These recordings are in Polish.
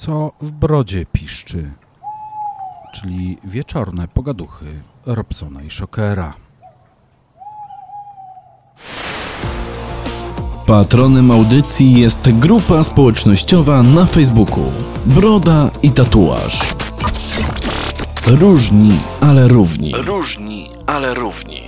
Co w brodzie piszczy, czyli wieczorne pogaduchy Robsona i Shockera. Patronem audycji jest grupa społecznościowa na Facebooku Broda i Tatuaż. Różni, ale równi. Różni, ale równi.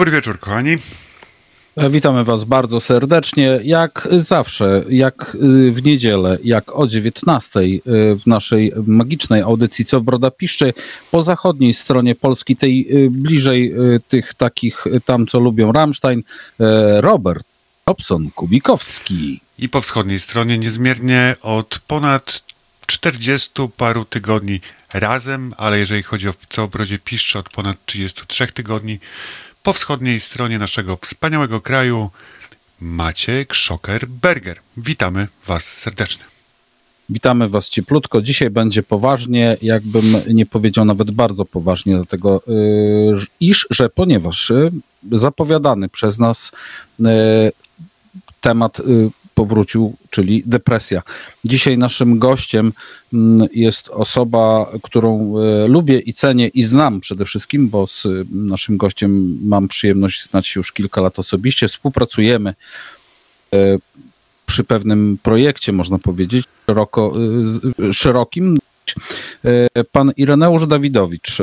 Dobry wieczór, kochani. Witamy Was bardzo serdecznie. Jak zawsze, jak w niedzielę, jak o 19 w naszej magicznej audycji Co Broda Piszczy, po zachodniej stronie Polski, tej y, bliżej y, tych takich y, tam, co lubią Rammstein, Robert Robson Kubikowski. I po wschodniej stronie niezmiernie od ponad 40 paru tygodni razem, ale jeżeli chodzi o Co Brodzie Piszczy, od ponad 33 tygodni, po wschodniej stronie naszego wspaniałego kraju Maciek Szoker-Berger. Witamy Was serdecznie. Witamy Was cieplutko. Dzisiaj będzie poważnie, jakbym nie powiedział nawet bardzo poważnie, dlatego yy, iż, że ponieważ yy, zapowiadany przez nas yy, temat powrócił, czyli depresja. Dzisiaj naszym gościem mm, jest osoba, którą e, lubię i cenię i znam przede wszystkim, bo z naszym gościem mam przyjemność znać się już kilka lat osobiście. Współpracujemy e, przy pewnym projekcie, można powiedzieć, szeroko, e, szerokim. Pan Ireneusz Dawidowicz,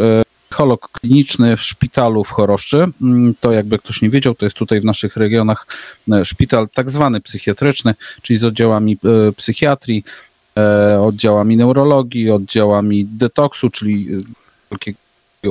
psycholog kliniczny w szpitalu w Choroszczy. Mm, to jakby ktoś nie wiedział, to jest tutaj w naszych regionach e, szpital tak zwany psychiatryczny, czyli z oddziałami e, psychiatrii, e, oddziałami neurologii, oddziałami detoksu, czyli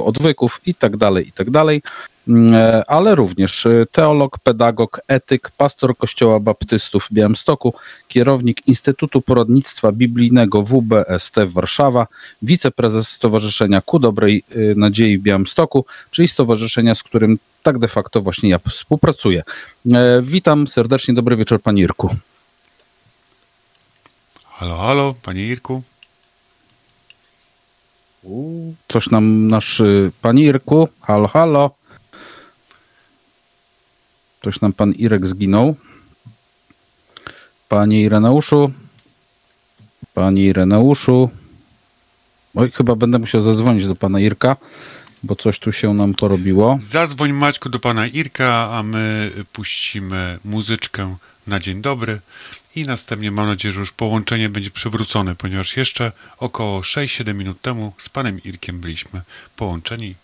odwyków i tak dalej, i tak dalej. Mm, e, ale również e, teolog, pedagog, etyk, pastor Kościoła Baptystów w Białymstoku, kierownik Instytutu Poradnictwa Biblijnego WBST w Warszawa, wiceprezes Stowarzyszenia Ku Dobrej e, Nadziei w Białymstoku, czyli stowarzyszenia, z którym tak de facto właśnie ja współpracuję. Witam serdecznie, dobry wieczór Panie Irku. Halo, halo, Panie Irku. Coś nam nasz Panie Irku, halo, halo. Ktoś nam pan Irek zginął. Panie Ireneuszu. Panie Ireneuszu. Oj, chyba będę musiał zadzwonić do pana Irka, bo coś tu się nam porobiło. Zadzwoń Maćku do pana Irka, a my puścimy muzyczkę na dzień dobry i następnie mam nadzieję, że już połączenie będzie przywrócone, ponieważ jeszcze około 6-7 minut temu z panem Irkiem byliśmy połączeni.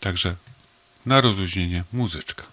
Także na rozluźnienie muzyczka.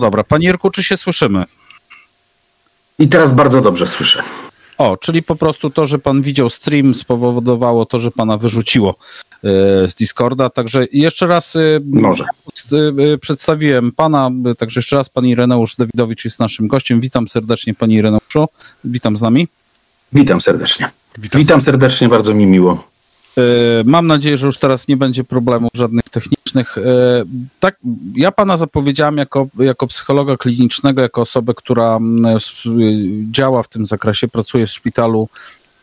dobra, panie Jerku, czy się słyszymy? I teraz bardzo dobrze słyszę. O, czyli po prostu to, że pan widział stream spowodowało to, że pana wyrzuciło e, z Discorda. Także jeszcze raz e, Może. e, przedstawiłem pana, także jeszcze raz pan Ireneusz Dawidowicz jest naszym gościem. Witam serdecznie pani Ireneuszu. Witam z nami. Witam serdecznie. Witam. Witam serdecznie, bardzo mi miło. Mam nadzieję, że już teraz nie będzie problemów żadnych technicznych. Tak, ja pana zapowiedziałem jako, jako psychologa klinicznego, jako osobę, która działa w tym zakresie, pracuje w szpitalu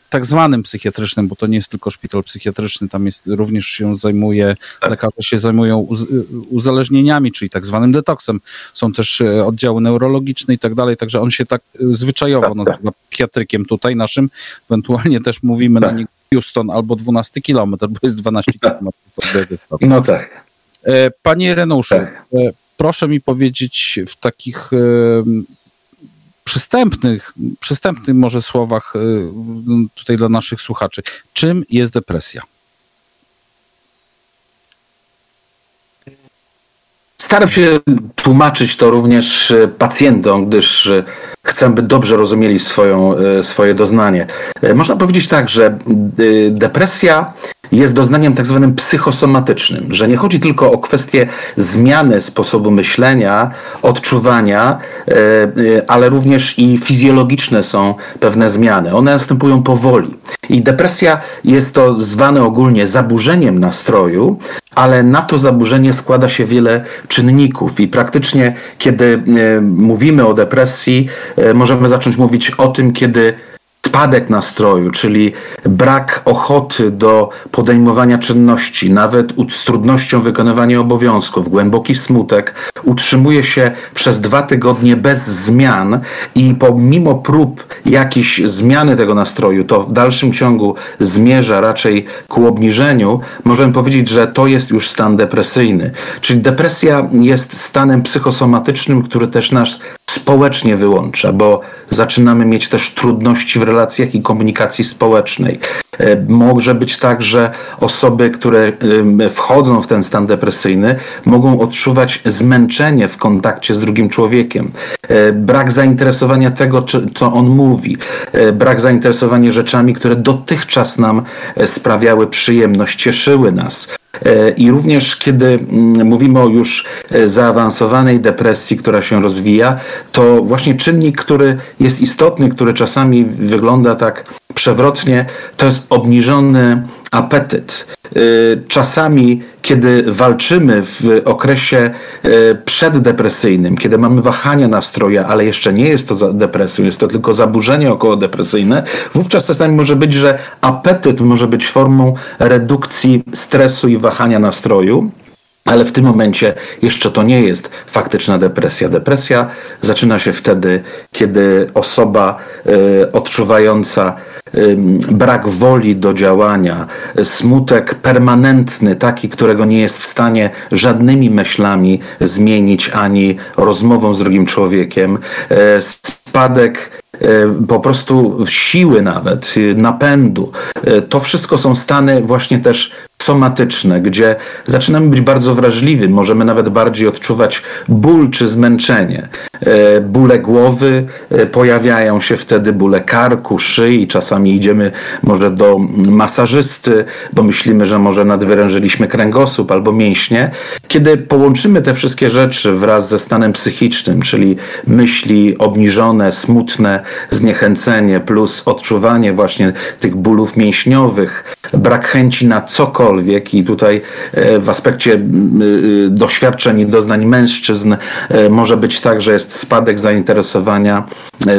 tak zwanym psychiatrycznym, bo to nie jest tylko szpital psychiatryczny, tam jest również się zajmuje, tak. lekarze się zajmują uz, uzależnieniami, czyli tak zwanym detoksem. Są też oddziały neurologiczne i tak dalej, także on się tak zwyczajowo tak, nazywa tak. psychiatrykiem tutaj naszym. Ewentualnie też mówimy na niego Houston albo 12 kilometr, bo jest 12 kilometrów. No tak. Panie Renoszu, tak. proszę mi powiedzieć w takich przystępnych, przystępnych może słowach tutaj dla naszych słuchaczy, czym jest depresja? Staram się tłumaczyć to również pacjentom, gdyż chcę, by dobrze rozumieli swoją, swoje doznanie. Można powiedzieć tak, że depresja jest doznaniem tak zwanym psychosomatycznym, że nie chodzi tylko o kwestię zmiany sposobu myślenia, odczuwania, ale również i fizjologiczne są pewne zmiany. One następują powoli. I depresja jest to zwane ogólnie zaburzeniem nastroju, ale na to zaburzenie składa się wiele czynników. I praktycznie kiedy mówimy o depresji, możemy zacząć mówić o tym, kiedy spadek nastroju, czyli brak ochoty do podejmowania czynności, nawet z trudnością wykonywania obowiązków, głęboki smutek, utrzymuje się przez dwa tygodnie bez zmian i pomimo prób jakiejś zmiany tego nastroju, to w dalszym ciągu zmierza raczej ku obniżeniu, możemy powiedzieć, że to jest już stan depresyjny. Czyli depresja jest stanem psychosomatycznym, który też nas społecznie wyłącza, bo zaczynamy mieć też trudności w relacjach i komunikacji społecznej. E, może być tak, że osoby, które wchodzą w ten stan depresyjny, mogą odczuwać zmęczenie w kontakcie z drugim człowiekiem, e, brak zainteresowania tego, co on mówi, e, brak zainteresowania rzeczami, które dotychczas nam sprawiały przyjemność, cieszyły nas. I również kiedy mm, mówimy o już zaawansowanej depresji, która się rozwija, to właśnie czynnik, który jest istotny, który czasami wygląda tak przewrotnie, to jest obniżony apetyt. Y, czasami, kiedy walczymy w okresie y, przeddepresyjnym, kiedy mamy wahania nastroja, ale jeszcze nie jest to depresją, jest to tylko zaburzenie okołodepresyjne, wówczas czasami może być, że apetyt może być formą redukcji stresu i wahania nastroju. Ale w tym momencie jeszcze to nie jest faktyczna depresja. Depresja zaczyna się wtedy, kiedy osoba y, odczuwająca brak woli do działania, smutek permanentny, taki, którego nie jest w stanie żadnymi myślami zmienić ani rozmową z drugim człowiekiem, e, spadek po prostu siły nawet, napędu. To wszystko są stany właśnie też somatyczne, gdzie zaczynamy być bardzo wrażliwi, możemy nawet bardziej odczuwać ból czy zmęczenie. E, bóle głowy e, pojawiają się wtedy, bóle karku, szyi, czasami idziemy może do masażysty, bo myślimy, że może nadwyrężyliśmy kręgosłup albo mięśnie. Kiedy połączymy te wszystkie rzeczy wraz ze stanem psychicznym, czyli myśli obniżone, smutne, zniechęcenie plus odczuwanie właśnie tych bólów mięśniowych, brak chęci na cokolwiek i tutaj e, w aspekcie e, doświadczeń i doznań mężczyzn może być tak, że jest spadek zainteresowania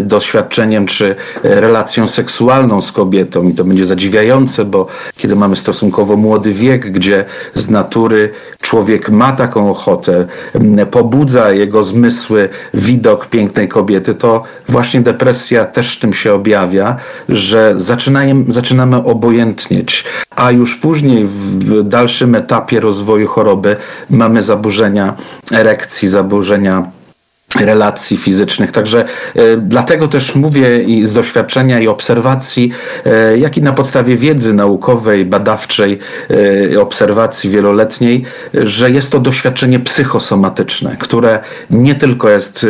doświadczeniem czy relacją seksualną z kobietą. I to będzie zadziwiające, bo kiedy mamy stosunkowo młody wiek, gdzie z natury człowiek ma taką ochotę, pobudza jego zmysły widok pięknej kobiety, to właśnie depresja też tym się objawia, że zaczynamy, zaczynamy obojętnieć. A już później w dalszym etapie rozwoju choroby mamy zaburzenia erekcji, zaburzenia relacji fizycznych. Także e, dlatego też mówię i z doświadczenia i obserwacji, e, jak i na podstawie wiedzy naukowej, badawczej, e, obserwacji wieloletniej, że jest to doświadczenie psychosomatyczne, które nie tylko jest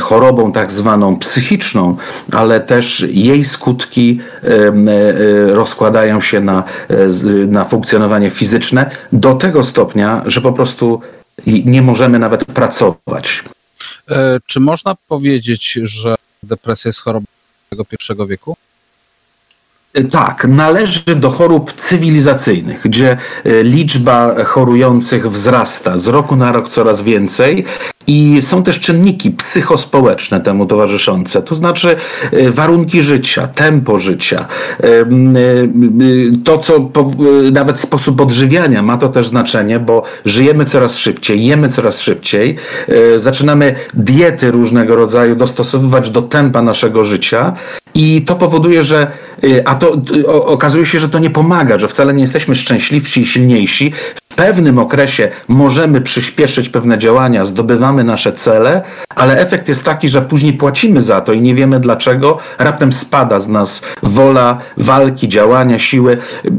chorobą tak zwaną psychiczną, ale też jej skutki rozkładają się na, na funkcjonowanie fizyczne do tego stopnia, że po prostu nie możemy nawet pracować. E, czy można powiedzieć, że depresja jest chorobą pierwszego wieku? Tak, należy do chorób cywilizacyjnych, gdzie e, liczba chorujących wzrasta z roku na rok coraz więcej i są też czynniki psychospołeczne temu towarzyszące, to znaczy e, warunki życia, tempo życia, to co nawet sposób odżywiania ma to też znaczenie, bo żyjemy coraz szybciej, jemy coraz szybciej, zaczynamy diety różnego rodzaju dostosowywać do tempa naszego życia. I to powoduje, że a to okazuje się, że to nie pomaga, że wcale nie jesteśmy szczęśliwsi i silniejsi pewnym okresie możemy przyspieszyć pewne działania, zdobywamy nasze cele, ale efekt jest taki, że później płacimy za to i nie wiemy dlaczego. Raptem spada z nas wola walki, działania, siły.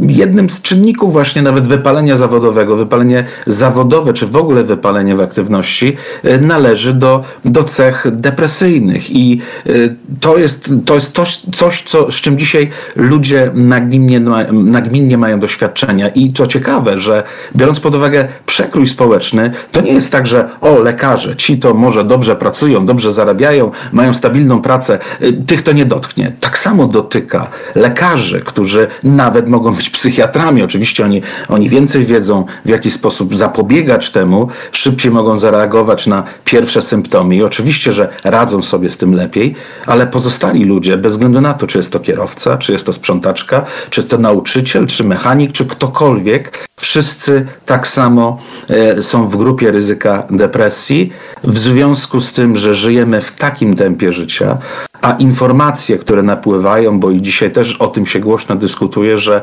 Jednym z czynników właśnie nawet wypalenia zawodowego, wypalenie zawodowe, czy w ogóle wypalenie w aktywności e, należy do, do cech depresyjnych i e, to jest, to jest coś, coś co, z czym dzisiaj ludzie nagminnie, nagminnie mają doświadczenia i co ciekawe, że biorąc biorąc pod uwagę przekrój społeczny, to nie jest tak, że o, lekarze, ci to może dobrze pracują, dobrze zarabiają, mają stabilną pracę, y, tych to nie dotknie. Tak samo dotyka lekarzy, którzy nawet mogą być psychiatrami. Oczywiście oni, oni więcej wiedzą, w jaki sposób zapobiegać temu, szybciej mogą zareagować na pierwsze symptomy i oczywiście, że radzą sobie z tym lepiej, ale pozostali ludzie, bez względu na to, czy jest to kierowca, czy jest to sprzątaczka, czy jest to nauczyciel, czy mechanik, czy ktokolwiek, wszyscy tak samo e, są w grupie ryzyka depresji, w związku z tym, że żyjemy w takim tempie życia, a informacje, które napływają, bo i dzisiaj też o tym się głośno dyskutuje, że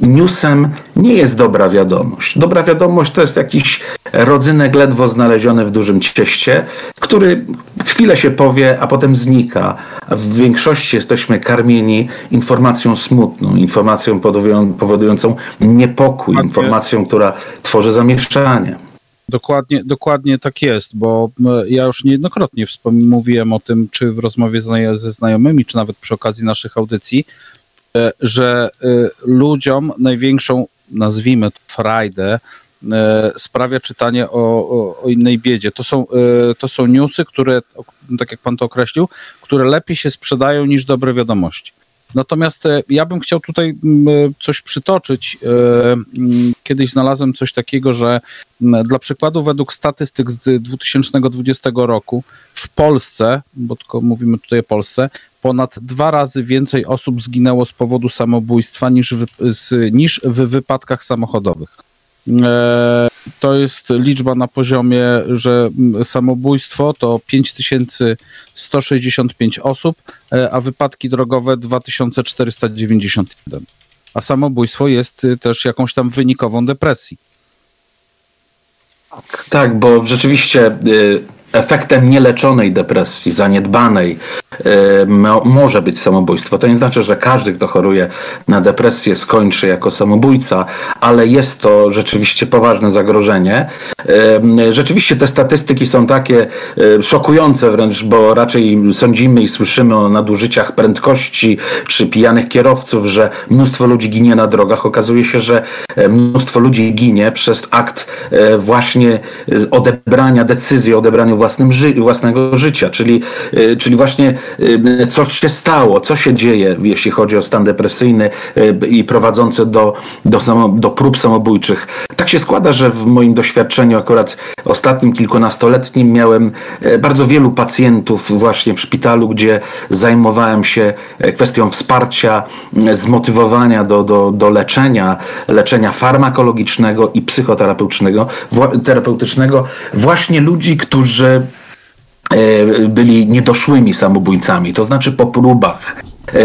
newsem nie jest dobra wiadomość. Dobra wiadomość to jest jakiś rodzynek ledwo znaleziony w dużym cieście, który chwilę się powie, a potem znika. W większości jesteśmy karmieni informacją smutną, informacją powodującą niepokój, informacją, która tworzy zamieszczanie. Dokładnie, dokładnie tak jest, bo ja już niejednokrotnie mówiłem o tym, czy w rozmowie ze znajomymi, czy nawet przy okazji naszych audycji, że e, ludziom największą, nazwijmy to, frajdę e, sprawia czytanie o, o, o, innej biedzie. To są, to są newsy, które, tak jak pan to określił, które lepiej się sprzedają niż dobre wiadomości. Natomiast ja bym chciał tutaj coś przytoczyć. Kiedyś znalazłem coś takiego, że dla przykładu, według statystyk z 2020 roku w Polsce, bo tylko mówimy tutaj o Polsce, ponad dwa razy więcej osób zginęło z powodu samobójstwa niż w, z, niż w wypadkach samochodowych. E, to jest liczba na poziomie, że samobójstwo to 5165 osób, e, a wypadki drogowe 2491. A samobójstwo jest też jakąś tam wynikową depresji. Tak, bo rzeczywiście efektem nieleczonej depresji, zaniedbanej, e, może być samobójstwo. To nie znaczy, że każdy, kto choruje na depresję, skończy jako samobójca, ale jest to rzeczywiście poważne zagrożenie. E, rzeczywiście te statystyki są takie e, szokujące wręcz, bo raczej sądzimy i słyszymy o nadużyciach prędkości czy pijanych kierowców, że mnóstwo ludzi ginie na drogach. Okazuje się, że mnóstwo ludzi ginie przez akt właśnie odebrania decyzji, odebrania własnym ży własnego życia, czyli, y, czyli właśnie y, coś się stało, co się dzieje, jeśli chodzi o stan depresyjny y, i prowadzący do, do, samo, do prób samobójczych. Tak się składa, że w moim doświadczeniu akurat ostatnim kilkunastoletnim miałem bardzo wielu pacjentów właśnie w szpitalu, gdzie zajmowałem się kwestią wsparcia, zmotywowania do, do, do leczenia, leczenia farmakologicznego i psychoterapeutycznego, terapeutycznego właśnie ludzi, którzy E, byli niedoszłymi samobójcami, to znaczy po próbach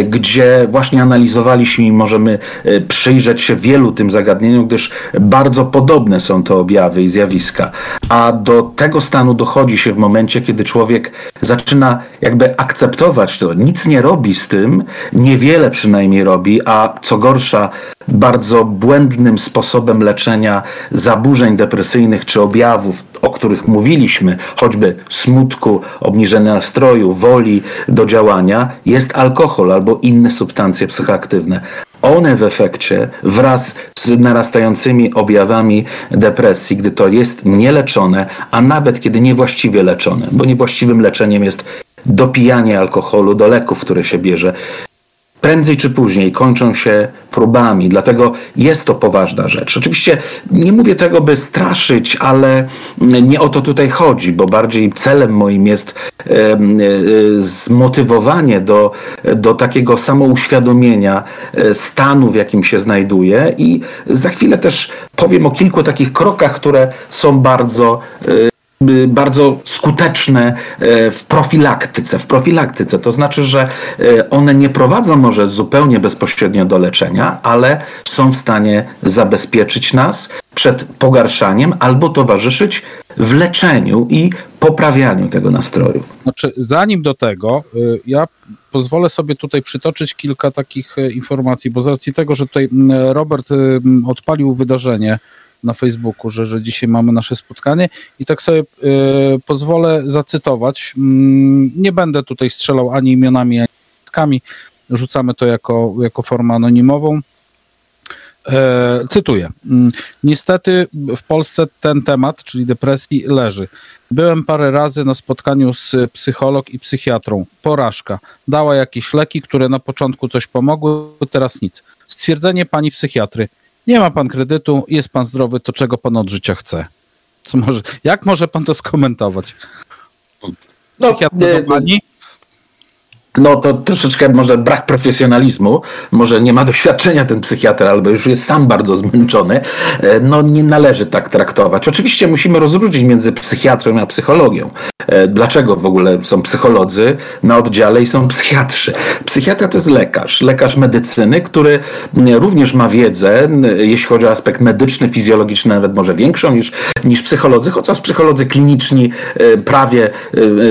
gdzie właśnie analizowaliśmy i możemy przyjrzeć się wielu tym zagadnieniom, gdyż bardzo podobne są te objawy i zjawiska. A do tego stanu dochodzi się w momencie, kiedy człowiek zaczyna jakby akceptować to, nic nie robi z tym, niewiele przynajmniej robi, a co gorsza, bardzo błędnym sposobem leczenia zaburzeń depresyjnych czy objawów, o których mówiliśmy, choćby smutku, obniżenia nastroju, woli do działania, jest alkohol albo inne substancje psychoaktywne. One w efekcie wraz z narastającymi objawami depresji, gdy to jest nieleczone, a nawet kiedy niewłaściwie leczone, bo niewłaściwym leczeniem jest dopijanie alkoholu do leków, które się bierze, prędzej czy później kończą się próbami, dlatego jest to poważna rzecz. Oczywiście nie mówię tego, by straszyć, ale nie o to tutaj chodzi, bo bardziej celem moim jest e, e, zmotywowanie do, do takiego samouświadomienia e, stanu, w jakim się znajduje i za chwilę też powiem o kilku takich krokach, które są bardzo Y, bardzo skuteczne e, w profilaktyce. W profilaktyce to znaczy, że e, one nie prowadzą może zupełnie bezpośrednio do leczenia, ale są w stanie zabezpieczyć nas przed pogarszaniem albo towarzyszyć w leczeniu i poprawianiu tego nastroju. Znaczy, zanim do tego, y, ja pozwolę sobie tutaj przytoczyć kilka takich e, informacji, bo z racji tego, że tutaj Robert odpalił wydarzenie, na Facebooku, że, że dzisiaj mamy nasze spotkanie i tak sobie y, pozwolę zacytować. Mm, nie będę tutaj strzelał ani imionami, ani nazwiskami. Rzucamy to jako, jako formę anonimową. E, cytuję. Mm, niestety w Polsce ten temat, czyli depresji, leży. Byłem parę razy na spotkaniu z psycholog i psychiatrą. Porażka. Dała jakieś leki, które na początku coś pomogły, teraz nic. Stwierdzenie pani psychiatry. Nie ma pan kredytu, jest pan zdrowy, to czego pan od życia chce? Co może, jak może pan to skomentować? No, Psychiatra do pani? no to troszeczkę może brak profesjonalizmu, może nie ma doświadczenia ten psychiatra, albo już jest sam bardzo zmęczony, e, no nie należy tak traktować. Oczywiście musimy rozróżnić między psychiatrą a psychologią. E, dlaczego w ogóle są psycholodzy na oddziale i są psychiatrzy? Psychiatra to jest lekarz, lekarz medycyny, który również ma wiedzę, jeśli chodzi o aspekt medyczny, fizjologiczny, nawet może większą niż, niż psycholodzy, chociaż psycholodzy kliniczni e, prawie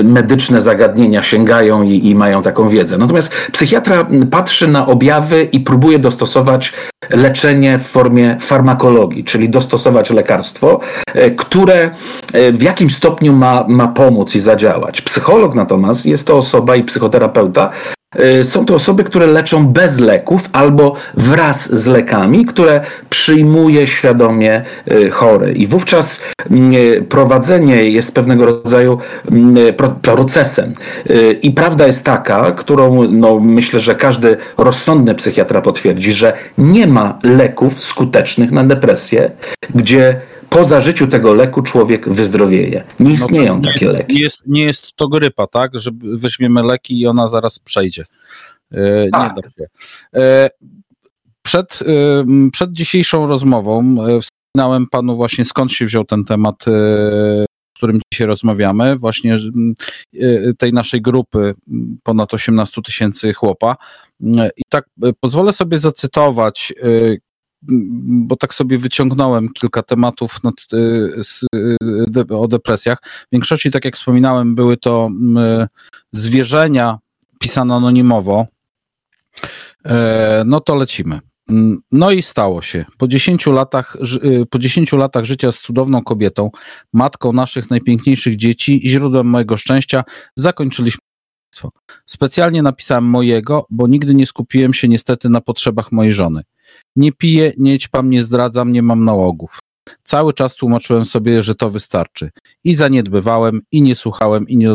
medyczne zagadnienia sięgają i, i mają tak taką wiedzę. Natomiast psychiatra patrzy na objawy i próbuje dostosować leczenie w formie farmakologii, czyli dostosować lekarstwo, e, które e, w jakimś stopniu ma, ma pomóc i zadziałać. Psycholog natomiast jest to osoba i psychoterapeuta, są to osoby, które leczą bez leków albo wraz z lekami, które przyjmuje świadomie y, chory. I wówczas mm, y, prowadzenie jest pewnego rodzaju mm, procesem. I prawda jest taka, którą no, myślę, że każdy rozsądny psychiatra potwierdzi, że nie ma leków skutecznych na depresję, gdzie po zażyciu tego leku człowiek wyzdrowieje. Nie no istnieją no, takie leki. Nie jest, nie jest to grypa, tak? Że weźmiemy leki i ona zaraz przejdzie. Tak. Nie da się. E, przed, e, przed dzisiejszą rozmową wspominałem panu właśnie skąd się wziął ten temat, o którym dzisiaj rozmawiamy, właśnie tej naszej grupy ponad 18 tysięcy chłopa. I tak pozwolę sobie zacytować bo tak sobie wyciągnąłem kilka tematów nad, y, z, y, o depresjach. W większości, tak jak wspominałem, były to zwierzenia pisane anonimowo. E, no to lecimy. Mm, no i stało się. Po 10 latach, y, po 10 latach życia z cudowną kobietą, matką naszych najpiękniejszych dzieci i źródłem mojego szczęścia, zakończyliśmy. Specjalnie napisałem mojego, bo nigdy nie skupiłem się niestety na potrzebach mojej żony. Nie piję, nie ćpam, nie zdradzam, nie mam nałogów. Cały czas tłumaczyłem sobie, że to wystarczy. I zaniedbywałem, i nie słuchałem, i nie,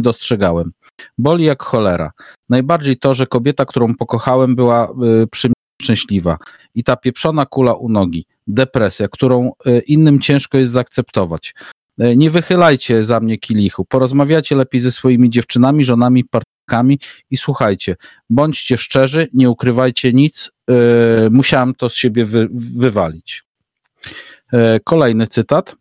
dostrzegałem. Boli jak cholera. Najbardziej to, że kobieta, którą pokochałem, była y, przy mnie szczęśliwa. I ta pieprzona kula u nogi. Depresja, którą y, innym ciężko jest zaakceptować. Y, nie wychylajcie za mnie kilichu. Porozmawiacie lepiej ze swoimi dziewczynami, żonami, partnerkami i słuchajcie. Bądźcie szczerzy, nie ukrywajcie nic, E, musiałem to z siebie wy, wywalić. E, kolejny cytat.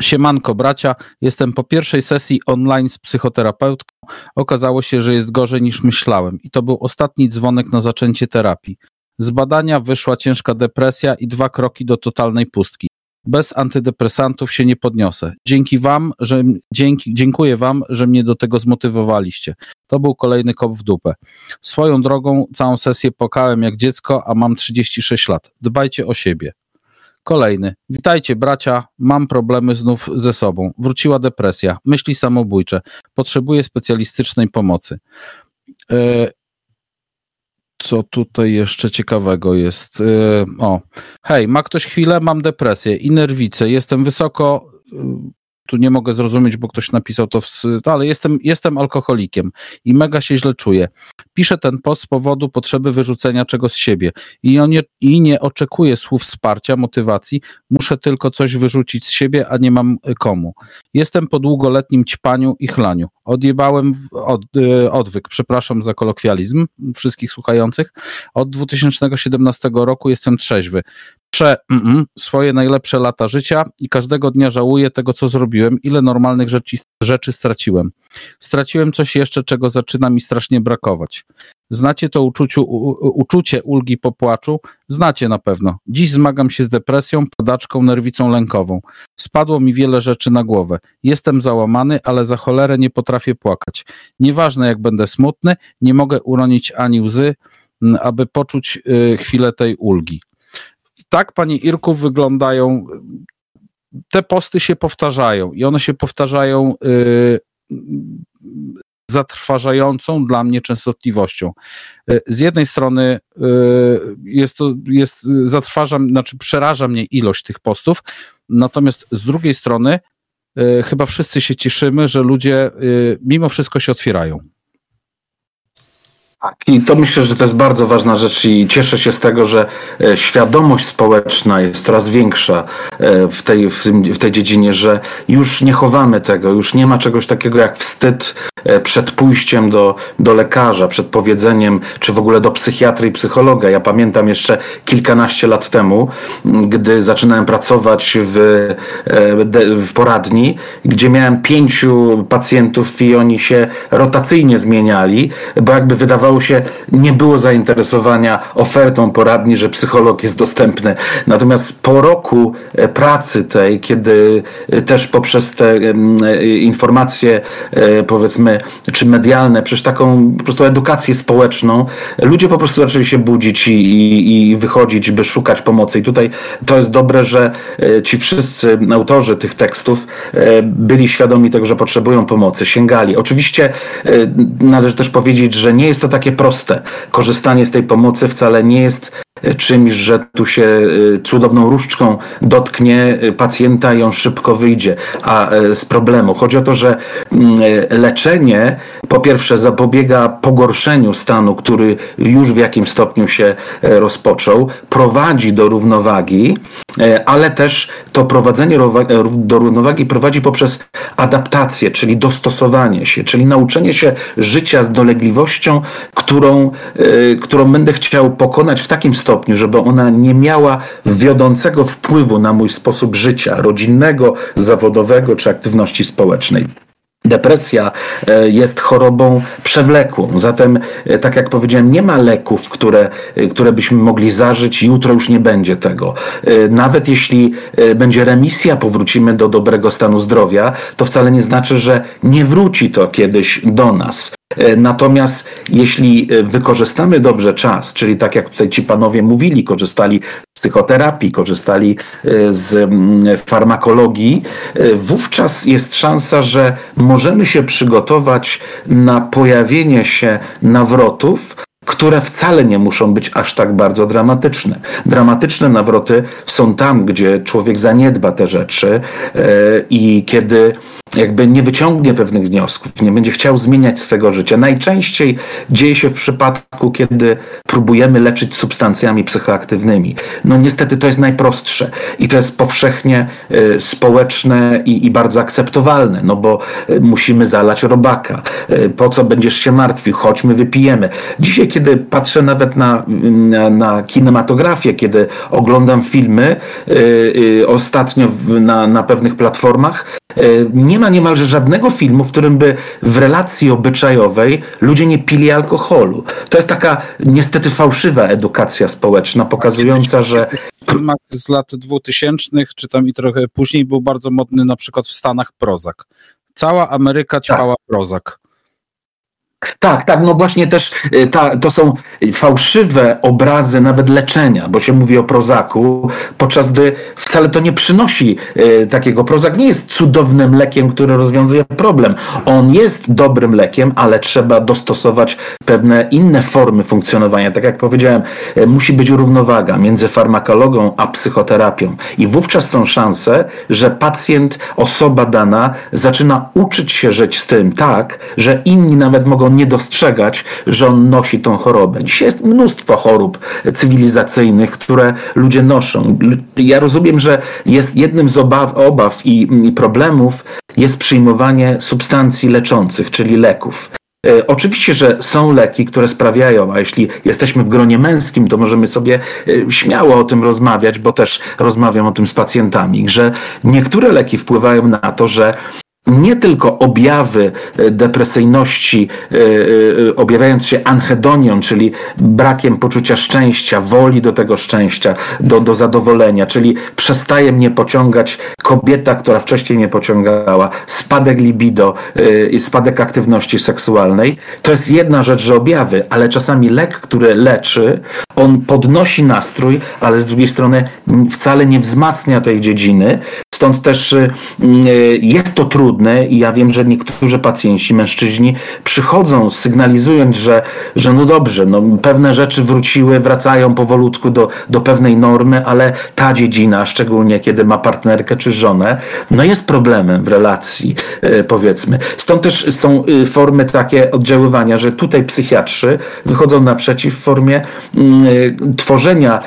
Siemanko bracia, jestem po pierwszej sesji online z psychoterapeutką. Okazało się, że jest gorzej niż myślałem i to był ostatni dzwonek na zaczęcie terapii. Z badania wyszła ciężka depresja i dwa kroki do totalnej pustki. Bez antydepresantów się nie podniosę. Dzięki wam, że, dzięki, dziękuję wam, że mnie do tego zmotywowaliście. To był kolejny kop w dupę. Swoją drogą całą sesję pokałem jak dziecko, a mam 36 lat. Dbajcie o siebie. Kolejny. Witajcie, bracia. Mam problemy znów ze sobą. Wróciła depresja, myśli samobójcze. Potrzebuję specjalistycznej pomocy. E, co tutaj jeszcze ciekawego jest? E, o, hej, ma ktoś chwilę? Mam depresję i nerwice. Jestem wysoko tu nie mogę zrozumieć, bo ktoś napisał to, w, ale jestem, jestem alkoholikiem i mega się źle czuję. Piszę ten post z powodu potrzeby wyrzucenia czegoś z siebie i, on nie, i nie oczekuję słów wsparcia, motywacji, muszę tylko coś wyrzucić z siebie, a nie mam komu. Jestem po długoletnim ćpaniu i chlaniu. Odjebałem od, y, odwyk, przepraszam za kolokwializm wszystkich słuchających. Od 2017 roku jestem trzeźwy prze mm, swoje najlepsze lata życia i każdego dnia żałuję tego, co zrobiłem, ile normalnych rzeczy, rzeczy straciłem. Straciłem coś jeszcze, czego zaczyna mi strasznie brakować. Znacie to uczuciu, u, uczucie ulgi po płaczu? Znacie na pewno. Dziś zmagam się z depresją, padaczką, nerwicą lękową. Spadło mi wiele rzeczy na głowę. Jestem załamany, ale za cholerę nie potrafię płakać. Nieważne jak będę smutny, nie mogę uronić ani łzy, aby poczuć y, chwilę tej ulgi tak, Pani Irku, wyglądają. Te posty się powtarzają i one się powtarzają y, zatrważającą dla mnie częstotliwością. Y, z jednej strony y, jest to, jest, zatrważam, znaczy przeraża mnie ilość tych postów, natomiast z drugiej strony chyba wszyscy się cieszymy, że ludzie mimo wszystko się otwierają. Tak, i to myślę, że to jest bardzo ważna rzecz i cieszę się z tego, że e, świadomość społeczna jest coraz większa e, w tej, w tej dziedzinie, że już nie chowamy tego, już nie ma czegoś takiego jak wstyd e, przed pójściem do, do lekarza, przed powiedzeniem, czy w ogóle do psychiatry i psychologa. Ja pamiętam jeszcze kilkanaście lat temu, gdy zaczynałem pracować w, w poradni, gdzie miałem pięciu pacjentów i oni się rotacyjnie zmieniali, bo jakby wydawało wydawało się, nie było zainteresowania ofertą poradni, że psycholog jest dostępny. Natomiast po roku e, pracy tej, kiedy e, też poprzez te e, informacje, powiedzmy, czy medialne, przez taką po prostu edukację społeczną, ludzie po prostu zaczęli się budzić i, i, i wychodzić, by szukać pomocy. I tutaj to jest dobre, że ci wszyscy autorzy tych tekstów byli świadomi tego, że potrzebują pomocy, sięgali. Oczywiście należy też powiedzieć, że nie jest to tak takie proste. Korzystanie z tej pomocy wcale nie jest czymś, że tu się y, cudowną różdżką dotknie y, pacjenta i on szybko wyjdzie a z problemu. Chodzi o to, że mm, leczenie po pierwsze zapobiega pogorszeniu stanu, który już w jakimś stopniu się rozpoczął, prowadzi do równowagi, ale też to prowadzenie do równowagi prowadzi poprzez adaptację, czyli dostosowanie się, czyli nauczenie się życia z dolegliwością, którą, którą będę chciał pokonać w takim stopniu, stopniu, żeby ona nie miała wiodącego wpływu na mój sposób życia rodzinnego, zawodowego czy aktywności społecznej. Depresja e, jest chorobą przewlekłą, zatem, e, tak jak powiedziałem, nie ma leków, które, e, które byśmy mogli zażyć, jutro już nie będzie tego. Nawet jeśli będzie remisja, powrócimy do dobrego stanu zdrowia, to wcale nie znaczy, że nie wróci to kiedyś do nas. Natomiast jeśli wykorzystamy dobrze czas, czyli tak jak tutaj ci panowie mówili, korzystali psychoterapii, korzystali e, z farmakologii, wówczas jest szansa, że możemy się przygotować na pojawienie się nawrotów, które wcale nie muszą być aż tak bardzo dramatyczne. Dramatyczne nawroty są tam, gdzie człowiek zaniedba te rzeczy i kiedy jakby nie wyciągnie pewnych wniosków, nie będzie chciał zmieniać swego życia. Najczęściej dzieje się w przypadku, kiedy próbujemy leczyć substancjami psychoaktywnymi. No niestety to jest najprostsze i to jest powszechnie y, społeczne i, i, bardzo akceptowalne, no bo y, musimy zalać robaka. Y, po co będziesz się martwił? Chodźmy, wypijemy. Dzisiaj, kiedy patrzę nawet na, na, na kinematografię, kiedy oglądam filmy yy, ostatnio w, na, na pewnych platformach, yy, nie ma niemalże żadnego filmu, w którym by w relacji obyczajowej ludzie nie pili alkoholu. To jest taka niestety fałszywa edukacja społeczna, pokazująca, że filmach z lat 2000 czy tam i trochę później był bardzo modny na przykład w Stanach Prozak. Cała Ameryka ćpała tak. Prozak. Tak, tak, no właśnie też y, ta, to są fałszywe obrazy nawet leczenia, bo się mówi o prozaku, podczas gdy wcale to nie przynosi y, takiego. Prozak nie jest cudownym lekiem, który rozwiązuje problem. On jest dobrym lekiem, ale trzeba dostosować pewne inne formy funkcjonowania. Tak jak powiedziałem, y, musi być równowaga między farmakologią a psychoterapią. I wówczas są szanse, że pacjent, osoba dana zaczyna uczyć się żyć z tym tak, że inni nawet mogą nie dostrzegać, że on nosi tą chorobę. Dzisiaj jest mnóstwo chorób cywilizacyjnych, które ludzie noszą. Ja rozumiem, że jest jednym z obaw, obaw i, i problemów jest przyjmowanie substancji leczących, czyli leków. E, oczywiście, że są leki, które sprawiają, a jeśli jesteśmy w gronie męskim, to możemy sobie e, śmiało o tym rozmawiać, bo też rozmawiam o tym z pacjentami, że niektóre leki wpływają na to, że nie tylko objawy e, depresyjności, e, e, objawiając się anhedonią, czyli brakiem poczucia szczęścia, woli do tego szczęścia, do, do zadowolenia, czyli przestaje mnie pociągać kobieta, która wcześniej mnie pociągała, spadek libido i spadek aktywności seksualnej. To jest jedna rzecz, że objawy, ale czasami lek, który leczy, on podnosi nastrój, ale z drugiej strony wcale nie wzmacnia tej dziedziny, Stąd też y, y, jest to trudne i ja wiem, że niektórzy pacjenci, mężczyźni przychodzą sygnalizując, że, że no dobrze, no pewne rzeczy wróciły, wracają powolutku do, do pewnej normy, ale ta dziedzina, szczególnie kiedy ma partnerkę czy żonę, no jest problemem w relacji, y, powiedzmy. Stąd też są formy takie oddziaływania, że tutaj psychiatrzy wychodzą naprzeciw w formie tworzenia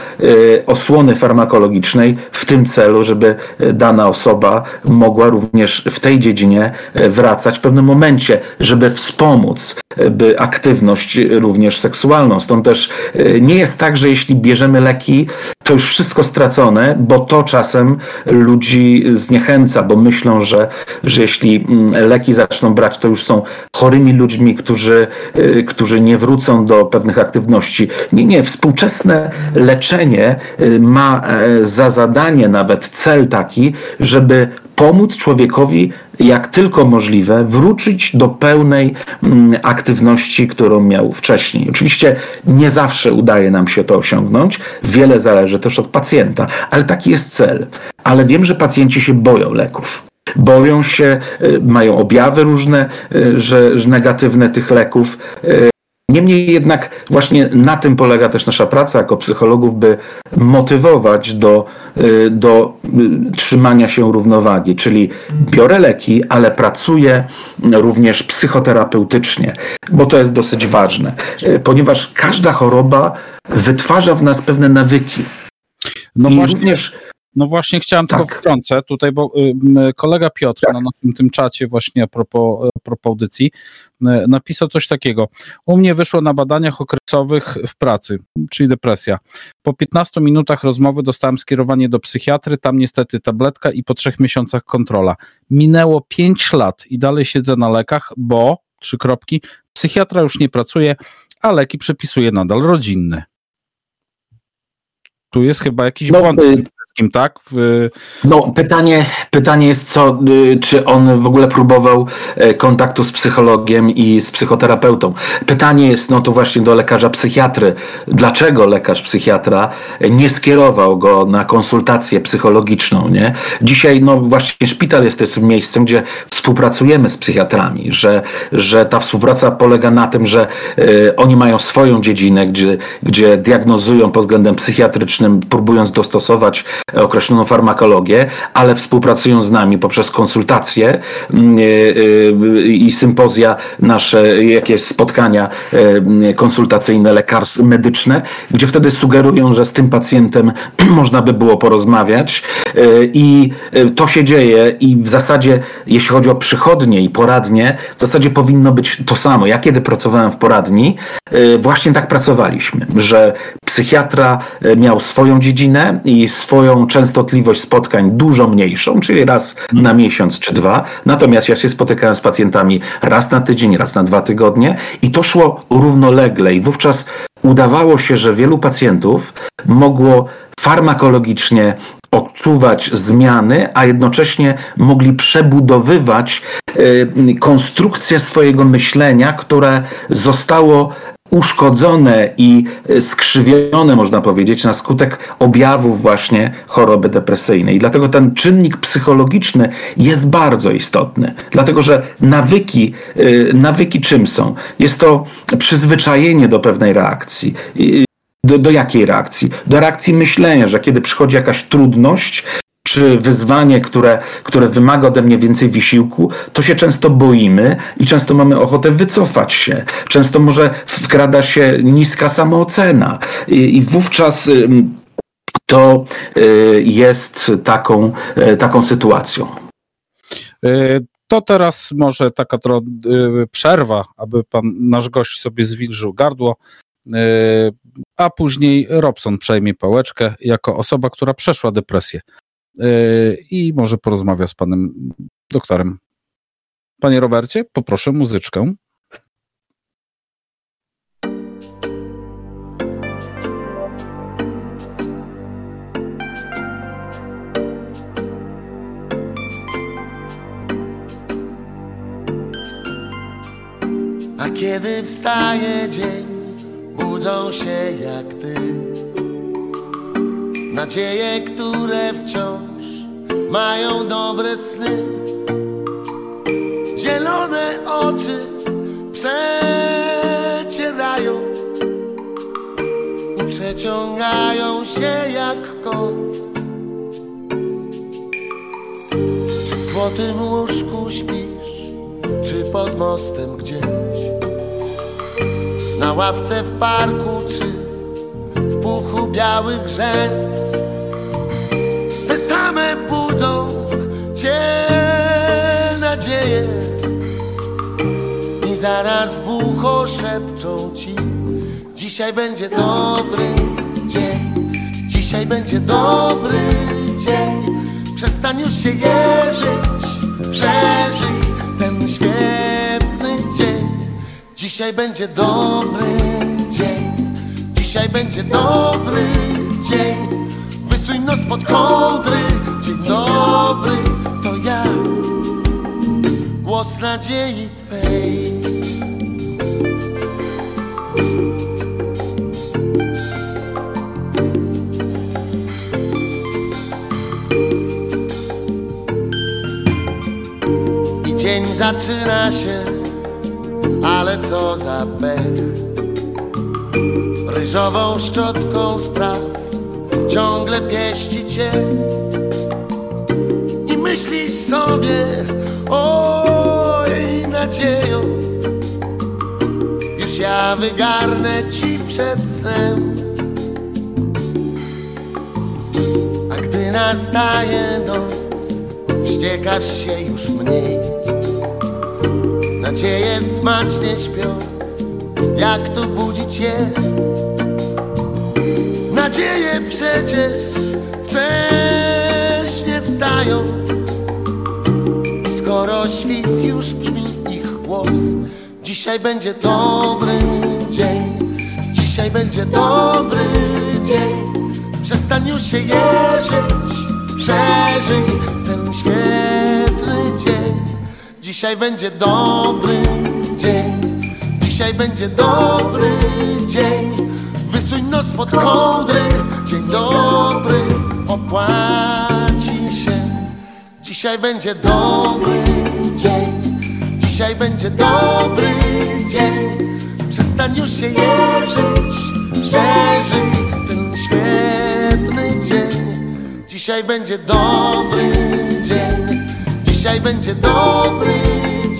osłony farmakologicznej w tym celu, żeby dana dana osoba mogła również w tej dziedzinie e, wracać w pewnym momencie, żeby wspomóc e, by aktywność również seksualną. Stąd też e, nie jest tak, że jeśli bierzemy leki, to już wszystko stracone, bo to czasem ludzi zniechęca, bo myślą, że, że jeśli mm, leki zaczną brać, to już są chorymi ludźmi, którzy, którzy nie wrócą do pewnych aktywności. Nie, nie. Współczesne leczenie ma za zadanie nawet cel taki, żeby pomóc człowiekowi, jak tylko możliwe, wrócić do pełnej mm, aktywności, którą miał wcześniej. Oczywiście nie zawsze udaje nam się to osiągnąć, wiele zależy też od pacjenta, ale taki jest cel. Ale wiem, że pacjenci się boją leków boją się, y, mają objawy różne, y, że, że negatywne tych leków. Niemniej jednak właśnie na tym polega też nasza praca jako psychologów, by motywować do, y, do y, trzymania się równowagi, czyli biorę leki, ale pracuję również psychoterapeutycznie, bo to jest dosyć ważne, y, ponieważ każda choroba wytwarza w nas pewne nawyki. No I właśnie. również no właśnie chciałem tak. tylko wtrącę tutaj, bo kolega Piotr tak. na naszym tym czacie właśnie a propos, a propos audycji y, napisał coś takiego. U mnie wyszło na badaniach okresowych w pracy, czyli depresja. Po 15 minutach rozmowy dostałem skierowanie do psychiatry, tam niestety tabletka i po trzech miesiącach kontrola. Minęło 5 lat i dalej siedzę na lekach, bo, trzy kropki, psychiatra już nie pracuje, a leki przepisuje nadal rodzinny. Tu jest chyba jakiś no, błąd y, wszystkim, tak? W... No, pytanie, pytanie jest, co, y, czy on w ogóle próbował e, kontaktu z psychologiem i z psychoterapeutą. Pytanie jest, no to właśnie do lekarza psychiatry. Dlaczego lekarz psychiatra nie skierował go na konsultację psychologiczną, nie? Dzisiaj, no właśnie szpital jest tym miejscem, gdzie współpracujemy z psychiatrami, że, że ta współpraca polega na tym, że y, oni mają swoją dziedzinę, gdzie, gdzie diagnozują pod względem psychiatrycznym, próbując dostosować określoną farmakologię, ale współpracują z nami poprzez konsultacje mm, i sympozja nasze, jakieś spotkania konsultacyjne, lekarskie, medyczne, gdzie wtedy sugerują, że z tym pacjentem można by było porozmawiać i to się dzieje i w zasadzie, jeśli chodzi o przychodnie i poradnie, w zasadzie powinno być to samo. Ja kiedy pracowałem w poradni, właśnie tak pracowaliśmy, że psychiatra miał swoją dziedzinę i swoją częstotliwość spotkań dużo mniejszą, czyli raz na miesiąc czy dwa. Natomiast ja się spotykałem z pacjentami raz na tydzień, raz na dwa tygodnie i to szło równolegle i wówczas udawało się, że wielu pacjentów mogło farmakologicznie odczuwać zmiany, a jednocześnie mogli przebudowywać y, konstrukcję swojego myślenia, które zostało uszkodzone i y, skrzywione, można powiedzieć, na skutek objawów właśnie choroby depresyjnej. Dlatego ten czynnik psychologiczny jest bardzo istotny, dlatego że nawyki, y, nawyki czym są? Jest to przyzwyczajenie do pewnej reakcji. Do, do jakiej reakcji? Do reakcji myślenia, że kiedy przychodzi jakaś trudność, czy wyzwanie, które, które wymaga ode mnie więcej wysiłku, to się często boimy i często mamy ochotę wycofać się. Często może wkrada się niska samoocena i, i wówczas to y, jest taką, y, taką sytuacją. Y, to teraz może taka przerwa, aby pan nasz gość sobie zwilżył gardło a później Robson przejmie pałeczkę jako osoba, która przeszła depresję i może porozmawia z panem doktorem. Panie Robercie, poproszę muzyczkę. A kiedy wstaje dzień budzą się jak ty. Nadzieje, które wciąż mają dobre sny. Zielone oczy przecierają i przeciągają się jak kot. Czy w złotym łóżku śpisz, czy pod mostem gdzieś? Na ławce w parku czy białych rzęs Te same budzą cię nadzieje I zaraz w ucho szepczą ci Dzisiaj będzie dobry dzień Dzisiaj będzie dobry dzień. Przestań już się jeżyć Przeżyj ten świetny dzień. Dzisiaj będzie dobry dzisiaj będzie dobry dzień. Wysuń nos pod kołdry, dzień dobry, to ja, głos nadziei Twej. I dzień zaczyna się ale co za pech Ryżową szczotką spraw ciągle pieści cię. I myślisz sobie, oj nadzieją Już ja wygarnę ci przed snem. A gdy nastaje noc, wściekasz się już mniej. Nadzieje smacznie śpią, jak tu budzić je? Nadzieje przecież wcześnie wstają. Skoro świt już brzmi ich głos Dzisiaj będzie dobry dzień. Dzisiaj będzie dobry dzień. Przestań już się jeżyć Przeżyj ten świetny dzień. Dzisiaj będzie dobry dzień, dzisiaj będzie dobry dzień. Wysuń nos pod kołdry, dzień dobry opłaci się. Dzisiaj będzie dobry dzień, dzisiaj będzie dobry dzień. Przestań już się jeżyć, przeżyj ten świetny dzień. Dzisiaj będzie dobry dzień, dzisiaj będzie dobry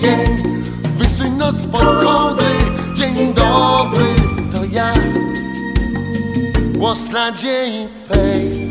dzień. Wysuń nos pod kołdry, dzień dobry, głos nadziei Twej.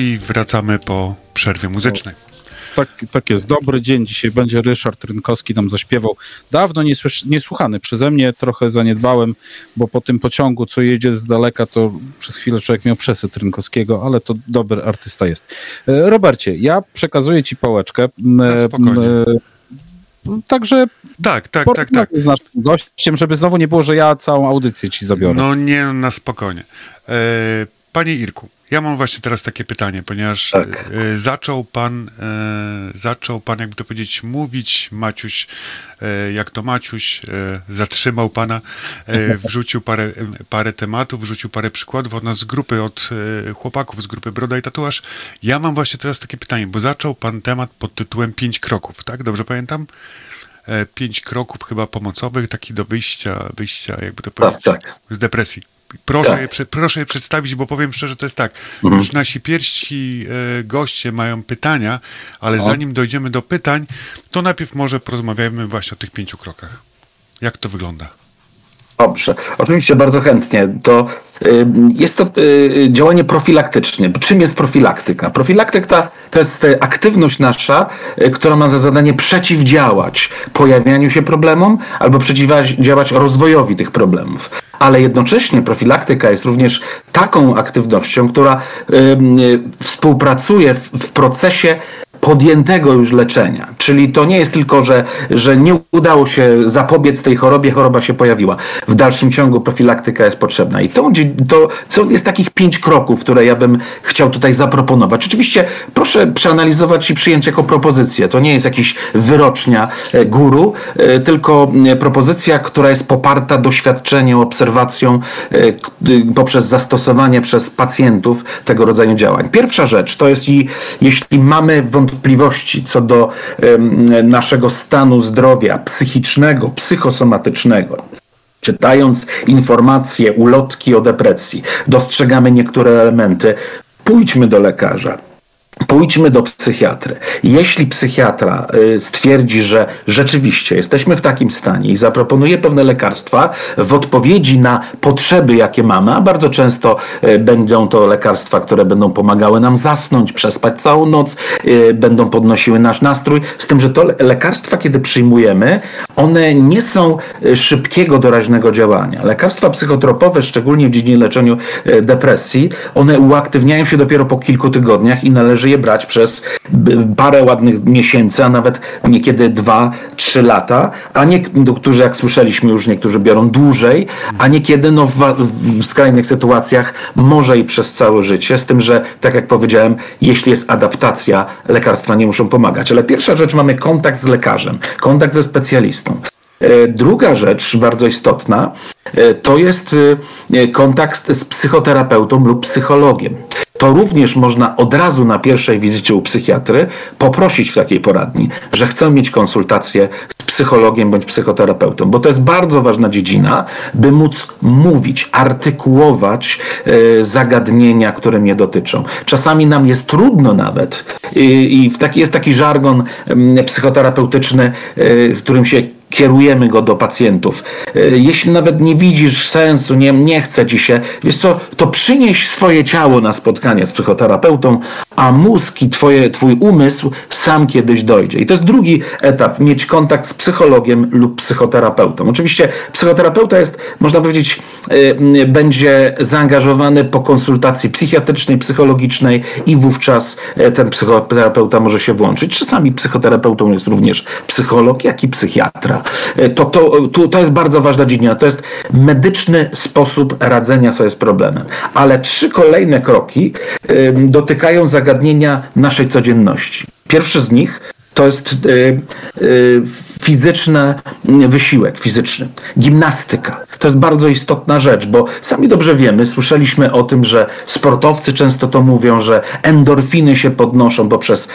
I wracamy po przerwie muzycznej. Tak, tak jest. Dobry dzień. Dzisiaj będzie Ryszard Rynkowski nam zaśpiewał. Dawno niesłysz- niesłuchany przeze mnie, trochę zaniedbałem, bo po tym pociągu, co jedzie z daleka, to przez chwilę człowiek miał przesyt Rynkowskiego, ale to dobry artysta jest. E, Robercie, ja przekazuję ci pałeczkę. No, spokojnie. m, Także Tak, tak, tak, tak. z naszym gościem, żeby znowu nie było, że ja całą audycję ci zabiorę. No nie, na spokojnie. E, panie Irku, ja mam właśnie teraz takie pytanie, ponieważ Tak. e, zaczął pan, e, zaczął pan, jakby to powiedzieć, mówić, Maciuś, e, jak to Maciuś, zatrzymał pana, wrzucił parę, parę tematów, wrzucił parę przykładów od nas z grupy, od chłopaków z grupy Broda i Tatuaż. Ja mam właśnie teraz takie pytanie, bo zaczął pan temat pod tytułem Pięć kroków, tak? Dobrze pamiętam? Pięć kroków chyba pomocowych, taki do wyjścia, wyjścia, jakby to powiedzieć, tak. z depresji. Proszę, Tak. je, prze- proszę je przedstawić, bo powiem szczerze, to jest tak. Mhm. Już nasi pierwsi e, goście mają pytania, ale zanim dojdziemy do pytań, to najpierw może porozmawiajmy właśnie o tych pięciu krokach. Jak to wygląda? Dobrze, oczywiście bardzo chętnie. To y, jest to y, działanie profilaktyczne. Czym jest profilaktyka? Profilaktyka to jest y, aktywność nasza, y, która ma za zadanie przeciwdziałać pojawianiu się problemom albo przeciwdziałać rozwojowi tych problemów. Ale jednocześnie profilaktyka jest również taką aktywnością, która y, y, współpracuje w procesie podjętego już leczenia. Czyli to nie jest tylko, że, że nie udało się zapobiec tej chorobie, choroba się pojawiła. W dalszym ciągu profilaktyka jest potrzebna. I to, to co jest takich pięć kroków, które ja bym chciał tutaj zaproponować. Oczywiście proszę przeanalizować i przyjąć jako propozycję. To nie jest jakiś wyrocznia e, guru, e, tylko e, propozycja, która jest poparta doświadczeniem, obserwacją poprzez zastosowanie przez pacjentów tego rodzaju działań. Pierwsza rzecz to jest, i, jeśli mamy wątpliwości co do naszego stanu zdrowia psychicznego, psychosomatycznego, czytając informacje, ulotki o depresji, dostrzegamy niektóre elementy, pójdźmy do lekarza. Pójdźmy do psychiatry. Jeśli psychiatra y, stwierdzi, że rzeczywiście jesteśmy w takim stanie i zaproponuje pewne lekarstwa w odpowiedzi na potrzeby, jakie mamy, a bardzo często y, będą to lekarstwa, które będą pomagały nam zasnąć, przespać całą noc, y, będą podnosiły nasz nastrój, z tym, że to le- lekarstwa, kiedy przyjmujemy, one nie są szybkiego, doraźnego działania. Lekarstwa psychotropowe, szczególnie w dziedzinie leczeniu y, depresji, one uaktywniają się dopiero po kilku tygodniach i należy je brać przez parę ładnych miesięcy, a nawet niekiedy dwa, trzy lata, a nie, którzy, jak słyszeliśmy już, niektórzy biorą dłużej, a niekiedy no, w, w skrajnych sytuacjach może i przez całe życie, z tym, że tak jak powiedziałem, jeśli jest adaptacja, lekarstwa nie muszą pomagać. Ale pierwsza rzecz, mamy kontakt z lekarzem, kontakt ze specjalistą. E, Druga rzecz bardzo istotna e, to jest e, kontakt z psychoterapeutą lub psychologiem. To również można od razu na pierwszej wizycie u psychiatry poprosić w takiej poradni, że chcę mieć konsultację z psychologiem bądź psychoterapeutą, bo to jest bardzo ważna dziedzina, by móc mówić, artykułować zagadnienia, które mnie dotyczą. Czasami nam jest trudno nawet i, w jest taki żargon mm, psychoterapeutyczny, e, którym się kierujemy go do pacjentów. E, Jeśli nawet nie widzisz sensu, nie, nie chce ci się, wiesz co, to przynieś swoje ciało na spotkanie z psychoterapeutą, a mózg i twoje, twój umysł sam kiedyś dojdzie. I to jest drugi etap, mieć kontakt z psychologiem lub psychoterapeutą. Oczywiście psychoterapeuta jest, można powiedzieć, y, będzie zaangażowany po konsultacji psychiatrycznej, psychologicznej i wówczas y, ten psychoterapeuta może się włączyć. Czasami psychoterapeutą jest również psycholog, jak i psychiatra. Y, to, to, to, to jest bardzo ważna dziedzina. To jest medyczny sposób radzenia sobie z problemem. Ale trzy kolejne kroki dotykają zagadnienia naszej codzienności. Pierwszy z nich to jest y, y, fizyczny wysiłek fizyczny, gimnastyka. To jest bardzo istotna rzecz, bo sami dobrze wiemy, słyszeliśmy o tym, że sportowcy często to mówią, że endorfiny się podnoszą poprzez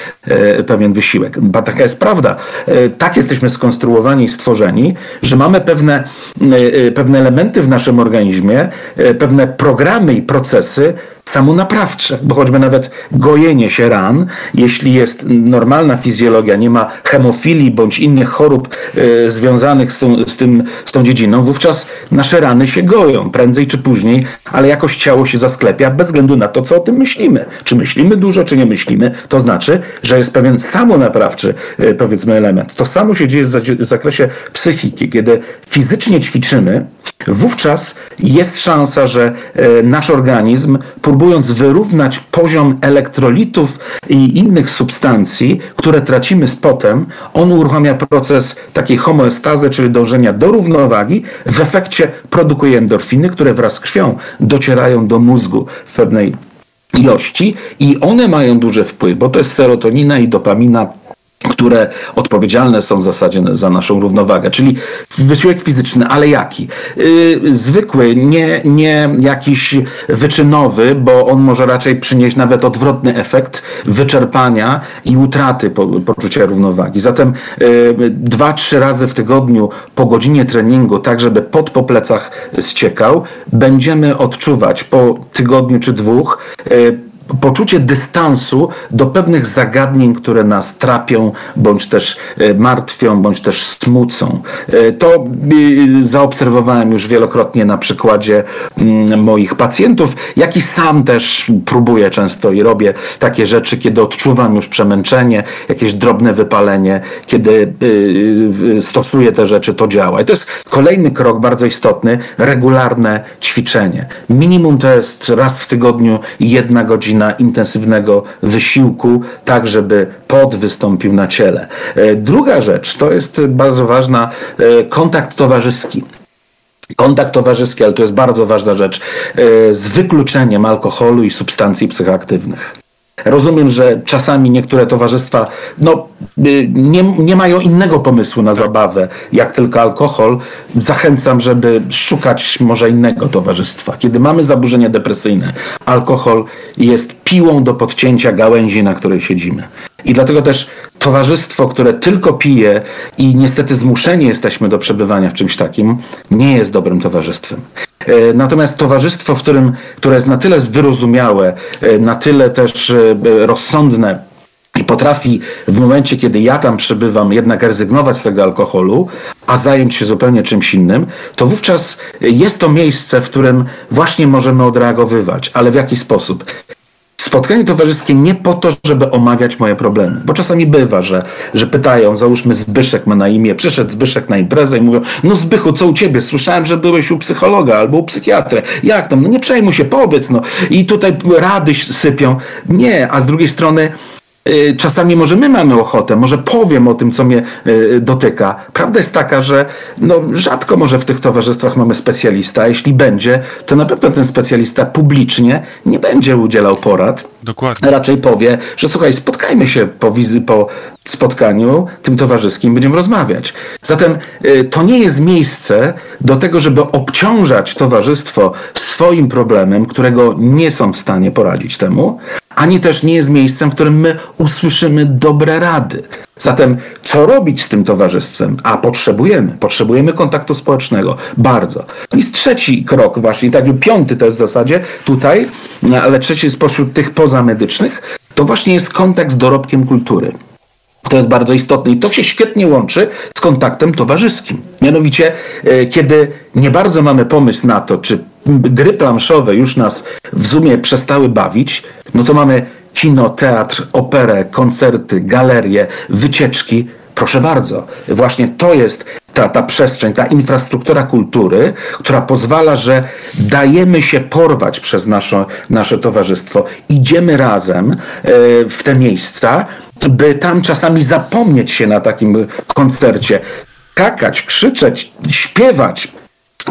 y, pewien wysiłek. Ba, taka jest prawda. Y, tak jesteśmy skonstruowani i stworzeni, że mamy pewne, y, y, pewne elementy w naszym organizmie, pewne programy i procesy, samonaprawcze, bo choćby nawet gojenie się ran, jeśli jest normalna fizjologia, nie ma hemofilii bądź innych chorób y, związanych z tą, z, tym, z tą dziedziną, wówczas nasze rany się goją prędzej czy później, ale jakoś ciało się zasklepia bez względu na to, co o tym myślimy. Czy myślimy dużo, czy nie myślimy, to znaczy, że jest pewien samonaprawczy, y, powiedzmy, element. To samo się dzieje w zakresie psychiki. Kiedy fizycznie ćwiczymy, wówczas jest szansa, że y, nasz organizm próbując wyrównać poziom elektrolitów i innych substancji, które tracimy z potem, on uruchamia proces takiej homeostazy, czyli dążenia do równowagi. W efekcie produkuje endorfiny, które wraz z krwią docierają do mózgu w pewnej ilości i one mają duży wpływ, bo to jest serotonina i dopamina które odpowiedzialne są w zasadzie za naszą równowagę, czyli wysiłek fizyczny, ale jaki? Yy, zwykły, nie, nie jakiś wyczynowy, bo on może raczej przynieść nawet odwrotny efekt wyczerpania i utraty po, poczucia równowagi. Zatem yy, dwa, trzy razy w tygodniu po godzinie treningu, tak żeby pot po plecach ściekał, będziemy odczuwać po tygodniu czy dwóch yy, poczucie dystansu do pewnych zagadnień, które nas trapią, bądź też e, martwią, bądź też smucą. E, to e, zaobserwowałem już wielokrotnie na przykładzie mm, moich pacjentów, jak i sam też próbuję często i robię takie rzeczy, kiedy odczuwam już przemęczenie, jakieś drobne wypalenie, kiedy stosuję te rzeczy, to działa. I to jest kolejny krok bardzo istotny, regularne ćwiczenie. Minimum to jest raz w tygodniu jedna godzina godzina intensywnego wysiłku, tak żeby pot wystąpił na ciele. E, druga rzecz to jest bardzo ważna, e, kontakt towarzyski. Kontakt towarzyski, ale to jest bardzo ważna rzecz, e, z wykluczeniem alkoholu i substancji psychoaktywnych. Rozumiem, że czasami niektóre towarzystwa no, y, nie, nie mają innego pomysłu na zabawę, jak tylko alkohol. Zachęcam, żeby szukać może innego towarzystwa. Kiedy mamy zaburzenia depresyjne, alkohol jest piłą do podcięcia gałęzi, na której siedzimy. I dlatego też towarzystwo, które tylko pije i niestety zmuszeni jesteśmy do przebywania w czymś takim, nie jest dobrym towarzystwem. E, natomiast towarzystwo, w którym, które jest na tyle wyrozumiałe, e, na tyle też e, rozsądne, i potrafi w momencie, kiedy ja tam przebywam, jednak rezygnować z tego alkoholu, a zająć się zupełnie czymś innym, to wówczas jest to miejsce, w którym właśnie możemy odreagowywać. Ale w jaki sposób? Spotkanie towarzyskie nie po to, żeby omawiać moje problemy. Bo czasami bywa, że, że pytają, załóżmy Zbyszek ma na imię, przyszedł Zbyszek na imprezę i mówią, no Zbychu, co u ciebie? Słyszałem, że byłeś u psychologa albo u psychiatry. Jak tam? No nie przejmuj się, powiedz, no. I tutaj rady sypią. Nie, a z drugiej strony czasami może my mamy ochotę, może powiem o tym, co mnie y, dotyka. Prawda jest taka, że no, rzadko może w tych towarzystwach mamy specjalista, a jeśli będzie, to na pewno ten specjalista publicznie nie będzie udzielał porad. Dokładnie. Raczej powie, że słuchaj, spotkajmy się po, wizy, po spotkaniu tym towarzyskim, będziemy rozmawiać. Zatem y, to nie jest miejsce do tego, żeby obciążać towarzystwo swoim problemem, którego nie są w stanie poradzić temu, ani też nie jest miejscem, w którym my usłyszymy dobre rady. Zatem, co robić z tym towarzystwem? A potrzebujemy, potrzebujemy kontaktu społecznego. Bardzo. I trzeci krok, właśnie, tak piąty to jest w zasadzie tutaj, ale trzeci spośród tych pozamedycznych, to właśnie jest kontakt z dorobkiem kultury. To jest bardzo istotne i to się świetnie łączy z kontaktem towarzyskim. Mianowicie, e, kiedy nie bardzo mamy pomysł na to, czy gry planszowe już nas w sumie przestały bawić, no to mamy kino, teatr, operę, koncerty, galerie, wycieczki. Proszę bardzo, właśnie to jest ta, ta przestrzeń, ta infrastruktura kultury, która pozwala, że dajemy się porwać przez nasze, nasze towarzystwo. Idziemy razem e, w te miejsca, by tam czasami zapomnieć się na takim koncercie. Kakać, krzyczeć, śpiewać,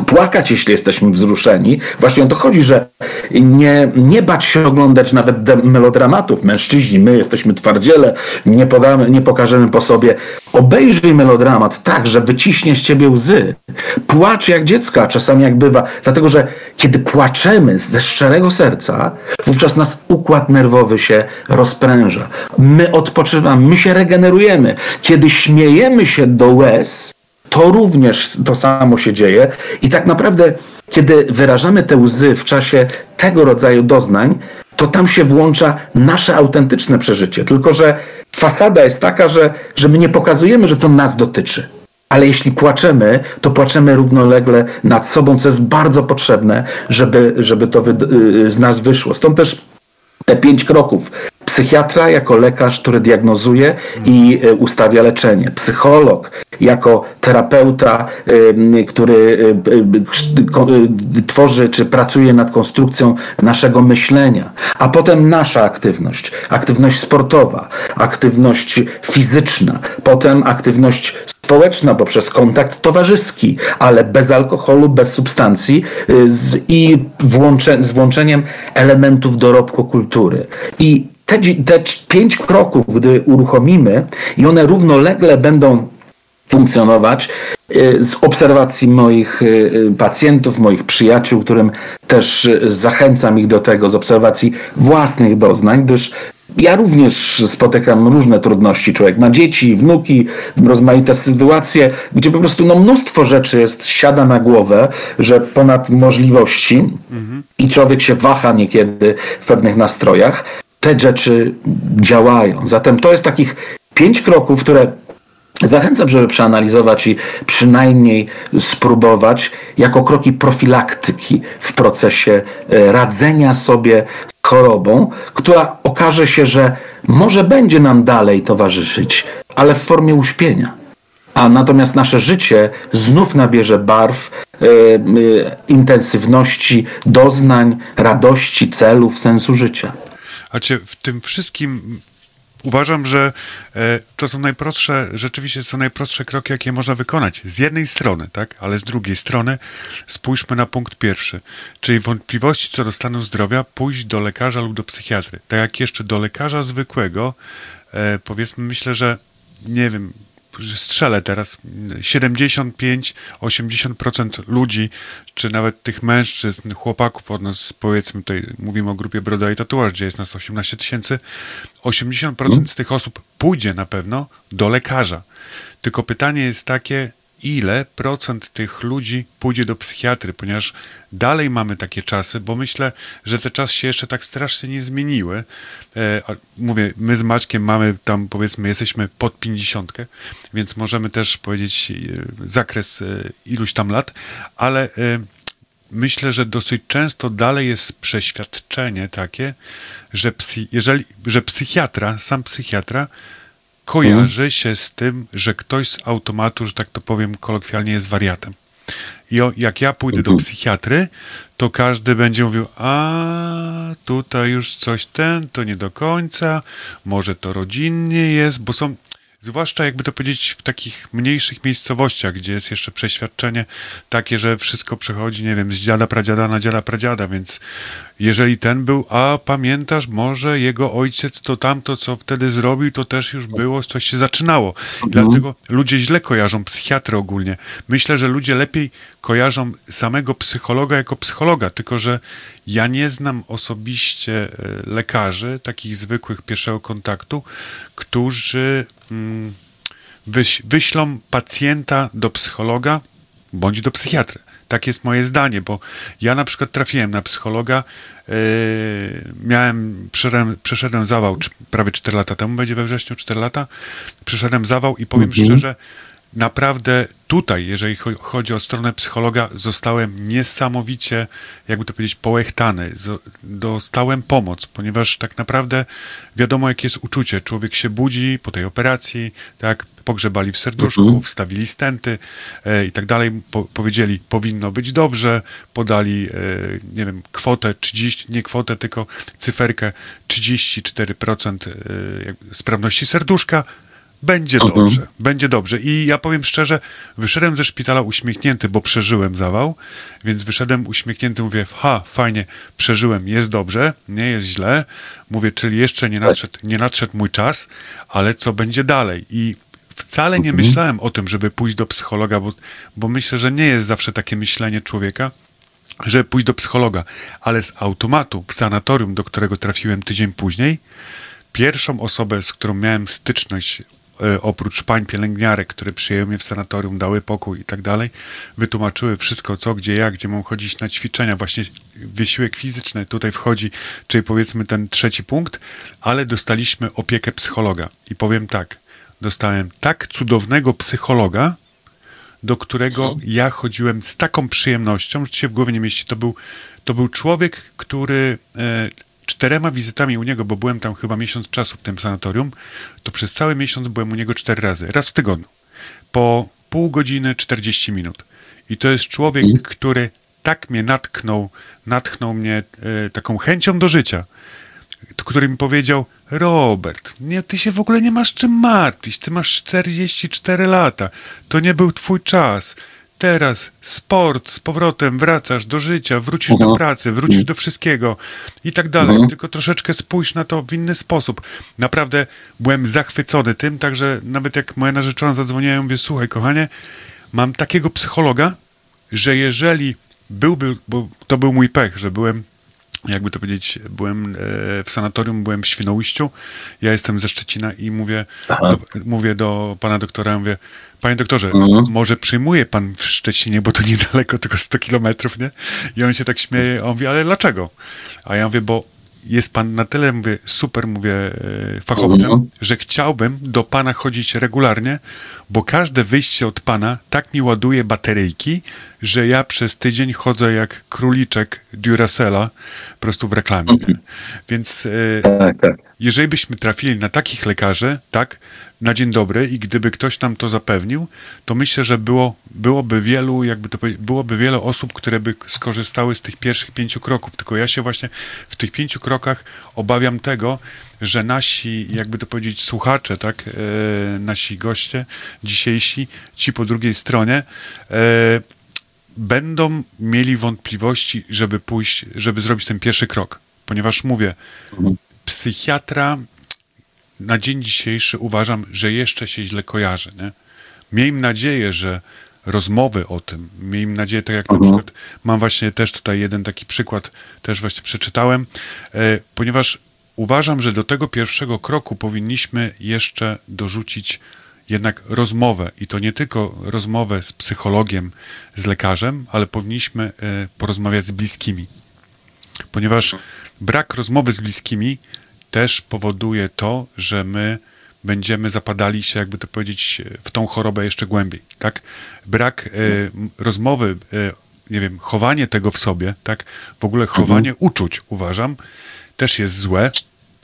płakać, jeśli jesteśmy wzruszeni. Właśnie o to chodzi, że nie, nie bać się oglądać nawet melodramatów. Mężczyźni, my jesteśmy twardziele, nie, podamy, nie pokażemy po sobie. Obejrzyj melodramat tak, że wyciśnie z ciebie łzy. Płacz jak dziecka, czasami jak bywa. Dlatego, że kiedy płaczemy ze szczerego serca, wówczas nas układ nerwowy się rozpręża. My odpoczywamy, my się regenerujemy. Kiedy śmiejemy się do łez, to również to samo się dzieje. I tak naprawdę, kiedy wyrażamy te łzy w czasie tego rodzaju doznań, to tam się włącza nasze autentyczne przeżycie. Tylko, że fasada jest taka, że, że my nie pokazujemy, że to nas dotyczy. Ale jeśli płaczemy, to płaczemy równolegle nad sobą, co jest bardzo potrzebne, żeby, żeby to y, z nas wyszło. Stąd też te pięć kroków. Psychiatra jako lekarz, który diagnozuje i e, ustawia leczenie. Psycholog jako terapeuta, e, który e, tworzy czy pracuje nad konstrukcją naszego myślenia. A potem nasza aktywność. Aktywność sportowa, aktywność fizyczna, potem aktywność społeczna poprzez kontakt towarzyski, ale bez alkoholu, bez substancji z, i włącze, z włączeniem elementów dorobku kultury. I te, te pięć kroków, gdy uruchomimy i one równolegle będą funkcjonować y, z obserwacji moich y, y, pacjentów, moich przyjaciół, którym też zachęcam ich do tego, z obserwacji własnych doznań, gdyż ja również spotykam różne trudności. Człowiek ma dzieci, wnuki, rozmaite sytuacje, gdzie po prostu no, mnóstwo rzeczy jest, siada na głowę, że ponad możliwości mhm. i człowiek się waha niekiedy w pewnych nastrojach te rzeczy działają. Zatem to jest takich pięć kroków, które Zachęcam, żeby przeanalizować i przynajmniej spróbować jako kroki profilaktyki w procesie e, radzenia sobie chorobą, która okaże się, że może będzie nam dalej towarzyszyć, ale w formie uśpienia. A natomiast nasze życie znów nabierze barw, e, intensywności, doznań, radości, celów, sensu życia. A czy w tym wszystkim uważam, że e, to są najprostsze, rzeczywiście są najprostsze kroki, jakie można wykonać. Z jednej strony, tak, ale z drugiej strony spójrzmy na punkt pierwszy, czyli wątpliwości co do stanu zdrowia, pójść do lekarza lub do psychiatry. Tak jak jeszcze do lekarza zwykłego, e, powiedzmy, myślę, że nie wiem, strzelę teraz, 75-80% ludzi, czy nawet tych mężczyzn, chłopaków od nas, powiedzmy tutaj, mówimy o grupie Broda i Tatuaż, gdzie jest nas 18 tysięcy, 80% z tych osób pójdzie na pewno do lekarza. Tylko pytanie jest takie, ile procent tych ludzi pójdzie do psychiatry, ponieważ dalej mamy takie czasy, bo myślę, że te czasy się jeszcze tak strasznie nie zmieniły. E, mówię, my z Maćkiem mamy tam, powiedzmy, jesteśmy pod pięćdziesiątkę, więc możemy też powiedzieć e, zakres e, iluś tam lat, ale myślę, że dosyć często dalej jest przeświadczenie takie, że, psy, jeżeli, że psychiatra, sam psychiatra kojarzy mhm. się z tym, że ktoś z automatu, że tak to powiem kolokwialnie, jest wariatem. I o, jak ja pójdę do mhm. psychiatry, to każdy będzie mówił, a tutaj już coś ten, to nie do końca, może to rodzinnie jest, bo są Zwłaszcza jakby to powiedzieć w takich mniejszych miejscowościach, gdzie jest jeszcze przeświadczenie takie, że wszystko przechodzi, nie wiem, z dziada pradziada na dziada pradziada, więc jeżeli ten był, a pamiętasz, może jego ojciec to tamto, co wtedy zrobił, to też już było, coś się zaczynało. Mhm. Dlatego ludzie źle kojarzą psychiatrę ogólnie. Myślę, że ludzie lepiej kojarzą samego psychologa jako psychologa, tylko że ja nie znam osobiście e, lekarzy, takich zwykłych pierwszego kontaktu, którzy wyś, wyślą pacjenta do psychologa bądź do psychiatry. Tak jest moje zdanie, bo ja na przykład trafiłem na psychologa, yy, miałem, przeszedłem, przeszedłem zawał prawie 4 lata temu, będzie we wrześniu 4 lata, przeszedłem zawał i powiem mhm. szczerze, naprawdę tutaj, jeżeli chodzi o stronę psychologa, zostałem niesamowicie, jakby to powiedzieć, połechtany. Dostałem pomoc, ponieważ tak naprawdę wiadomo, jakie jest uczucie. Człowiek się budzi po tej operacji, tak, pogrzebali w serduszku, mhm. wstawili stenty e, i tak dalej. Po, powiedzieli, powinno być dobrze, podali, e, nie wiem, kwotę 30, nie kwotę, tylko cyferkę 34% e, sprawności serduszka. Będzie mhm. dobrze, będzie dobrze. I ja powiem szczerze, wyszedłem ze szpitala uśmiechnięty, bo przeżyłem zawał, więc wyszedłem uśmiechnięty, mówię, ha, fajnie, przeżyłem, jest dobrze, nie jest źle. Mówię, czyli jeszcze nie nadszedł, nie nadszedł mój czas, ale co będzie dalej? I wcale nie mhm. myślałem o tym, żeby pójść do psychologa, bo, bo myślę, że nie jest zawsze takie myślenie człowieka, żeby pójść do psychologa, ale z automatu w sanatorium, do którego trafiłem tydzień później, pierwszą osobę, z którą miałem styczność, oprócz pań pielęgniarek, które przyjęły mnie w sanatorium, dały pokój i tak dalej, wytłumaczyły wszystko, co, gdzie, jak, gdzie mam chodzić na ćwiczenia, właśnie wysiłek fizyczny tutaj wchodzi, czyli powiedzmy ten trzeci punkt, ale dostaliśmy opiekę psychologa. I powiem tak, dostałem tak cudownego psychologa, do którego mhm. ja chodziłem z taką przyjemnością, że się w głowie nie mieści. To był, to był człowiek, który e, czterema wizytami u niego, bo byłem tam chyba miesiąc czasu w tym sanatorium, to przez cały miesiąc byłem u niego cztery razy, raz w tygodniu. Po pół godziny, 40 minut. I to jest człowiek, mhm. który tak mnie natknął, natchnął mnie e, taką chęcią do życia, który mi powiedział, Robert, nie, ty się w ogóle nie masz czym martwić. Ty masz 44 lata. To nie był twój czas. Teraz sport, z powrotem wracasz do życia, wrócisz -huh. do mhm. pracy, wrócisz mhm. do wszystkiego i tak dalej. Mhm. Tylko troszeczkę spójrz na to w inny sposób. Naprawdę byłem zachwycony tym, także nawet jak moja narzeczona zadzwoniła, ja mówię, słuchaj kochanie, mam takiego psychologa, że jeżeli byłby, bo to był mój pech, że byłem jakby to powiedzieć, byłem e, w sanatorium, byłem w Świnoujściu, ja jestem ze Szczecina i mówię, do, mówię do pana doktora, mówię, panie doktorze, mhm. może przyjmuje pan w Szczecinie, bo to niedaleko, tylko 100 kilometrów, nie? I on się tak śmieje, on mówi, ale dlaczego? A ja mówię, bo jest pan na tyle, mówię, super, mówię, e, fachowcem, mhm. że chciałbym do pana chodzić regularnie, bo każde wyjście od pana tak mi ładuje bateryjki, że ja przez tydzień chodzę jak króliczek Duracella, po prostu w reklamie. Mhm. Więc e, tak, tak. jeżeli byśmy trafili na takich lekarzy, tak, na dzień dobry i gdyby ktoś nam to zapewnił, to myślę, że było, byłoby wielu, jakby to byłoby wiele osób, które by skorzystały z tych pierwszych pięciu kroków. Tylko ja się właśnie w tych pięciu krokach obawiam tego, że nasi, jakby to powiedzieć, słuchacze, tak, e, nasi goście dzisiejsi, ci po drugiej stronie, e, będą mieli wątpliwości, żeby pójść, żeby zrobić ten pierwszy krok. Ponieważ mówię, psychiatra na dzień dzisiejszy uważam, że jeszcze się źle kojarzy. Nie? Miejmy nadzieję, że rozmowy o tym, miejmy nadzieję, tak jak na mhm. przykład mam właśnie też tutaj jeden taki przykład, też właśnie przeczytałem, e, ponieważ uważam, że do tego pierwszego kroku powinniśmy jeszcze dorzucić jednak rozmowę i to nie tylko rozmowę z psychologiem, z lekarzem, ale powinniśmy e, porozmawiać z bliskimi. Ponieważ brak rozmowy z bliskimi też powoduje to, że my będziemy zapadali się, jakby to powiedzieć, w tą chorobę jeszcze głębiej, tak? Brak e, rozmowy, e, nie wiem, chowanie tego w sobie, tak? W ogóle chowanie mhm. uczuć, uważam, też jest złe,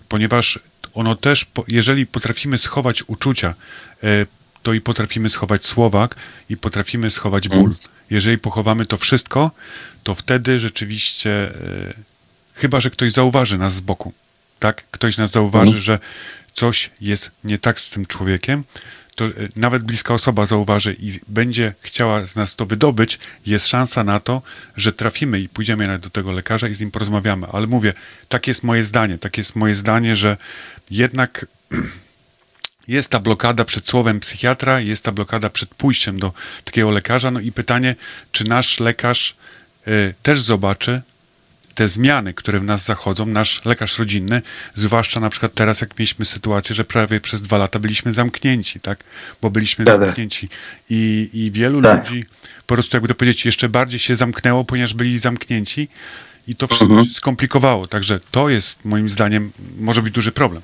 ponieważ ono też, jeżeli potrafimy schować uczucia, e, to i potrafimy schować słowa i potrafimy schować ból. Mhm. Jeżeli pochowamy to wszystko, to wtedy rzeczywiście, chyba że ktoś zauważy nas z boku, tak? Ktoś nas zauważy, mhm. że coś jest nie tak z tym człowiekiem, to e, nawet bliska osoba zauważy i będzie chciała z nas to wydobyć, jest szansa na to, że trafimy i pójdziemy do tego lekarza i z nim porozmawiamy. Ale mówię, tak jest moje zdanie, tak jest moje zdanie, że jednak jest ta blokada przed słowem psychiatra, jest ta blokada przed pójściem do takiego lekarza. No i pytanie, czy nasz lekarz y, też zobaczy, te zmiany, które w nas zachodzą, nasz lekarz rodzinny, zwłaszcza na przykład teraz, jak mieliśmy sytuację, że prawie przez dwa lata byliśmy zamknięci, tak? Bo byliśmy zamknięci. I, I wielu tak. ludzi po prostu, jakby to powiedzieć, jeszcze bardziej się zamknęło, ponieważ byli zamknięci i to wszystko mhm. się skomplikowało. Także to jest moim zdaniem, może być duży problem.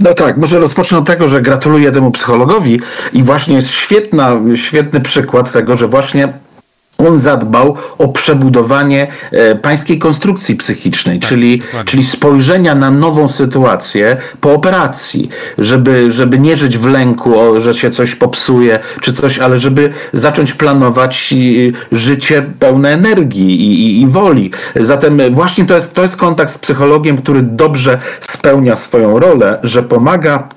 No tak, może rozpocznę od tego, że gratuluję temu psychologowi i właśnie jest świetna, świetny przykład tego, że właśnie on zadbał o przebudowanie e, pańskiej konstrukcji psychicznej, tak, czyli, czyli spojrzenia na nową sytuację po operacji, żeby, żeby nie żyć w lęku, o, że się coś popsuje czy coś, ale żeby zacząć planować życie pełne energii i, i, i woli. Zatem właśnie to jest, to jest kontakt z psychologiem, który dobrze spełnia swoją rolę, że pomaga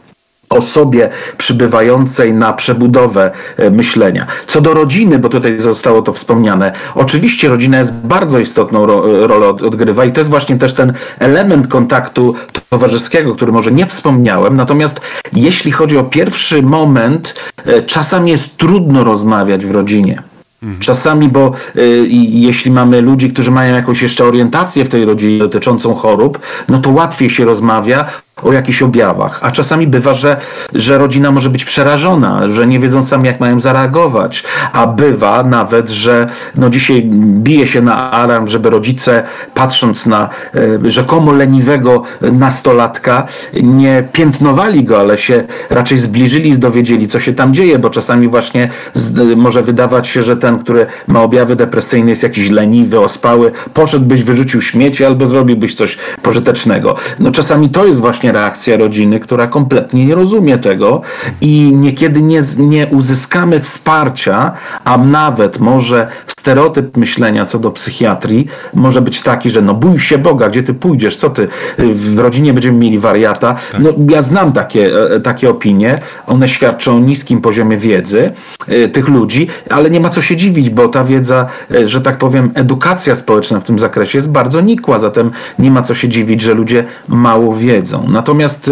osobie przybywającej na przebudowę e, myślenia. Co do rodziny, bo tutaj zostało to wspomniane, oczywiście rodzina jest bardzo istotną ro rolę odgrywa i to jest właśnie też ten element kontaktu towarzyskiego, który może nie wspomniałem, natomiast jeśli chodzi o pierwszy moment, e, czasami jest trudno rozmawiać w rodzinie. Mhm. Czasami, bo y, jeśli mamy ludzi, którzy mają jakąś jeszcze orientację w tej rodzinie dotyczącą chorób, no to łatwiej się rozmawia o jakichś objawach. A czasami bywa, że, że rodzina może być przerażona, że nie wiedzą sami, jak mają zareagować. A bywa nawet, że no dzisiaj bije się na alarm, żeby rodzice, patrząc na e, rzekomo leniwego nastolatka, nie piętnowali go, ale się raczej zbliżyli i dowiedzieli, co się tam dzieje, bo czasami właśnie z, może wydawać się, że ten, który ma objawy depresyjne, jest jakiś leniwy, ospały, poszedłbyś, wyrzucił śmieci albo zrobiłbyś coś pożytecznego. No czasami to jest właśnie właśnie reakcja rodziny, która kompletnie nie rozumie tego i niekiedy nie, nie uzyskamy wsparcia, a nawet może stereotyp myślenia co do psychiatrii może być taki, że no bój się Boga, gdzie ty pójdziesz, co ty, w rodzinie będziemy mieli wariata. Tak. No ja znam takie, e, takie opinie, one świadczą o niskim poziomie wiedzy e, tych ludzi, ale nie ma co się dziwić, bo ta wiedza, e, że tak powiem, edukacja społeczna w tym zakresie jest bardzo nikła, zatem nie ma co się dziwić, że ludzie mało wiedzą. Natomiast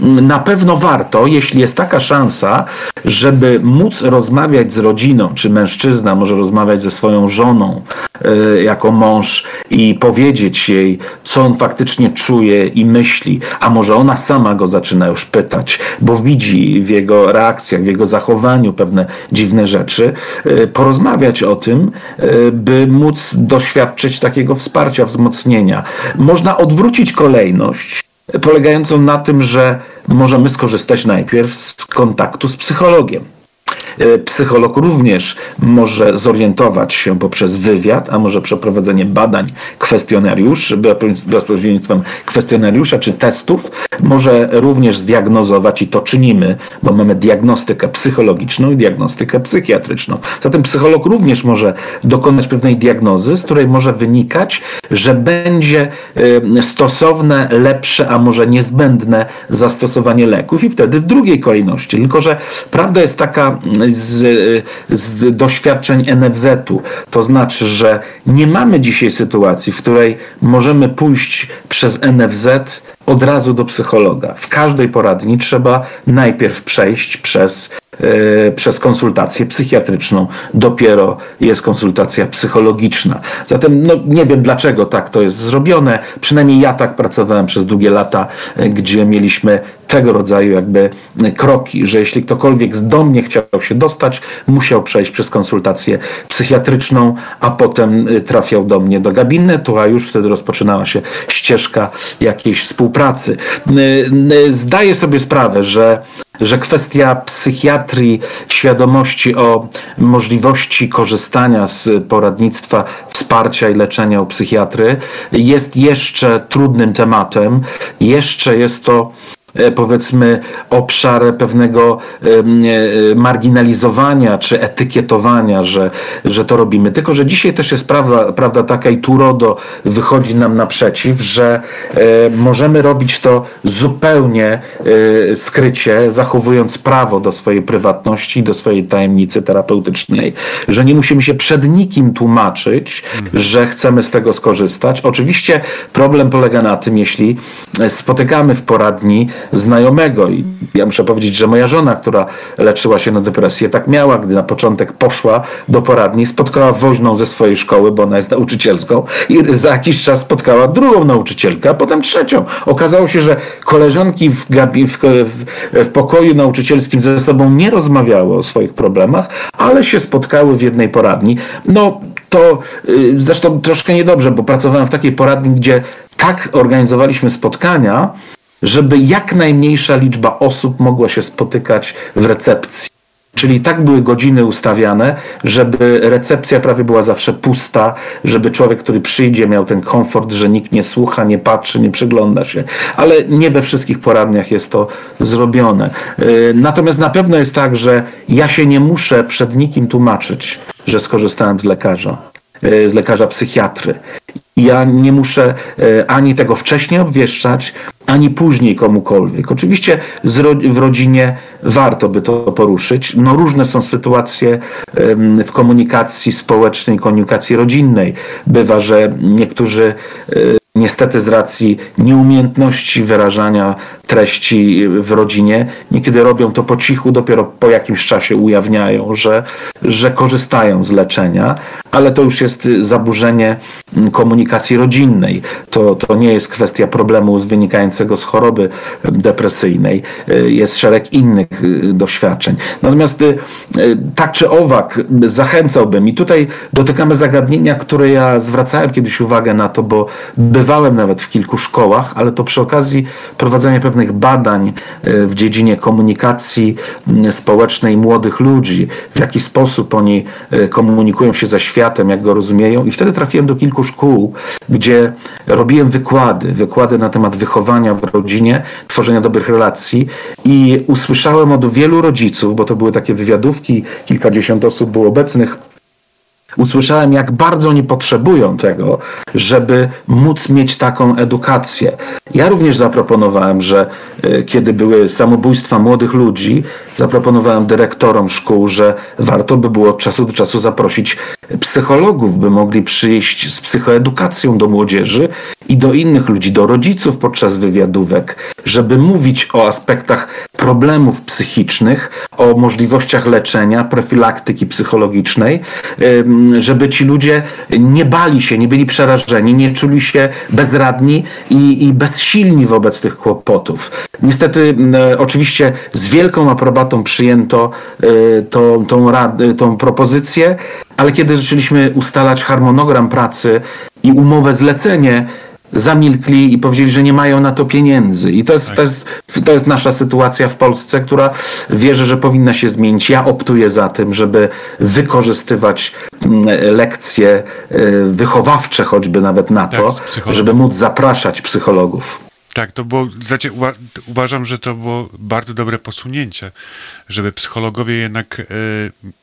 na pewno warto, jeśli jest taka szansa, żeby móc rozmawiać z rodziną, czy mężczyzna może rozmawiać ze swoją żoną e, jako mąż i powiedzieć jej, co on faktycznie czuje i myśli, a może ona sama go zaczyna już pytać, bo widzi w jego reakcjach, w jego zachowaniu pewne dziwne rzeczy, e, porozmawiać o tym, e, by móc doświadczyć takiego wsparcia, wzmocnienia. Można odwrócić kolejność polegającą na tym, że możemy skorzystać najpierw z kontaktu z psychologiem. E, psycholog również może zorientować się poprzez wywiad, a może przeprowadzenie badań kwestionariusz, za pośrednictwem kwestionariusza czy testów, może również zdiagnozować i to czynimy, bo mamy diagnostykę psychologiczną i diagnostykę psychiatryczną. Zatem psycholog również może dokonać pewnej diagnozy, z której może wynikać, że będzie e, stosowne, lepsze, a może niezbędne zastosowanie leków i wtedy w drugiej kolejności. Tylko, że prawda jest taka z, z doświadczeń NFZ-u. To znaczy, że nie mamy dzisiaj sytuacji, w której możemy pójść przez NFZ od razu do psychologa. W każdej poradni trzeba najpierw przejść przez E, przez konsultację psychiatryczną. Dopiero jest konsultacja psychologiczna. Zatem no, nie wiem dlaczego tak to jest zrobione. Przynajmniej ja tak pracowałem przez długie lata, e, gdzie mieliśmy tego rodzaju jakby kroki, że jeśli ktokolwiek do mnie chciał się dostać, musiał przejść przez konsultację psychiatryczną, a potem e, trafiał do mnie do gabinetu, a już wtedy rozpoczynała się ścieżka jakiejś współpracy. Zdaję sobie sprawę, że że kwestia psychiatrii, świadomości o możliwości korzystania z poradnictwa, wsparcia i leczenia u psychiatry jest jeszcze trudnym tematem. Jeszcze jest to powiedzmy obszar pewnego e, marginalizowania czy etykietowania, że, że to robimy. Tylko, że dzisiaj też jest prawda, prawda taka i tu RODO wychodzi nam naprzeciw, że e, możemy robić to zupełnie skrycie, zachowując prawo do swojej prywatności, do swojej tajemnicy terapeutycznej, że nie musimy się przed nikim tłumaczyć, że chcemy z tego skorzystać. Oczywiście problem polega na tym, jeśli spotykamy w poradni znajomego. I ja muszę powiedzieć, że moja żona, która leczyła się na depresję, tak miała, gdy na początek poszła do poradni, spotkała woźną ze swojej szkoły, bo ona jest nauczycielską, i za jakiś czas spotkała drugą nauczycielkę, a potem trzecią. Okazało się, że koleżanki w, w, w, pokoju nauczycielskim ze sobą nie rozmawiały o swoich problemach, ale się spotkały w jednej poradni. No, to y, zresztą troszkę niedobrze, bo pracowałem w takiej poradni, gdzie tak organizowaliśmy spotkania, żeby jak najmniejsza liczba osób mogła się spotykać w recepcji. Czyli tak były godziny ustawiane, żeby recepcja prawie była zawsze pusta, żeby człowiek, który przyjdzie, miał ten komfort, że nikt nie słucha, nie patrzy, nie przygląda się. Ale nie we wszystkich poradniach jest to zrobione. Y, natomiast na pewno jest tak, że ja się nie muszę przed nikim tłumaczyć, że skorzystałem z lekarza y, z lekarza psychiatry. Ja nie muszę y, ani tego wcześniej obwieszczać, ani później komukolwiek. Oczywiście w rodzinie warto by to poruszyć. No różne są sytuacje w komunikacji społecznej, komunikacji rodzinnej. Bywa, że niektórzy niestety z racji nieumiejętności wyrażania treści w rodzinie, niekiedy robią to po cichu, dopiero po jakimś czasie ujawniają, że, że korzystają z leczenia, ale to już jest zaburzenie komunikacji rodzinnej. To, to nie jest kwestia problemu wynikającego z choroby depresyjnej. Jest szereg innych doświadczeń. Natomiast y, tak czy owak zachęcałbym i tutaj dotykamy zagadnienia, które ja zwracałem kiedyś uwagę na to, bo bywałem nawet w kilku szkołach, ale to przy okazji prowadzenia pewnych pewnych badań e, w dziedzinie komunikacji społecznej młodych ludzi, w jaki sposób oni e, komunikują się ze światem, jak go rozumieją. I wtedy trafiłem do kilku szkół, gdzie robiłem wykłady, wykłady na temat wychowania w rodzinie, tworzenia dobrych relacji i usłyszałem od wielu rodziców, bo to były takie wywiadówki, kilkadziesiąt osób było obecnych, usłyszałem, jak bardzo oni potrzebują tego, żeby móc mieć taką edukację. Ja również zaproponowałem, że e, kiedy były samobójstwa młodych ludzi, zaproponowałem dyrektorom szkół, że warto by było od czasu do czasu zaprosić psychologów, by mogli przyjść z psychoedukacją do młodzieży i do innych ludzi, do rodziców podczas wywiadówek, żeby mówić o aspektach problemów psychicznych, o możliwościach leczenia, profilaktyki psychologicznej, żeby ci ludzie nie bali się, nie byli przerażeni, nie czuli się bezradni i, i bezsilni wobec tych kłopotów. Niestety, oczywiście z wielką aprobatą przyjęto e, tą, tą, tą propozycję, ale kiedy zaczęliśmy ustalać harmonogram pracy i umowę zlecenie, zamilkli i powiedzieli, że nie mają na to pieniędzy. I to jest, tak. to, jest, to jest nasza sytuacja w Polsce, która wierzę, że powinna się zmienić. Ja optuję za tym, żeby wykorzystywać mm, lekcje e, wychowawcze choćby nawet na to, tak, żeby móc zapraszać psychologów. Tak, to było, znaczy, uwa uważam, że to było bardzo dobre posunięcie, żeby psychologowie jednak e,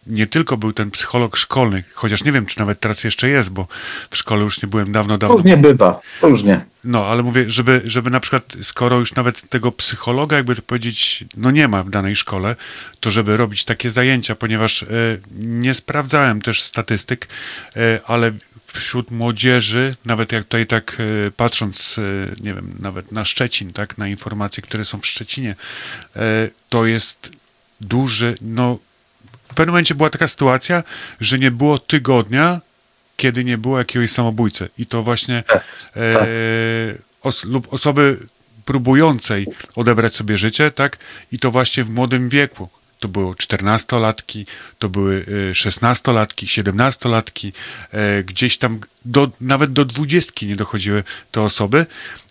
nie tylko był ten psycholog szkolny, chociaż nie wiem, czy nawet teraz jeszcze jest, bo w szkole już nie byłem dawno, dawno. Różnie bywa, różnie. No, ale mówię, żeby, żeby na przykład, skoro już nawet tego psychologa, jakby to powiedzieć, no nie ma w danej szkole, to żeby robić takie zajęcia, ponieważ e, nie sprawdzałem też statystyk, e, ale wśród młodzieży, nawet jak tutaj tak e, patrząc, nie wiem, nawet na Szczecin, tak, na informacje, które są w Szczecinie, to jest duży, no w pewnym momencie była taka sytuacja, że nie było tygodnia, kiedy nie było jakiegoś samobójcy. I to właśnie tak, e, tak. os, lub osoby próbującej odebrać sobie życie, tak? I to właśnie w młodym wieku to były 14-latki, to były 16-latki, e, 17-latki, e, gdzieś tam do, nawet do 20 nie dochodziły te osoby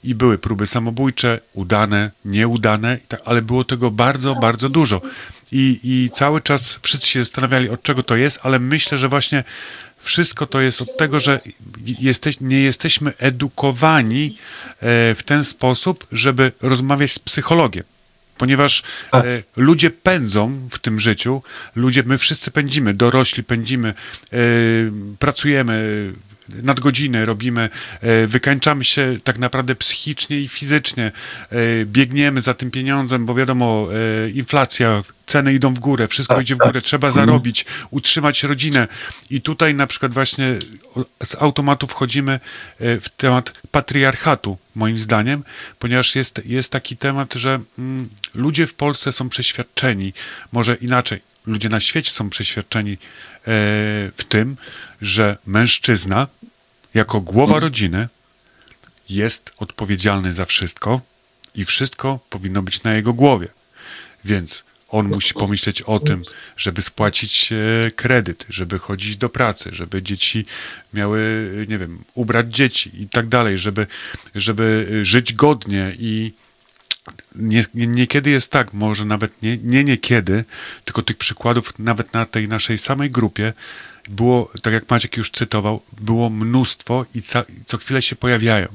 i były próby samobójcze, udane, nieudane, ale było tego bardzo, bardzo dużo. I, I cały czas wszyscy się zastanawiali, od czego to jest, ale myślę, że właśnie wszystko to jest od tego, że jesteś, nie jesteśmy edukowani e, w ten sposób, żeby rozmawiać z psychologiem ponieważ tak. e, ludzie pędzą w tym życiu, ludzie, my wszyscy pędzimy, dorośli pędzimy, e, pracujemy, nadgodziny robimy, e, wykańczamy się tak naprawdę psychicznie i fizycznie, e, biegniemy za tym pieniądzem, bo wiadomo, e, inflacja, ceny idą w górę, wszystko tak, idzie w górę, tak. trzeba mhm. zarobić, utrzymać rodzinę. I tutaj na przykład właśnie z automatu wchodzimy w temat patriarchatu, moim zdaniem, ponieważ jest, jest taki temat, że mm, ludzie w Polsce są przeświadczeni, może inaczej, ludzie na świecie są przeświadczeni w tym, że mężczyzna jako głowa rodziny jest odpowiedzialny za wszystko i wszystko powinno być na jego głowie. Więc on musi pomyśleć o tym, żeby spłacić e, kredyt, żeby chodzić do pracy, żeby dzieci miały, nie wiem, ubrać dzieci i tak dalej, żeby, żeby żyć godnie i nie, nie, niekiedy jest tak, może nawet nie, nie niekiedy, tylko tych przykładów nawet na tej naszej samej grupie było, tak jak Maciek już cytował, było mnóstwo i ca, co chwilę się pojawiają,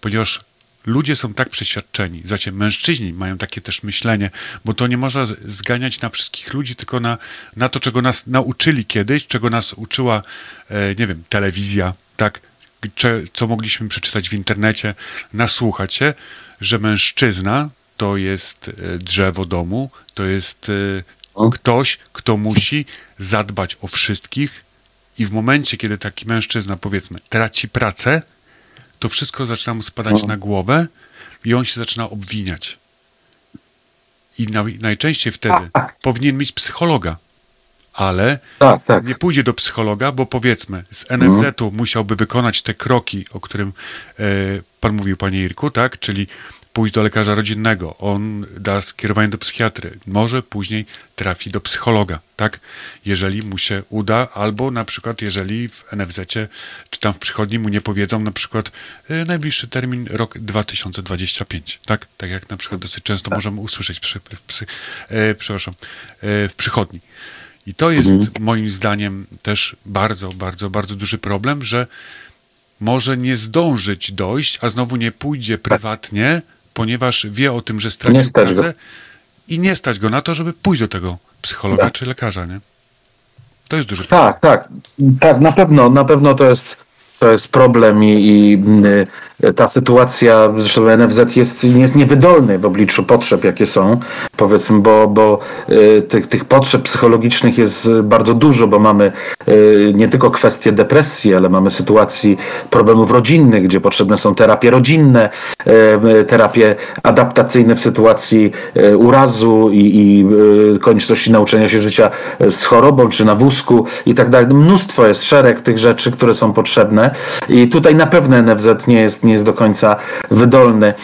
ponieważ ludzie są tak przeświadczeni, zacie mężczyźni mają takie też myślenie, bo to nie można zganiać na wszystkich ludzi, tylko na, na to, czego nas nauczyli kiedyś, czego nas uczyła, e, nie wiem, telewizja, tak, co mogliśmy przeczytać w internecie, nasłuchać się, że mężczyzna to jest e, drzewo domu, to jest e, ktoś, kto musi zadbać o wszystkich i w momencie, kiedy taki mężczyzna, powiedzmy, traci pracę, to wszystko zaczyna mu spadać na głowę i on się zaczyna obwiniać. I na, najczęściej wtedy tak, powinien mieć psychologa, ale tak, tak. nie pójdzie do psychologa, bo powiedzmy, z NFZ-u mhm. musiałby wykonać te kroki, o którym e, pan mówił, panie Irku, tak? Czyli pójść do lekarza rodzinnego, on da skierowanie do psychiatry, może później trafi do psychologa, tak? Jeżeli mu się uda, albo na przykład jeżeli w NFZ czy tam w przychodni mu nie powiedzą na przykład y, najbliższy termin rok 2025, tak? Tak jak na przykład dosyć często możemy usłyszeć przy, w, psy, e, przepraszam, e, w przychodni. I to jest mhm. moim zdaniem też bardzo, bardzo, bardzo duży problem, że może nie zdążyć dojść, a znowu nie pójdzie prywatnie, ponieważ wie o tym, że stracił pracę go. i nie stać go na to, żeby pójść do tego psychologa tak. czy lekarza, nie? To jest duży problem. Tak, tak. Tak, na pewno, na pewno to jest, to jest problem i, i ta sytuacja, zresztą NFZ jest, jest niewydolny w obliczu potrzeb, jakie są, powiedzmy, bo, bo y, tych, tych potrzeb psychologicznych jest bardzo dużo, bo mamy y, nie tylko kwestie depresji, ale mamy sytuacji problemów rodzinnych, gdzie potrzebne są terapie rodzinne, y, terapie adaptacyjne w sytuacji urazu i, i konieczności nauczenia się życia z chorobą, czy na wózku i tak dalej. Mnóstwo jest szereg tych rzeczy, które są potrzebne i tutaj na pewno NFZ nie jest nie jest do końca wydolny.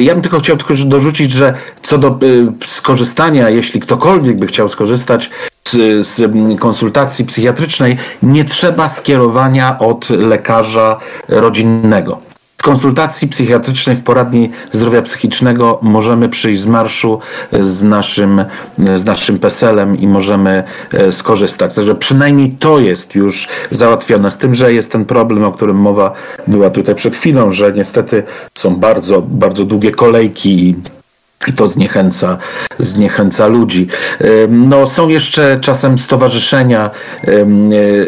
Ja bym tylko chciał tylko dorzucić, że co do y, skorzystania, jeśli ktokolwiek by chciał skorzystać z, z, konsultacji psychiatrycznej, nie trzeba skierowania od lekarza rodzinnego. Z konsultacji psychiatrycznej w poradni zdrowia psychicznego możemy przyjść z marszu z naszym, z naszym PESEL-em i możemy e, skorzystać. Także przynajmniej to jest już załatwione. Z tym, że jest ten problem, o którym mowa była tutaj przed chwilą, że niestety są bardzo, bardzo długie kolejki i to zniechęca, zniechęca ludzi. No, są jeszcze czasem stowarzyszenia,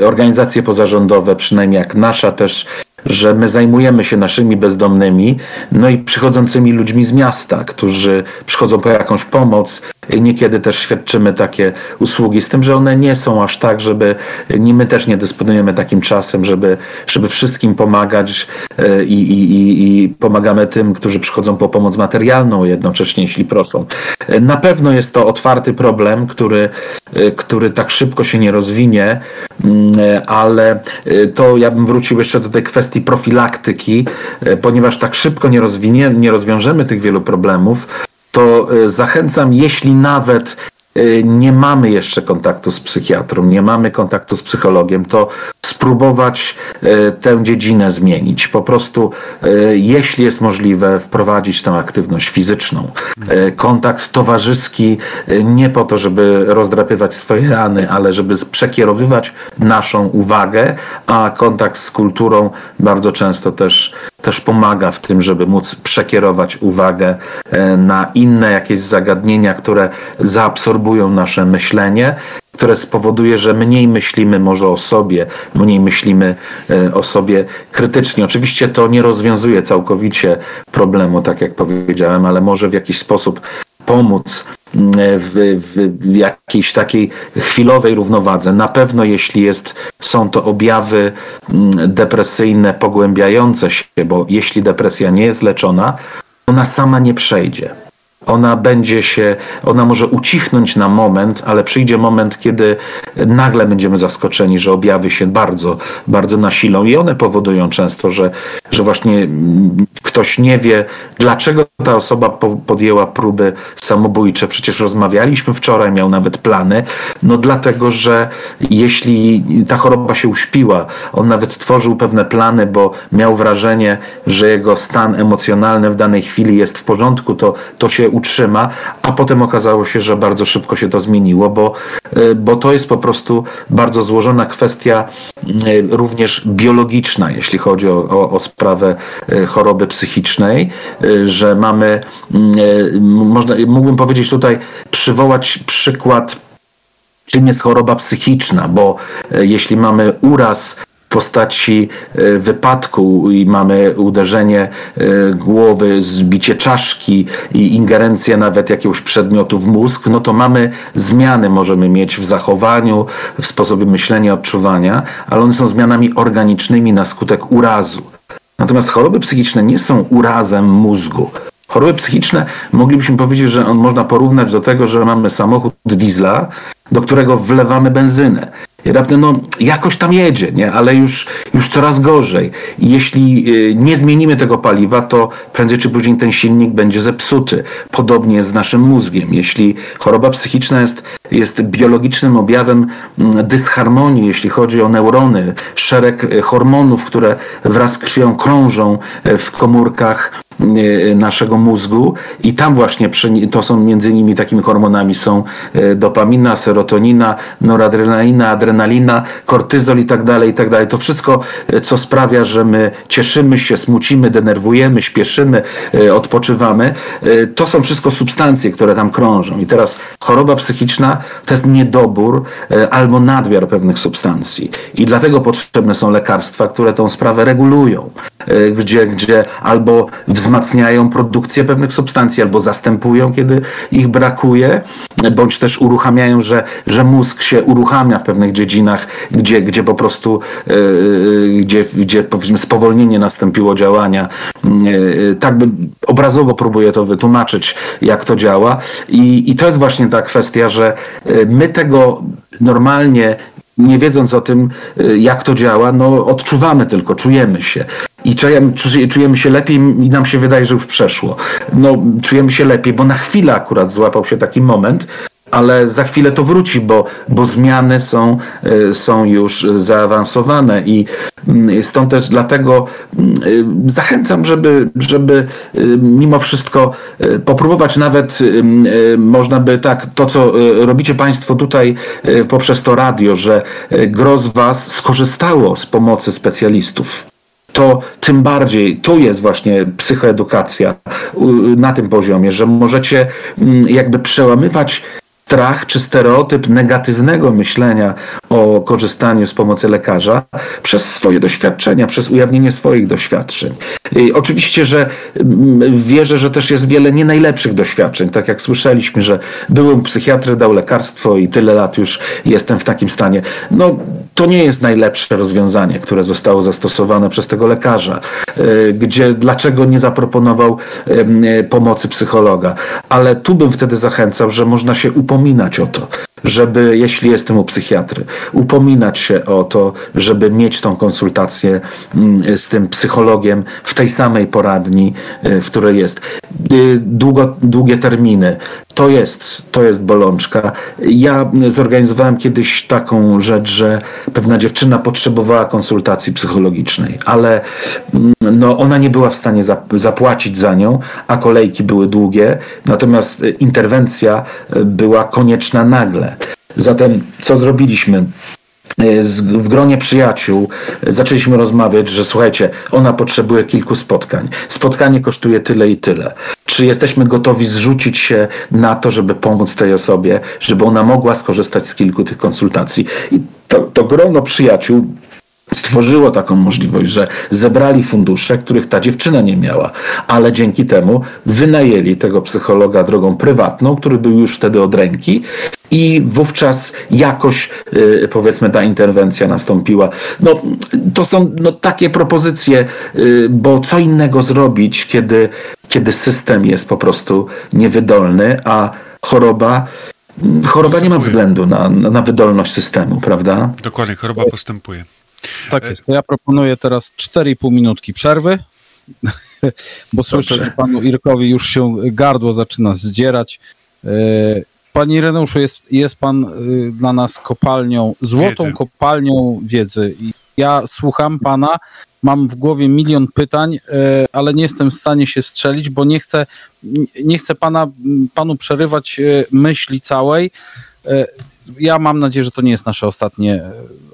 e, organizacje pozarządowe, przynajmniej jak nasza też że my zajmujemy się naszymi bezdomnymi, no i przychodzącymi ludźmi z miasta, którzy przychodzą po jakąś pomoc. Niekiedy też świadczymy takie usługi, z tym, że one nie są aż tak, żeby nie my też nie dysponujemy takim czasem, żeby, żeby wszystkim pomagać e, i, i, i pomagamy tym, którzy przychodzą po pomoc materialną jednocześnie, jeśli proszą. E, na pewno jest to otwarty problem, który, który tak szybko się nie rozwinie, mm, ale to ja bym wrócił jeszcze do tej kwestii profilaktyki, ponieważ tak szybko nie, rozwinie, nie rozwiążemy tych wielu problemów, to zachęcam, jeśli nawet nie mamy jeszcze kontaktu z psychiatrą, nie mamy kontaktu z psychologiem, to spróbować e, tę dziedzinę zmienić. Po prostu, e, jeśli jest możliwe, wprowadzić tę aktywność fizyczną. E, kontakt towarzyski nie po to, żeby rozdrapywać swoje rany, ale żeby przekierowywać naszą uwagę, a kontakt z kulturą bardzo często też, też pomaga w tym, żeby móc przekierować uwagę na inne jakieś zagadnienia, które zaabsorbują nasze myślenie które spowoduje, że mniej myślimy może o sobie, mniej myślimy e, o sobie krytycznie. Oczywiście to nie rozwiązuje całkowicie problemu, tak jak powiedziałem, ale może w jakiś sposób pomóc mm, w, w, jakiejś takiej chwilowej równowadze. Na pewno jeśli jest, są to objawy mm, depresyjne pogłębiające się, bo jeśli depresja nie jest leczona, ona sama nie przejdzie ona będzie się, ona może ucichnąć na moment, ale przyjdzie moment, kiedy nagle będziemy zaskoczeni, że objawy się bardzo, bardzo nasilą i one powodują często, że, że właśnie ktoś nie wie, dlaczego ta osoba podjęła próby samobójcze. Przecież rozmawialiśmy wczoraj, miał nawet plany. No dlatego, że jeśli ta choroba się uśpiła, on nawet tworzył pewne plany, bo miał wrażenie, że jego stan emocjonalny w danej chwili jest w porządku, to, to się utrzyma, a potem okazało się, że bardzo szybko się to zmieniło, bo, y, bo to jest po prostu bardzo złożona kwestia y, również biologiczna, jeśli chodzi o, o, o sprawę y, choroby psychicznej, że mamy, można, mógłbym powiedzieć tutaj, przywołać przykład czym jest choroba psychiczna, bo jeśli mamy uraz postaci e, wypadku i mamy uderzenie e, głowy, zbicie czaszki i ingerencję nawet jakiegoś przedmiotu w mózg, no to mamy zmiany, możemy mieć w zachowaniu, w sposobie myślenia, odczuwania, ale one są zmianami organicznymi na skutek urazu. Natomiast choroby psychiczne nie są urazem mózgu. Choroby psychiczne moglibyśmy powiedzieć, że on można porównać do tego, że mamy samochód diesla, do którego wlewamy benzynę. Raptem no, jakoś tam jedzie, nie? ale już, już coraz gorzej. Jeśli y, nie zmienimy tego paliwa, to prędzej czy później ten silnik będzie zepsuty. Podobnie z naszym mózgiem. Jeśli choroba psychiczna jest, jest biologicznym objawem mm, dysharmonii, jeśli chodzi o neurony, szereg y, hormonów, które wraz z krwią krążą y, w komórkach naszego mózgu i tam właśnie to są między innymi takimi hormonami są e, dopamina, serotonina, noradrenalina, adrenalina, kortyzol i tak dalej, i tak dalej. To wszystko, e, co sprawia, że my cieszymy się, smucimy, denerwujemy, śpieszymy, odpoczywamy, to są wszystko substancje, które tam krążą. I teraz choroba psychiczna to jest niedobór albo nadmiar pewnych substancji. I dlatego potrzebne są lekarstwa, które tą sprawę regulują, gdzie, gdzie albo wzmacniają wzmacniają produkcję pewnych substancji albo zastępują, kiedy ich brakuje, bądź też uruchamiają, że, że mózg się uruchamia w pewnych dziedzinach, gdzie, gdzie po prostu, yy, gdzie, gdzie powiedzmy spowolnienie nastąpiło działania. Yy, tak by obrazowo próbuję to wytłumaczyć, jak to działa. I, I to jest właśnie ta kwestia, że my tego normalnie nie wiedząc o tym, jak to działa, no odczuwamy tylko, czujemy się i czujemy, się lepiej i nam się wydaje, że już przeszło. No, czujemy się lepiej, bo na chwilę akurat złapał się taki moment, ale za chwilę to wróci, bo, bo zmiany są, y, są już zaawansowane i mm, stąd też dlatego y, zachęcam, żeby, żeby y, mimo wszystko popróbować nawet, można by tak, to co robicie Państwo tutaj poprzez to radio, że gro z Was skorzystało z pomocy specjalistów to tym bardziej tu jest właśnie psychoedukacja na tym poziomie, że możecie mm, jakby przełamywać strach czy stereotyp negatywnego myślenia o korzystaniu z pomocy lekarza przez swoje doświadczenia, przez ujawnienie swoich doświadczeń. I oczywiście, że mm, wierzę, że też jest wiele nie najlepszych doświadczeń. Tak jak słyszeliśmy, że byłem psychiatry, dał lekarstwo i tyle lat już jestem w takim stanie. No, to nie jest najlepsze rozwiązanie, które zostało zastosowane przez tego lekarza, e, gdzie dlaczego nie zaproponował e, pomocy psychologa. Ale tu bym wtedy zachęcał, że można się upominać o to, żeby, jeśli jestem u psychiatry, upominać się o to, żeby mieć tą konsultację mm, z tym psychologiem w tej samej poradni, w której jest. Długo, długie terminy. To jest, to jest bolączka. Ja zorganizowałem kiedyś taką rzecz, że pewna dziewczyna potrzebowała konsultacji psychologicznej, ale mm, no, ona nie była w stanie zapłacić za nią, a kolejki były długie, natomiast interwencja była konieczna nagle. Zatem co zrobiliśmy? E, w gronie przyjaciół zaczęliśmy rozmawiać, że słuchajcie, ona potrzebuje kilku spotkań. Spotkanie kosztuje tyle i tyle. Czy jesteśmy gotowi zrzucić się na to, żeby pomóc tej osobie, żeby ona mogła skorzystać z kilku tych konsultacji? I to, to grono przyjaciół stworzyło taką możliwość, że zebrali fundusze, których ta dziewczyna nie miała, ale dzięki temu wynajęli tego psychologa drogą prywatną, który był już wtedy od ręki i wówczas jakoś y, powiedzmy ta interwencja nastąpiła. No, to są no, takie propozycje, y, bo co innego zrobić, kiedy, kiedy system jest po prostu niewydolny, a choroba choroba nie ma względu na, na wydolność systemu, prawda? Dokładnie, choroba postępuje. Tak jest. To ja proponuję teraz 4,5 minutki przerwy, bo słyszę, Dobrze. że panu Irkowi już się gardło zaczyna zdzierać. Panie Ireneuszu, jest, jest pan y, dla nas kopalnią, złotą Wiedzy. kopalnią wiedzy. I ja słucham pana, mam w głowie milion pytań, e, ale nie jestem w stanie się strzelić, bo nie chcę, nie chcę pana, panu przerywać e, myśli całej. Ja mam nadzieję, że to nie jest nasze ostatnie,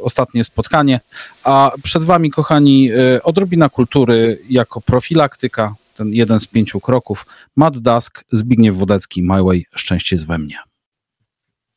ostatnie spotkanie. A przed Wami, kochani, odrobina kultury jako profilaktyka, ten jeden z pięciu kroków. Matt Dusk, Zbigniew Wodecki, My Way, szczęście jest we mnie.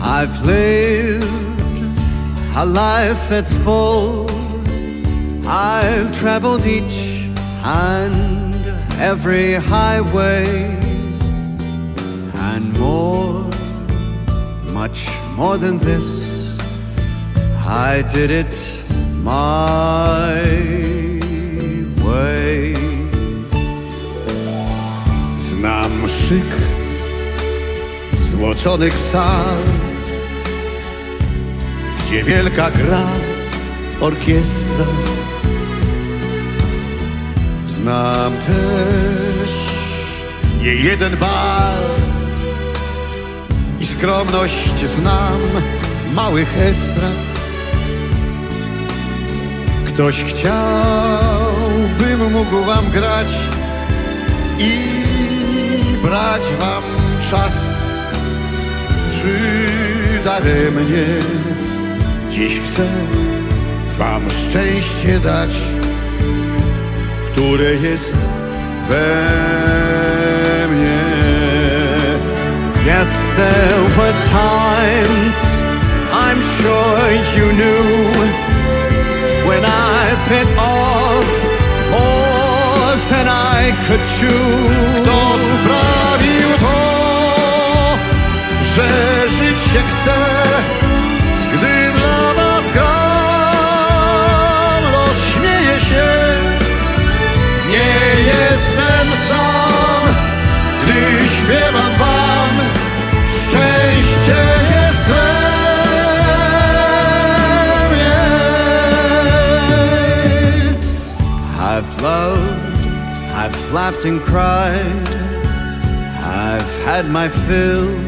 I've lived a life that's full. I've traveled each and every highway and more, much more than this. I did it my way. Znam szyk złoconych sal, gdzie wielka gra orkiestra. Znam też nie jeden bal i skromność znam małych estrad. Ktoś chciałbym mógł wam grać i brać wam czas, czy daremnie dziś chcę wam szczęście dać, które jest we mnie. Yes, there were times I'm sure you knew when I bit off more than I could chew. Kto sprawił to, że się chce, gdy dla was gram, rozśmieje się. Nie jestem sam, gdy śpiewam wam, szczęście jest we mnie. I've loved, I've laughed and cried, I've had my fill,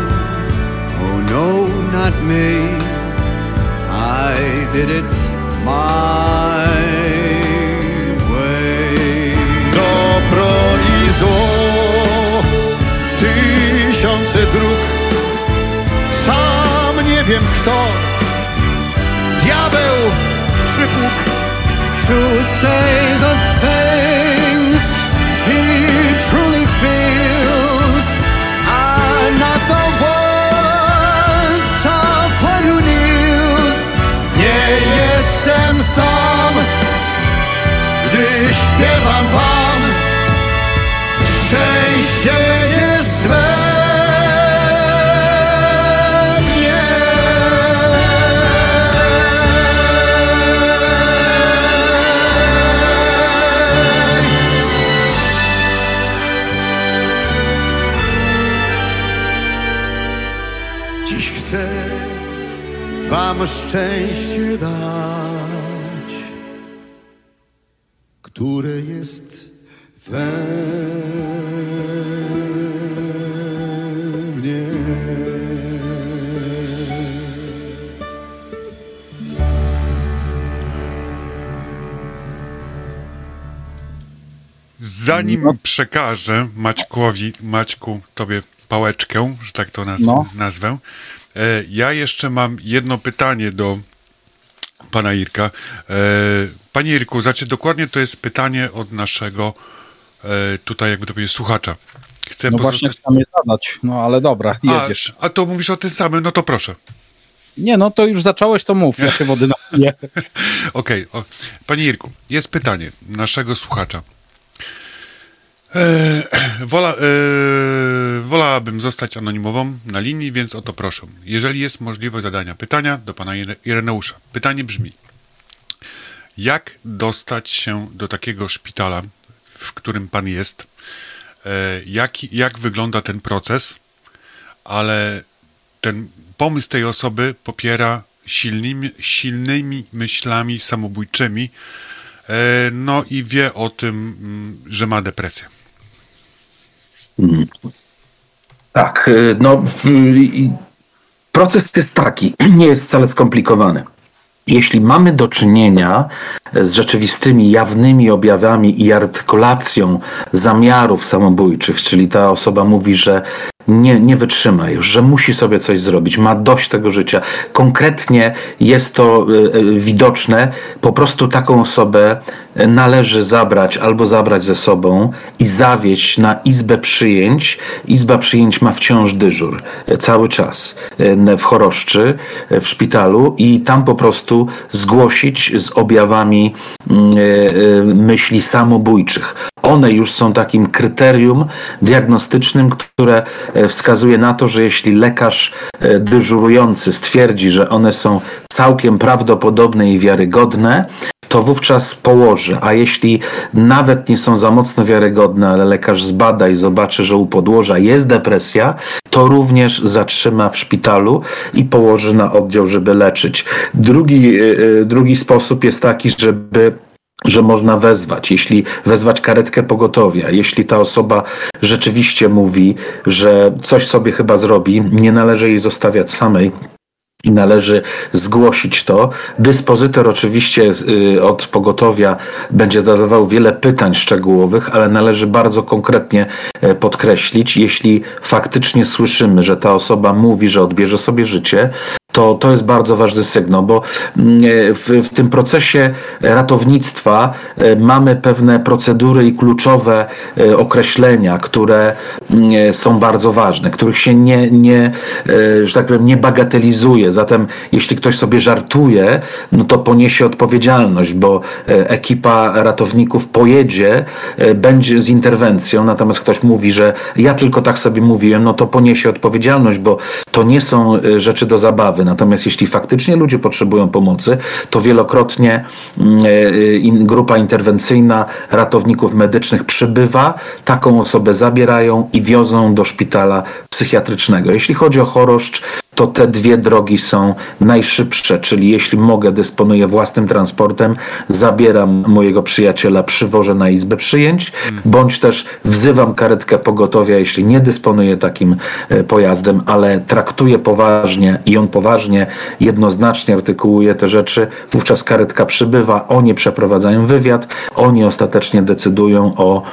not me. I did it my way. Dobro i zło, tysiące dróg. Sam nie wiem kto, diabeł czy Bóg. to say the śpiewam wam. Szczęście jest we mnie. Dziś chcę wam szczęście dać, Zanim No. przekażę Maćkowi, Maćku, tobie pałeczkę, że tak to nazwę, No. nazwę e, ja jeszcze mam jedno pytanie do pana Irka. E, panie Irku, znaczy dokładnie to jest pytanie od naszego e, tutaj, jakby to powiedzieć, słuchacza. Chcę No właśnie chciałem je zadać, no ale dobra, jedziesz. A, a to mówisz o tym samym, no to proszę. Nie, no to już zacząłeś, to mów, ja się wody napiję. Okej, o, panie Irku, jest pytanie naszego słuchacza. E, wola, e, wolałabym zostać anonimową na linii, więc o to proszę. Jeżeli jest możliwość zadania pytania do pana Ire- Ireneusza. Pytanie brzmi: Jak dostać się do takiego szpitala, w którym pan jest? E, jak, jak wygląda ten proces? Ale ten pomysł tej osoby popiera silnymi, silnymi myślami samobójczymi, e, no i wie o tym, mm, że ma depresję. Tak, y, no proces jest taki, nie jest wcale skomplikowany. Jeśli mamy do czynienia z rzeczywistymi, jawnymi objawami i artykulacją zamiarów samobójczych, czyli ta osoba mówi, że nie, nie wytrzyma już, że musi sobie coś zrobić, ma dość tego życia. Konkretnie jest to y, y, widoczne, po prostu taką osobę należy zabrać albo zabrać ze sobą i zawieźć na izbę przyjęć. Izba przyjęć ma wciąż dyżur e, cały czas e, w choroszczy, e, w szpitalu i tam po prostu zgłosić z objawami mm, myśli samobójczych. One już są takim kryterium diagnostycznym, które wskazuje na to, że jeśli lekarz dyżurujący stwierdzi, że one są całkiem prawdopodobne i wiarygodne, to wówczas położy. A jeśli nawet nie są za mocno wiarygodne, ale lekarz zbada i zobaczy, że u podłoża jest depresja, to również zatrzyma w szpitalu i położy na oddział, żeby leczyć. Drugi, y, y, drugi sposób jest taki, żeby że można wezwać, jeśli wezwać karetkę pogotowia, jeśli ta osoba rzeczywiście mówi, że coś sobie chyba zrobi, nie należy jej zostawiać samej, i należy zgłosić to. Dyspozytor oczywiście y, od pogotowia będzie zadawał wiele pytań szczegółowych, ale należy bardzo konkretnie e, podkreślić, jeśli faktycznie słyszymy, że ta osoba mówi, że odbierze sobie życie, to, to jest bardzo ważny sygnał, bo mm, e, w, w tym procesie ratownictwa e, mamy pewne procedury i kluczowe e, określenia, które mm, są bardzo ważne, których się nie, nie że tak powiem, nie bagatelizuje. Zatem jeśli ktoś sobie żartuje, no to poniesie odpowiedzialność, bo ekipa ratowników pojedzie, będzie z interwencją, natomiast ktoś mówi, że ja tylko tak sobie mówiłem, no to poniesie odpowiedzialność, bo to nie są rzeczy do zabawy. Natomiast jeśli faktycznie ludzie potrzebują pomocy, to wielokrotnie mm, e, in- grupa interwencyjna ratowników medycznych przybywa, taką osobę zabierają i wiozą do szpitala psychiatrycznego. Jeśli chodzi o choroszcz, to te dwie drogi są najszybsze, czyli jeśli mogę, dysponuję własnym transportem, zabieram mojego przyjaciela, przywożę na izbę przyjęć, bądź też wzywam karetkę pogotowia, jeśli nie dysponuję takim e, pojazdem, ale traktuję poważnie i on poważnie, jednoznacznie artykułuje te rzeczy, wówczas karetka przybywa, oni przeprowadzają wywiad, oni ostatecznie decydują o,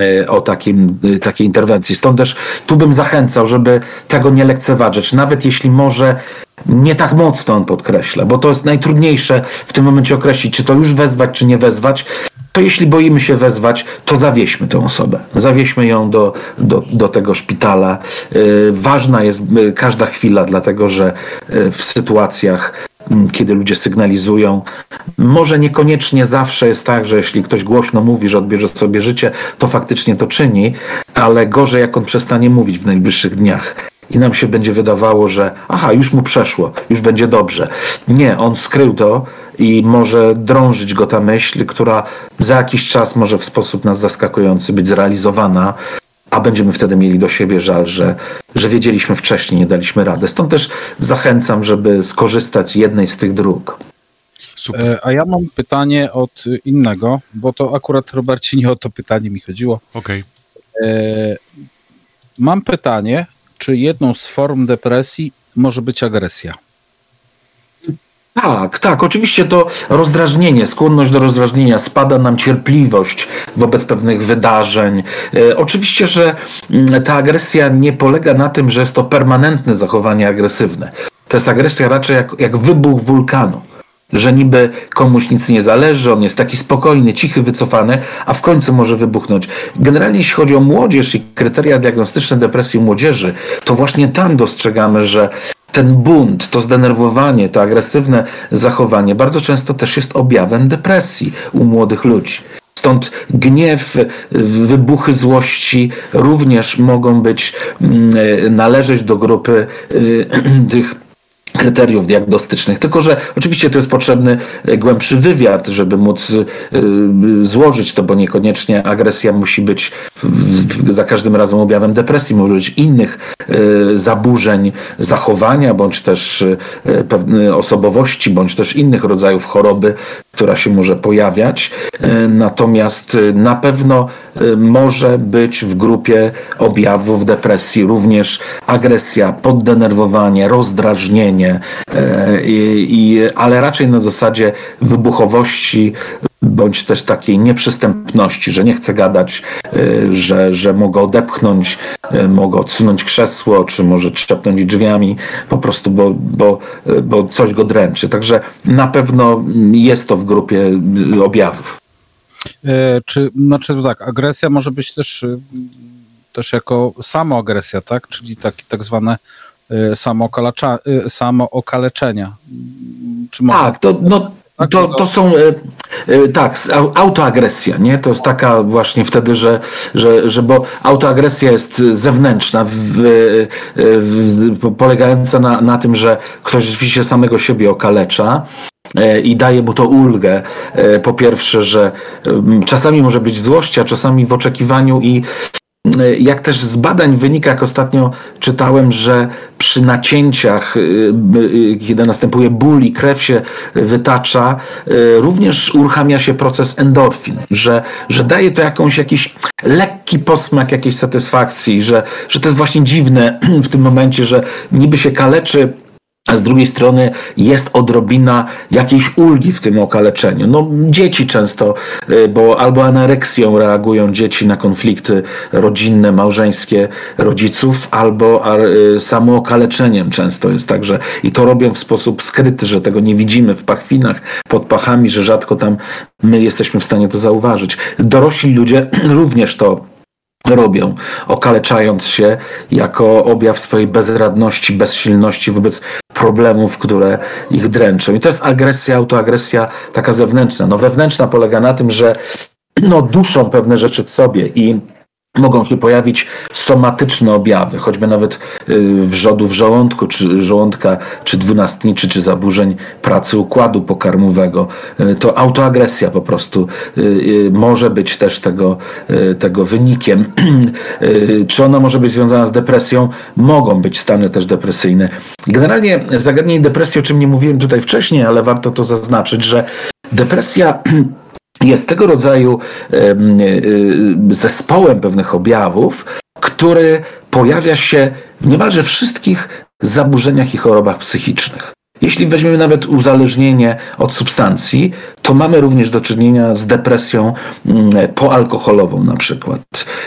e, o takim, e, takiej interwencji. Stąd też tu bym zachęcał, żeby tego nie lekceważyć, nawet jeśli może nie tak mocno on podkreśla, bo to jest najtrudniejsze w tym momencie określić, czy to już wezwać, czy nie wezwać. To jeśli boimy się wezwać, to zawieźmy tę osobę. Zawieźmy ją do, do, do tego szpitala. Yy, ważna jest yy, każda chwila, dlatego że yy, w sytuacjach, mm, kiedy ludzie sygnalizują, może niekoniecznie zawsze jest tak, że jeśli ktoś głośno mówi, że odbierze sobie życie, to faktycznie to czyni, ale gorzej jak on przestanie mówić w najbliższych dniach i nam się będzie wydawało, że aha, już mu przeszło, już będzie dobrze. Nie, on skrył to i może drążyć go ta myśl, która za jakiś czas może w sposób nas zaskakujący być zrealizowana, a będziemy wtedy mieli do siebie żal, że, że wiedzieliśmy wcześniej, nie daliśmy rady. Stąd też zachęcam, żeby skorzystać z jednej z tych dróg. Super. E, A ja mam pytanie od innego, bo to akurat Robercie nie o to pytanie mi chodziło. Okej. E, Mam pytanie, czy jedną z form depresji może być agresja? Tak, tak, oczywiście to rozdrażnienie, skłonność do rozdrażnienia, spada nam cierpliwość wobec pewnych wydarzeń. E, oczywiście, że mm, ta agresja nie polega na tym, że jest to permanentne zachowanie agresywne. To jest agresja raczej jak, jak wybuch wulkanu że niby komuś nic nie zależy, on jest taki spokojny, cichy, wycofany, a w końcu może wybuchnąć. Generalnie jeśli chodzi o młodzież i kryteria diagnostyczne depresji młodzieży, to właśnie tam dostrzegamy, że ten bunt, to zdenerwowanie, to agresywne zachowanie bardzo często też jest objawem depresji u młodych ludzi. Stąd gniew, wybuchy złości również mogą być, mm, należeć do grupy y, tych kryteriów diagnostycznych. Tylko, że oczywiście to jest potrzebny e, głębszy wywiad, żeby móc e, złożyć to, bo niekoniecznie agresja musi być za każdym razem objawem depresji, może być innych e, zaburzeń zachowania, bądź też osobowości, bądź też innych rodzajów choroby, która się może pojawiać. Natomiast na pewno może być w grupie objawów depresji również agresja, poddenerwowanie, rozdrażnienie, E, ale raczej na zasadzie wybuchowości bądź też takiej nieprzystępności, że nie chcę gadać, e, że, że mogę odepchnąć, e, mogę odsunąć krzesło, czy może trzepnąć drzwiami, po prostu, bo, bo, bo coś go dręczy. Także na pewno jest to w grupie objawów. Czy, znaczy tak, agresja może być też, też jako samoagresja, tak? Czyli taki tak zwane Y, y, samookaleczenia. Tak, to, no, tak, to, to są y, tak, autoagresja, nie? To jest taka właśnie wtedy, że, że, że bo autoagresja jest zewnętrzna, w, w, polegająca na, na tym, że ktoś rzeczywiście samego siebie okalecza i daje mu to ulgę. Po pierwsze, że czasami może być w złości, a czasami w oczekiwaniu i jak też z badań wynika, jak ostatnio czytałem, że przy nacięciach, y, y, kiedy następuje ból i krew się wytacza, y, również uruchamia się proces endorfin, że, że daje to jakąś, jakiś lekki posmak jakiejś satysfakcji, że, że to jest właśnie dziwne w tym momencie, że niby się kaleczy a z drugiej strony jest odrobina jakiejś ulgi w tym okaleczeniu. No, dzieci często, y, bo albo anoreksją reagują dzieci na konflikty rodzinne, małżeńskie rodziców, albo y, samookaleczeniem często jest także i to robią w sposób skryty, że tego nie widzimy w pachwinach, pod pachami, że rzadko tam my jesteśmy w stanie to zauważyć. Dorośli ludzie również to robią, okaleczając się jako objaw swojej bezradności, bezsilności wobec problemów, które ich dręczą. I to jest agresja, autoagresja taka zewnętrzna. No wewnętrzna polega na tym, że no, duszą pewne rzeczy w sobie i mogą się pojawić somatyczne objawy, choćby nawet y, wrzodów żołądku, czy żołądka, czy dwunastniczy, czy zaburzeń pracy układu pokarmowego. Y, to autoagresja po prostu y, może być też tego, tego wynikiem. Czy ona może być związana z depresją? Mogą być stany też depresyjne. Generalnie zagadnienie depresji, o czym nie mówiłem tutaj wcześniej, ale warto to zaznaczyć, że depresja jest tego rodzaju zespołem pewnych objawów, który pojawia się w niemalże wszystkich zaburzeniach i chorobach psychicznych. Jeśli weźmiemy nawet uzależnienie od substancji, to mamy również do czynienia z depresją mm, poalkoholową na przykład,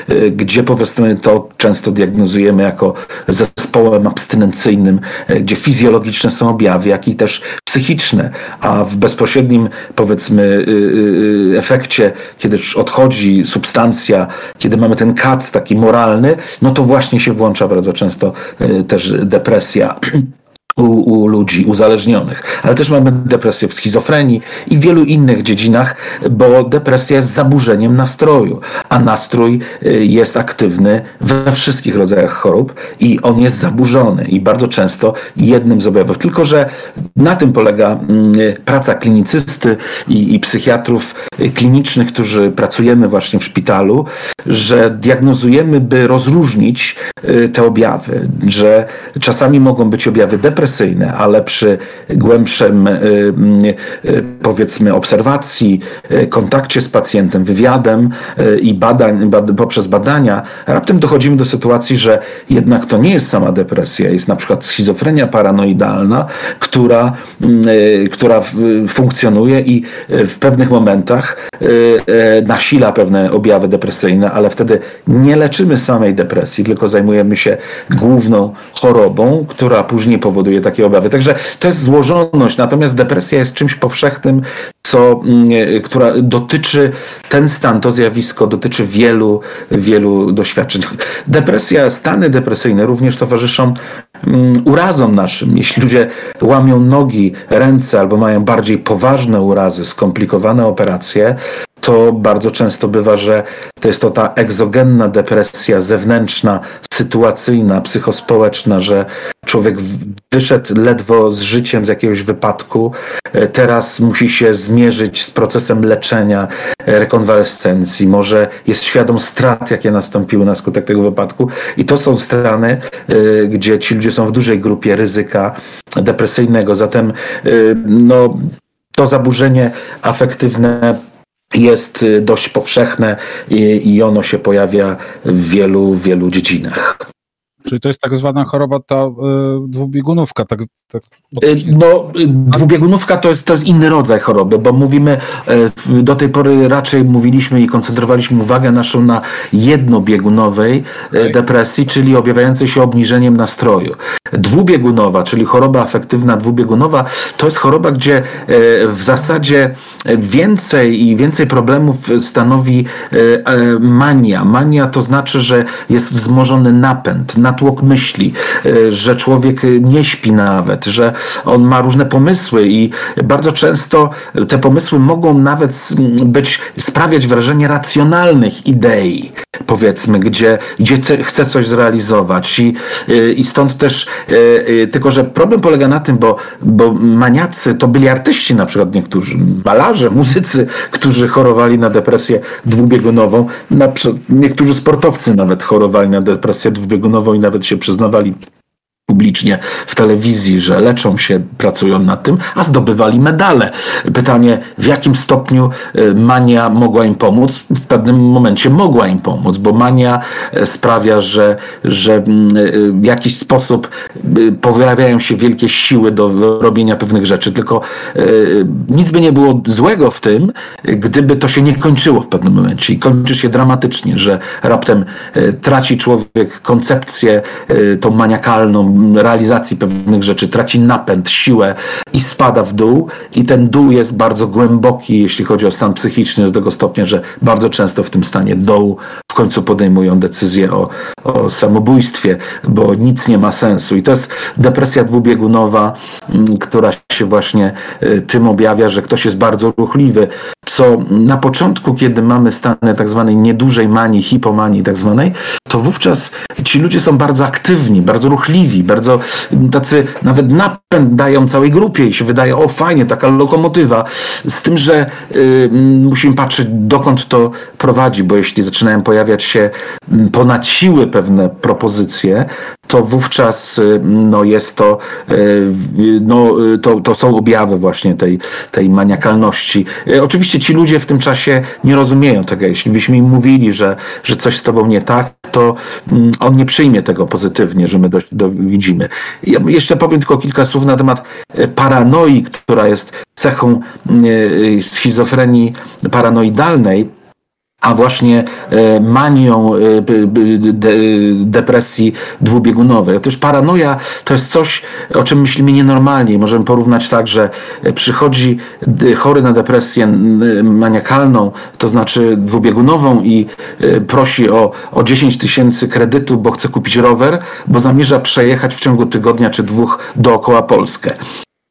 y, gdzie powiedzmy to często diagnozujemy jako zespołem abstynencyjnym, y, gdzie fizjologiczne są objawy, jak i też psychiczne, a w bezpośrednim powiedzmy y, efekcie, kiedy już odchodzi substancja, kiedy mamy ten kat taki moralny, no to właśnie się włącza bardzo często też depresja. u, u, ludzi uzależnionych, ale też mamy depresję w schizofrenii i wielu innych dziedzinach, bo depresja jest zaburzeniem nastroju, a nastrój y, jest aktywny we wszystkich rodzajach chorób i on jest zaburzony i bardzo często jednym z objawów. Tylko, że na tym polega mm, praca klinicysty i, i psychiatrów y, klinicznych, którzy pracujemy właśnie w szpitalu, że diagnozujemy, by rozróżnić y, te objawy, że czasami mogą być objawy depresyjne, depresyjne, ale przy głębszym powiedzmy obserwacji, kontakcie z pacjentem, wywiadem i badań, poprzez badania, raptem dochodzimy do sytuacji, że jednak to nie jest sama depresja, jest na przykład schizofrenia paranoidalna, która, która funkcjonuje i w pewnych momentach nasila pewne objawy depresyjne, ale wtedy nie leczymy samej depresji, tylko zajmujemy się główną chorobą, która później powoduje takie obawy. Także to jest złożoność, natomiast depresja jest czymś powszechnym, co, mm, która dotyczy, ten stan, to zjawisko dotyczy wielu, wielu doświadczeń. Depresja, stany depresyjne również towarzyszą mm, urazom naszym. Jeśli ludzie łamią nogi, ręce albo mają bardziej poważne urazy, skomplikowane operacje, to bardzo często bywa, że to jest to ta egzogenna depresja zewnętrzna, sytuacyjna, psychospołeczna, że człowiek wyszedł ledwo z życiem z jakiegoś wypadku, e, teraz musi się zmierzyć z procesem leczenia, e, rekonwalescencji, może jest świadom strat, jakie nastąpiły na skutek tego wypadku. I to są strany, e, gdzie ci ludzie są w dużej grupie ryzyka depresyjnego, zatem no, to zaburzenie afektywne jest y, dość powszechne i, i ono się pojawia w wielu, wielu dziedzinach. Czyli to jest tak zwana choroba ta y, dwubiegunówka, tak, tak y, No, dwubiegunówka to jest, to jest inny rodzaj choroby, bo mówimy, do tej pory raczej mówiliśmy i koncentrowaliśmy uwagę naszą na jednobiegunowej okay. depresji, czyli objawiającej się obniżeniem nastroju. Dwubiegunowa, czyli choroba afektywna dwubiegunowa, to jest choroba, gdzie w zasadzie więcej i więcej problemów stanowi mania. Mania to znaczy, że jest wzmożony napęd, natłok myśli, że człowiek nie śpi nawet, że on ma różne pomysły i bardzo często te pomysły mogą nawet być, sprawiać wrażenie racjonalnych idei, powiedzmy, gdzie, gdzie chce coś zrealizować i, i stąd też E, e, tylko, że problem polega na tym, bo, bo maniacy to byli artyści na przykład niektórzy, malarze, muzycy, którzy chorowali na depresję dwubiegunową. Na, niektórzy sportowcy nawet chorowali na depresję dwubiegunową i nawet się przyznawali publicznie w telewizji, że leczą się, pracują nad tym, a zdobywali medale. Pytanie, w jakim stopniu e, mania mogła im pomóc? W pewnym momencie mogła im pomóc, bo mania e, sprawia, że, że mm, e, w jakiś sposób pojawiają się wielkie siły do robienia pewnych rzeczy, tylko nic by nie było złego w tym, gdyby to się nie kończyło w pewnym momencie i kończy się dramatycznie, że raptem traci człowiek koncepcję tą maniakalną, realizacji pewnych rzeczy, traci napęd, siłę i spada w dół. I ten dół jest bardzo głęboki, jeśli chodzi o stan psychiczny, do tego stopnia, że bardzo często w tym stanie dołu w końcu podejmują decyzję o, o samobójstwie, bo nic nie ma sensu. I to jest depresja dwubiegunowa, mm, która się właśnie y, tym objawia, że ktoś jest bardzo ruchliwy, co na początku, kiedy mamy stany tak zwanej niedużej manii, hipomanii tak zwanej, to wówczas ci ludzie są bardzo aktywni, bardzo ruchliwi, bardzo tacy nawet napęd dają całej grupie i się wydaje, o fajnie, taka lokomotywa. Z tym, że y, musimy patrzeć, dokąd to prowadzi, bo jeśli zaczynają pojawiać się ponad siły pewne propozycje, to wówczas y, no, jest to, y, no, to, to są objawy właśnie tej, tej maniakalności. Oczywiście ci ludzie w tym czasie nie rozumieją tego. Jeśli byśmy im mówili, że, że coś z tobą nie tak, to on nie przyjmie tego pozytywnie, że my do, do, widzimy. Ja jeszcze powiem tylko kilka słów na temat e, paranoi, która jest cechą e, schizofrenii paranoidalnej a właśnie e, manią depresji dwubiegunowej. Otóż paranoja to jest coś, o czym myślimy nienormalnie. Możemy porównać tak, że przychodzi chory na depresję maniakalną, to znaczy dwubiegunową i prosi o, o 10 tysięcy kredytu, bo chce kupić rower, bo zamierza przejechać w ciągu tygodnia czy dwóch dookoła Polskę.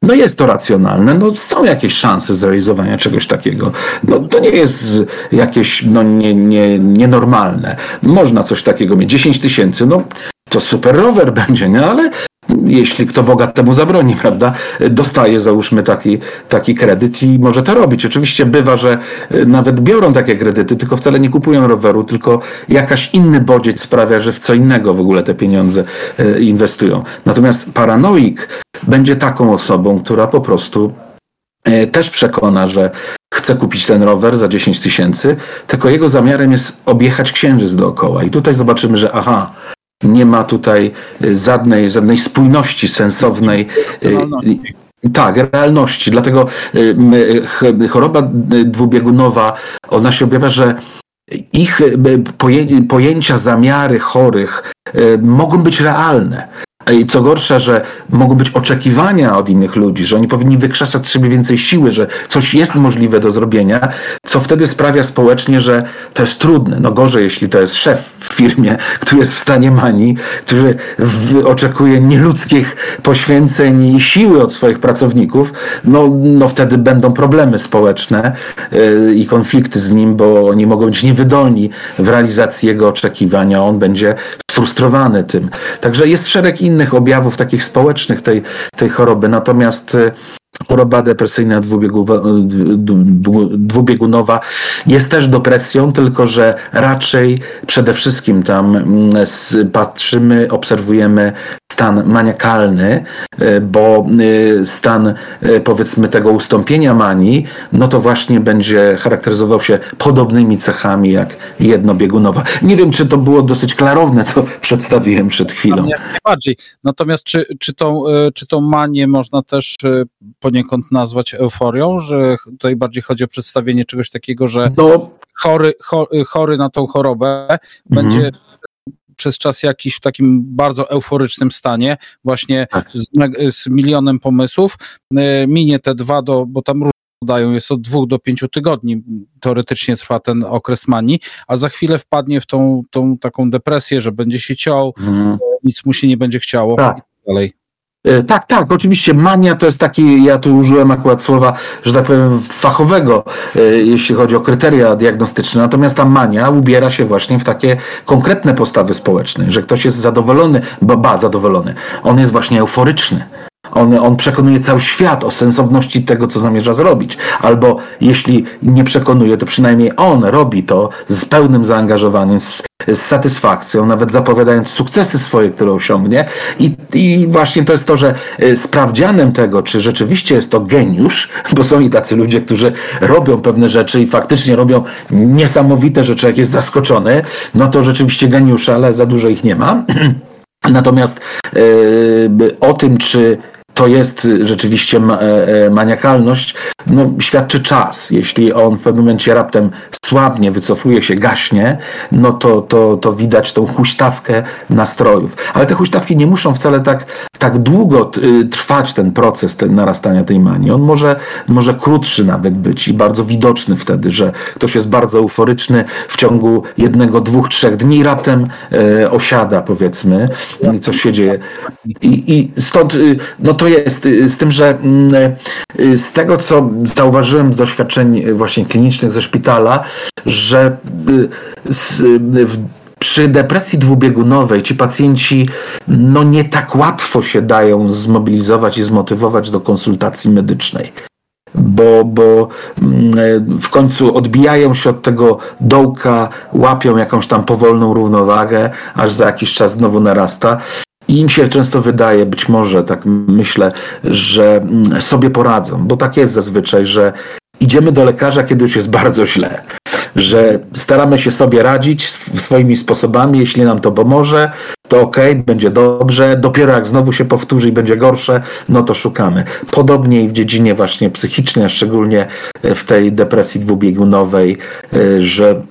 No jest to racjonalne, no są jakieś szanse zrealizowania czegoś takiego. No to nie jest jakieś no, nie, nie, nienormalne. Można coś takiego mieć. 10 tysięcy, no to super rower będzie, nie? Ale jeśli kto Boga temu zabroni, prawda, dostaje załóżmy taki, taki kredyt i może to robić. Oczywiście bywa, że e, nawet biorą takie kredyty, tylko wcale nie kupują roweru, tylko jakaś inny bodziec sprawia, że w co innego w ogóle te pieniądze e, inwestują. Natomiast paranoik będzie taką osobą, która po prostu e, też przekona, że chce kupić ten rower za 10 tysięcy, tylko jego zamiarem jest objechać księżyc dookoła. I tutaj zobaczymy, że aha, nie ma tutaj y, żadnej, żadnej spójności sensownej. y, Realności. Tak, realności. Dlatego y, ch- choroba dwubiegunowa, ona się objawia, że ich poję- pojęcia, zamiary chorych mogą być realne. I co gorsza, że mogą być oczekiwania od innych ludzi, że oni powinni wykrzesać z siebie więcej siły, że coś jest możliwe do zrobienia, co wtedy sprawia społecznie, że to jest trudne. No gorzej, jeśli to jest szef w firmie, który jest w stanie manii, który oczekuje nieludzkich poświęceń i siły od swoich pracowników, no, no wtedy będą problemy społeczne yy, i konflikty z nim, bo oni mogą być niewydolni w realizacji jego oczekiwania, on będzie sfrustrowany tym. Także jest szereg innych objawów takich społecznych tej, tej choroby, natomiast y, choroba depresyjna dwubiegunowa jest też depresją, tylko że raczej przede wszystkim tam mm, patrzymy, obserwujemy stan maniakalny, y, bo y, stan y, powiedzmy tego ustąpienia manii, no to właśnie będzie charakteryzował się podobnymi cechami jak jednobiegunowa. Nie wiem, czy to było dosyć klarowne, co przedstawiłem przed chwilą. Jak najbardziej. Natomiast czy, czy, tą, czy tą manię można też poniekąd nazwać euforią, że tutaj bardziej chodzi o przedstawienie czegoś takiego, że No, chory, cho- chory na tą chorobę będzie przez czas jakiś w takim bardzo euforycznym stanie, właśnie Tak. z, z milionem pomysłów, y, minie te dwa do, bo tam podają, jest od dwóch do pięciu tygodni, teoretycznie trwa ten okres manii, a za chwilę wpadnie w tą, tą taką depresję, że będzie się ciął, mm. nic mu się nie będzie chciało Tak. i tak dalej. E, Tak, tak, oczywiście mania to jest taki, ja tu użyłem akurat słowa, że tak powiem, fachowego, e, jeśli chodzi o kryteria diagnostyczne, natomiast ta mania ubiera się właśnie w takie konkretne postawy społeczne, że ktoś jest zadowolony, ba, ba zadowolony, on jest właśnie euforyczny. On, on przekonuje cały świat o sensowności tego, co zamierza zrobić. Albo jeśli nie przekonuje, to przynajmniej on robi to z pełnym zaangażowaniem, z, z satysfakcją, nawet zapowiadając sukcesy swoje, które osiągnie. I, I właśnie to jest to, że y, sprawdzianem tego, czy rzeczywiście jest to geniusz, bo są i tacy ludzie, którzy robią pewne rzeczy i faktycznie robią niesamowite rzeczy, jak jest zaskoczony, no to rzeczywiście geniusze, ale za dużo ich nie ma. Natomiast e, o tym, czy to jest rzeczywiście ma, e, maniakalność, no, świadczy czas. Jeśli on w pewnym momencie raptem słabnie, wycofuje się, gaśnie, no to, to, to widać tą huśtawkę nastrojów. Ale te huśtawki nie muszą wcale tak, tak długo y, trwać ten proces ten narastania tej manii. On może, może krótszy nawet być i bardzo widoczny wtedy, że ktoś jest bardzo euforyczny w ciągu jednego, dwóch, trzech dni raptem e, osiada powiedzmy coś się dzieje. I, i stąd y, no to jest y, z tym, że mm, z tego co zauważyłem z doświadczeń właśnie klinicznych ze szpitala, że w, przy depresji dwubiegunowej ci pacjenci no nie tak łatwo się dają zmobilizować i zmotywować do konsultacji medycznej. Bo, bo mm, w końcu odbijają się od tego dołka, łapią jakąś tam powolną równowagę, aż za jakiś czas znowu narasta. I im się często wydaje, być może tak myślę, że mm, sobie poradzą, bo tak jest zazwyczaj, że idziemy do lekarza, kiedy już jest bardzo źle. Że staramy się sobie radzić sw- swoimi sposobami, jeśli nam to pomoże, to ok, będzie dobrze. Dopiero jak znowu się powtórzy i będzie gorsze, no to szukamy. Podobnie i w dziedzinie właśnie psychicznej, szczególnie e, w tej depresji dwubiegunowej, e, że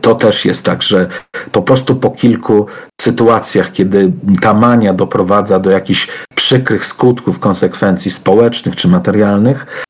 to też jest tak, że po prostu po kilku sytuacjach, kiedy ta mania doprowadza do jakichś przykrych skutków, konsekwencji społecznych czy materialnych,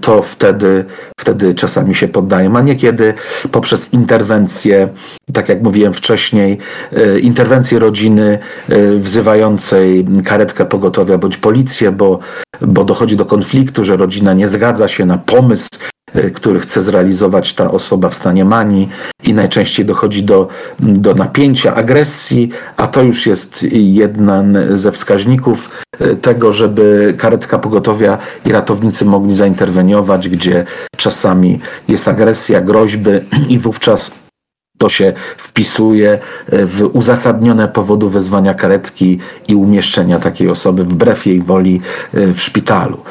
to wtedy, wtedy czasami się poddają, a niekiedy poprzez interwencję, tak jak mówiłem wcześniej, y, interwencję rodziny y, wzywającej karetkę pogotowia bądź policję, bo, bo dochodzi do konfliktu, że rodzina nie zgadza się na pomysł y, który chce zrealizować ta osoba w stanie manii i najczęściej dochodzi do, do napięcia, agresji, a to już jest jeden ze wskaźników y, tego, żeby karetka pogotowia i ratownicy mogli zainterweniować, gdzie czasami jest agresja, groźby i wówczas to się wpisuje w uzasadnione powody wezwania karetki i umieszczenia takiej osoby wbrew jej woli w szpitalu.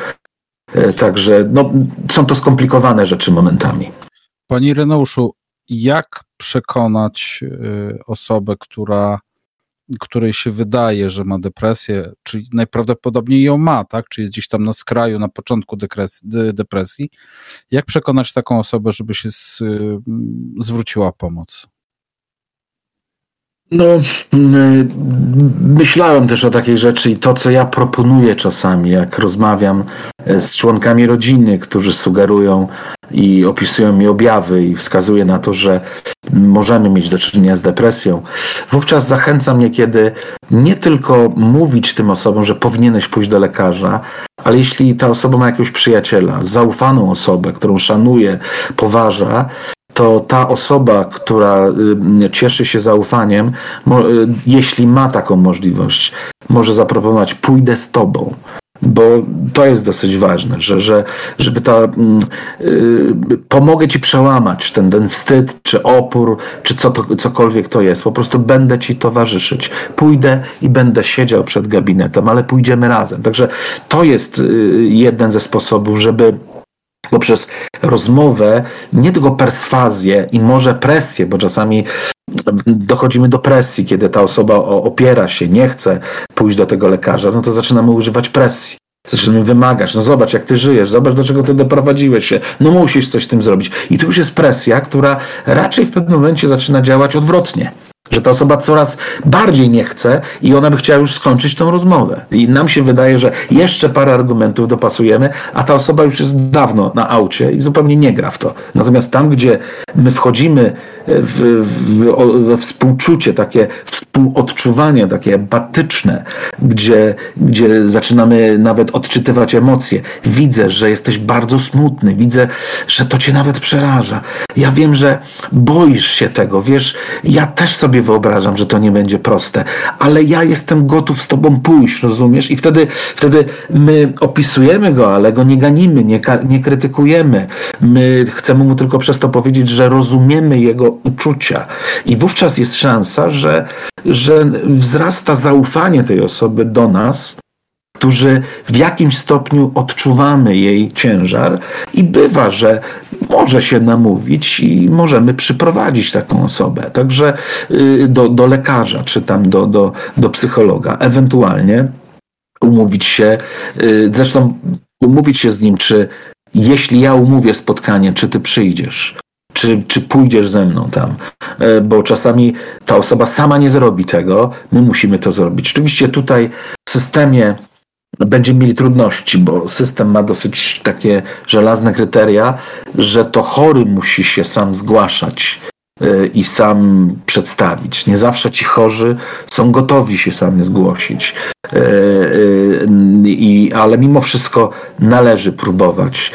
Także no, są to skomplikowane rzeczy momentami. Panie Reneuszu, jak przekonać osobę, która której się wydaje, że ma depresję, czyli najprawdopodobniej ją ma, tak? Czy jest gdzieś tam na skraju, na początku depresji. Jak przekonać taką osobę, żeby się z, zwróciła pomoc? No, myślałem też o takiej rzeczy i to, co ja proponuję czasami, jak rozmawiam e, z członkami rodziny, którzy sugerują i opisują mi objawy i wskazuje na to, że możemy mieć do czynienia z depresją, wówczas zachęcam niekiedy nie tylko mówić tym osobom, że powinieneś pójść do lekarza, ale jeśli ta osoba ma jakiegoś przyjaciela, zaufaną osobę, którą szanuje, poważa, to ta osoba, która y, cieszy się zaufaniem, y, jeśli ma taką możliwość, może zaproponować: pójdę z tobą bo to jest dosyć ważne, że, że żeby ta, yy, pomogę ci przełamać ten, ten wstyd, czy opór, czy co to, cokolwiek to jest. Po prostu będę ci towarzyszyć. Pójdę i będę siedział przed gabinetem, ale pójdziemy razem. Także to jest yy, jeden ze sposobów, żeby poprzez rozmowę, nie tylko perswazję i może presję, bo czasami dochodzimy do presji, kiedy ta osoba opiera się, nie chce pójść do tego lekarza, no to zaczynamy używać presji. Zaczynamy wymagać, no zobacz jak ty żyjesz, zobacz do czego ty doprowadziłeś się, no musisz coś z tym zrobić. I tu już jest presja, która raczej w pewnym momencie zaczyna działać odwrotnie. Że ta osoba coraz bardziej nie chce i ona by chciała już skończyć tą rozmowę. I nam się wydaje, że jeszcze parę argumentów dopasujemy, a ta osoba już jest dawno na aucie i zupełnie nie gra w to. Natomiast tam, gdzie my wchodzimy w, w, we współczucie, takie współodczuwanie, takie empatyczne, gdzie, gdzie zaczynamy nawet odczytywać emocje. Widzę, że jesteś bardzo smutny, widzę, że to cię nawet przeraża. Ja wiem, że boisz się tego, wiesz, ja też sobie wyobrażam, że to nie będzie proste, ale ja jestem gotów z tobą pójść, rozumiesz? I wtedy, wtedy my opisujemy go, ale go nie ganimy, nie, nie krytykujemy. My chcemy mu tylko przez to powiedzieć, że rozumiemy jego uczucia. I wówczas jest szansa, że, że wzrasta zaufanie tej osoby do nas, którzy w jakimś stopniu odczuwamy jej ciężar i bywa, że może się namówić i możemy przyprowadzić taką osobę, także y, do, do lekarza czy tam do, do, do psychologa, ewentualnie umówić się, y, zresztą umówić się z nim, czy jeśli ja umówię spotkanie, czy ty przyjdziesz czy, czy pójdziesz ze mną tam, e, bo czasami ta osoba sama nie zrobi tego, my musimy to zrobić. Oczywiście tutaj w systemie będziemy mieli trudności, bo system ma dosyć takie żelazne kryteria, że to chory musi się sam zgłaszać e, i sam przedstawić. Nie zawsze ci chorzy są gotowi się sami zgłosić. E, I, ale mimo wszystko należy próbować.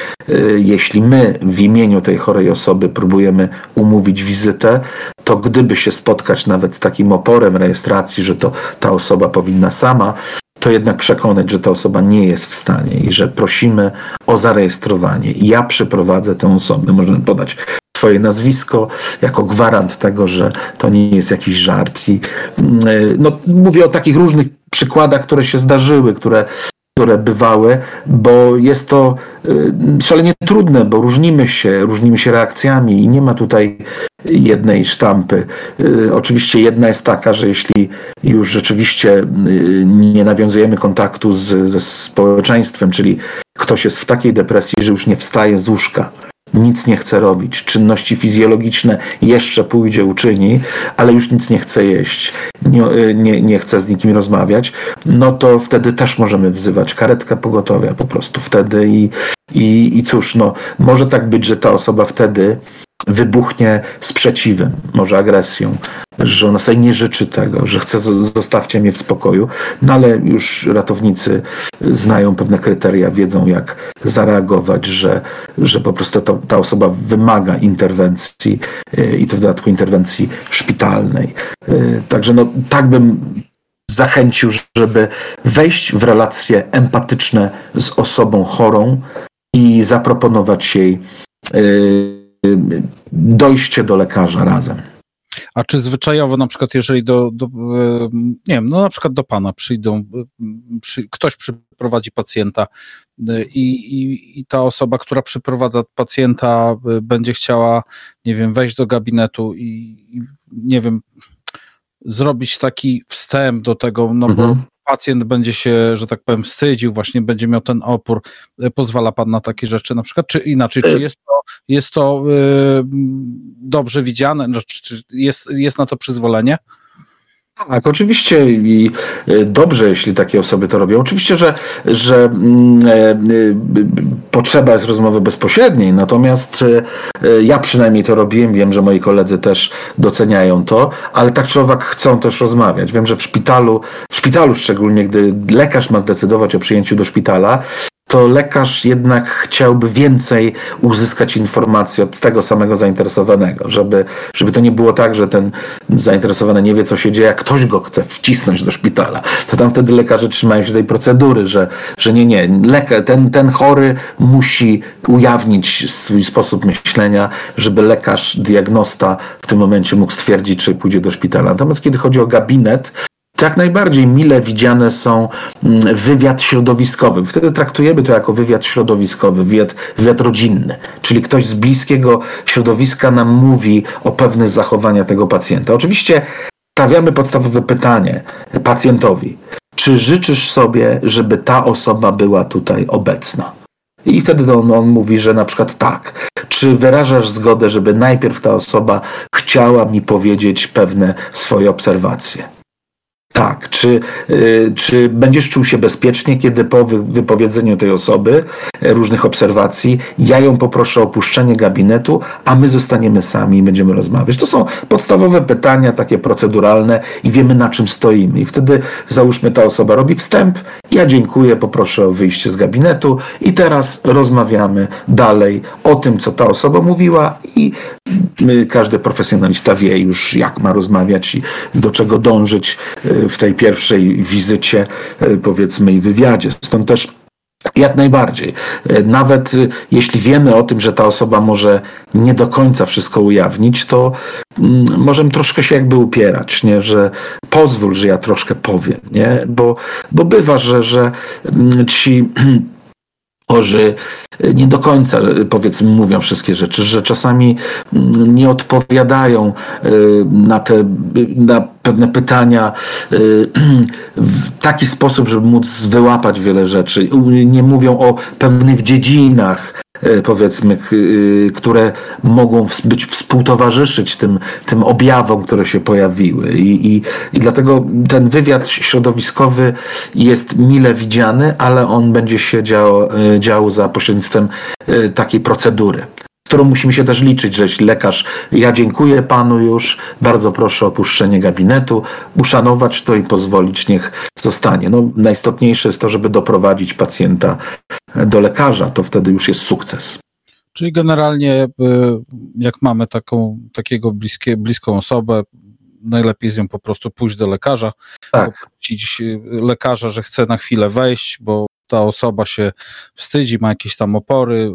Jeśli my w imieniu tej chorej osoby próbujemy umówić wizytę, to gdyby się spotkać nawet z takim oporem rejestracji, że to ta osoba powinna sama, to jednak przekonać, że ta osoba nie jest w stanie i że prosimy o zarejestrowanie. Ja przyprowadzę tę osobę. Możemy podać swoje nazwisko jako gwarant tego, że to nie jest jakiś żart. I, no, mówię o takich różnych przykładach, które się zdarzyły, które które bywały, bo jest to y, szalenie trudne, bo różnimy się, różnimy się reakcjami i nie ma tutaj jednej sztampy. Y, oczywiście jedna jest taka, że jeśli już rzeczywiście y, nie nawiązujemy kontaktu z, ze społeczeństwem, czyli ktoś jest w takiej depresji, że już nie wstaje z łóżka, nic nie chce robić, czynności fizjologiczne jeszcze pójdzie, uczyni, ale już nic nie chce jeść, nie, nie, nie chce z nikim rozmawiać, no to wtedy też możemy wzywać karetkę pogotowia po prostu wtedy i, i, i cóż, no może tak być, że ta osoba wtedy wybuchnie sprzeciwem, może agresją, że ona sobie nie życzy tego, że chce zostawcie mnie w spokoju, no ale już ratownicy znają pewne kryteria, wiedzą jak zareagować, że, że po prostu to, ta osoba wymaga interwencji y, i to w dodatku interwencji szpitalnej. Y, także no tak bym zachęcił, żeby wejść w relacje empatyczne z osobą chorą i zaproponować jej y, dojście do lekarza razem. A czy zwyczajowo na przykład, jeżeli do, do nie wiem, no na przykład do pana przyjdą, przy, ktoś przyprowadzi pacjenta i, i, i ta osoba, która przyprowadza pacjenta będzie chciała, nie wiem, wejść do gabinetu i, i nie wiem, zrobić taki wstęp do tego, no mhm. bo pacjent będzie się, że tak powiem, wstydził, właśnie będzie miał ten opór. Pozwala pan na takie rzeczy na przykład, czy inaczej, czy jest to, jest to yy, dobrze widziane, no, czy jest, jest na to przyzwolenie? Tak, oczywiście i e, dobrze, jeśli takie osoby to robią. Oczywiście, że, że mm, e, e, potrzeba jest rozmowy bezpośredniej, natomiast ja przynajmniej to robiłem, wiem, że moi koledzy też doceniają to, ale tak czy owak chcą też rozmawiać. Wiem, że w szpitalu, w szpitalu szczególnie, gdy lekarz ma zdecydować o przyjęciu do szpitala, to lekarz jednak chciałby więcej uzyskać informacji od tego samego zainteresowanego, żeby, żeby to nie było tak, że ten zainteresowany nie wie, co się dzieje, a ktoś go chce wcisnąć do szpitala. To tam wtedy lekarze trzymają się tej procedury, że, że nie, nie, lekarz, ten, ten chory musi ujawnić swój sposób myślenia, żeby lekarz, diagnosta w tym momencie mógł stwierdzić, czy pójdzie do szpitala. Natomiast kiedy chodzi o gabinet, jak najbardziej mile widziane są mm, wywiad środowiskowy. Wtedy traktujemy to jako wywiad środowiskowy, wywiad, wywiad rodzinny. Czyli ktoś z bliskiego środowiska nam mówi o pewnych zachowaniach tego pacjenta. Oczywiście stawiamy podstawowe pytanie pacjentowi. Czy życzysz sobie, żeby ta osoba była tutaj obecna? I wtedy on, on, mówi, że na przykład tak. Czy wyrażasz zgodę, żeby najpierw ta osoba chciała mi powiedzieć pewne swoje obserwacje? Tak, czy, y, czy będziesz czuł się bezpiecznie, kiedy po wypowiedzeniu tej osoby e, różnych obserwacji ja ją poproszę o opuszczenie gabinetu, a my zostaniemy sami i będziemy rozmawiać? To są podstawowe pytania, takie proceduralne i wiemy na czym stoimy. I wtedy załóżmy ta osoba robi wstęp, ja dziękuję, poproszę o wyjście z gabinetu i teraz rozmawiamy dalej o tym, co ta osoba mówiła i każdy profesjonalista wie już, jak ma rozmawiać i do czego dążyć y, w tej pierwszej wizycie, y, powiedzmy, i wywiadzie. Stąd też jak najbardziej. Y, nawet jeśli wiemy o tym, że ta osoba może nie do końca wszystko ujawnić, to mm, możemy troszkę się jakby upierać, nie? że pozwól, że ja troszkę powiem, nie? Bo, bo bywa, że, że mm, ci chorzy nie do końca, powiedzmy, mówią wszystkie rzeczy, że czasami mm, nie odpowiadają y, na te na pewne pytania y, w taki sposób, żeby móc wyłapać wiele rzeczy. Nie mówią o pewnych dziedzinach, powiedzmy, y, które mogą być współtowarzyszyć tym, tym objawom, które się pojawiły. I, i, I dlatego ten wywiad środowiskowy jest mile widziany, ale on będzie się dział, e, dział za pośrednictwem e, takiej procedury którą musimy się też liczyć, że lekarz, ja dziękuję panu już, bardzo proszę o opuszczenie gabinetu, uszanować to i pozwolić, niech zostanie. No, najistotniejsze jest to, żeby doprowadzić pacjenta do lekarza, to wtedy już jest sukces. Czyli generalnie, y, jak mamy taką, takiego bliskie, bliską osobę, najlepiej z nią po prostu pójść do lekarza, tak. poprosić y, lekarza, że chce na chwilę wejść, bo ta osoba się wstydzi, ma jakieś tam opory.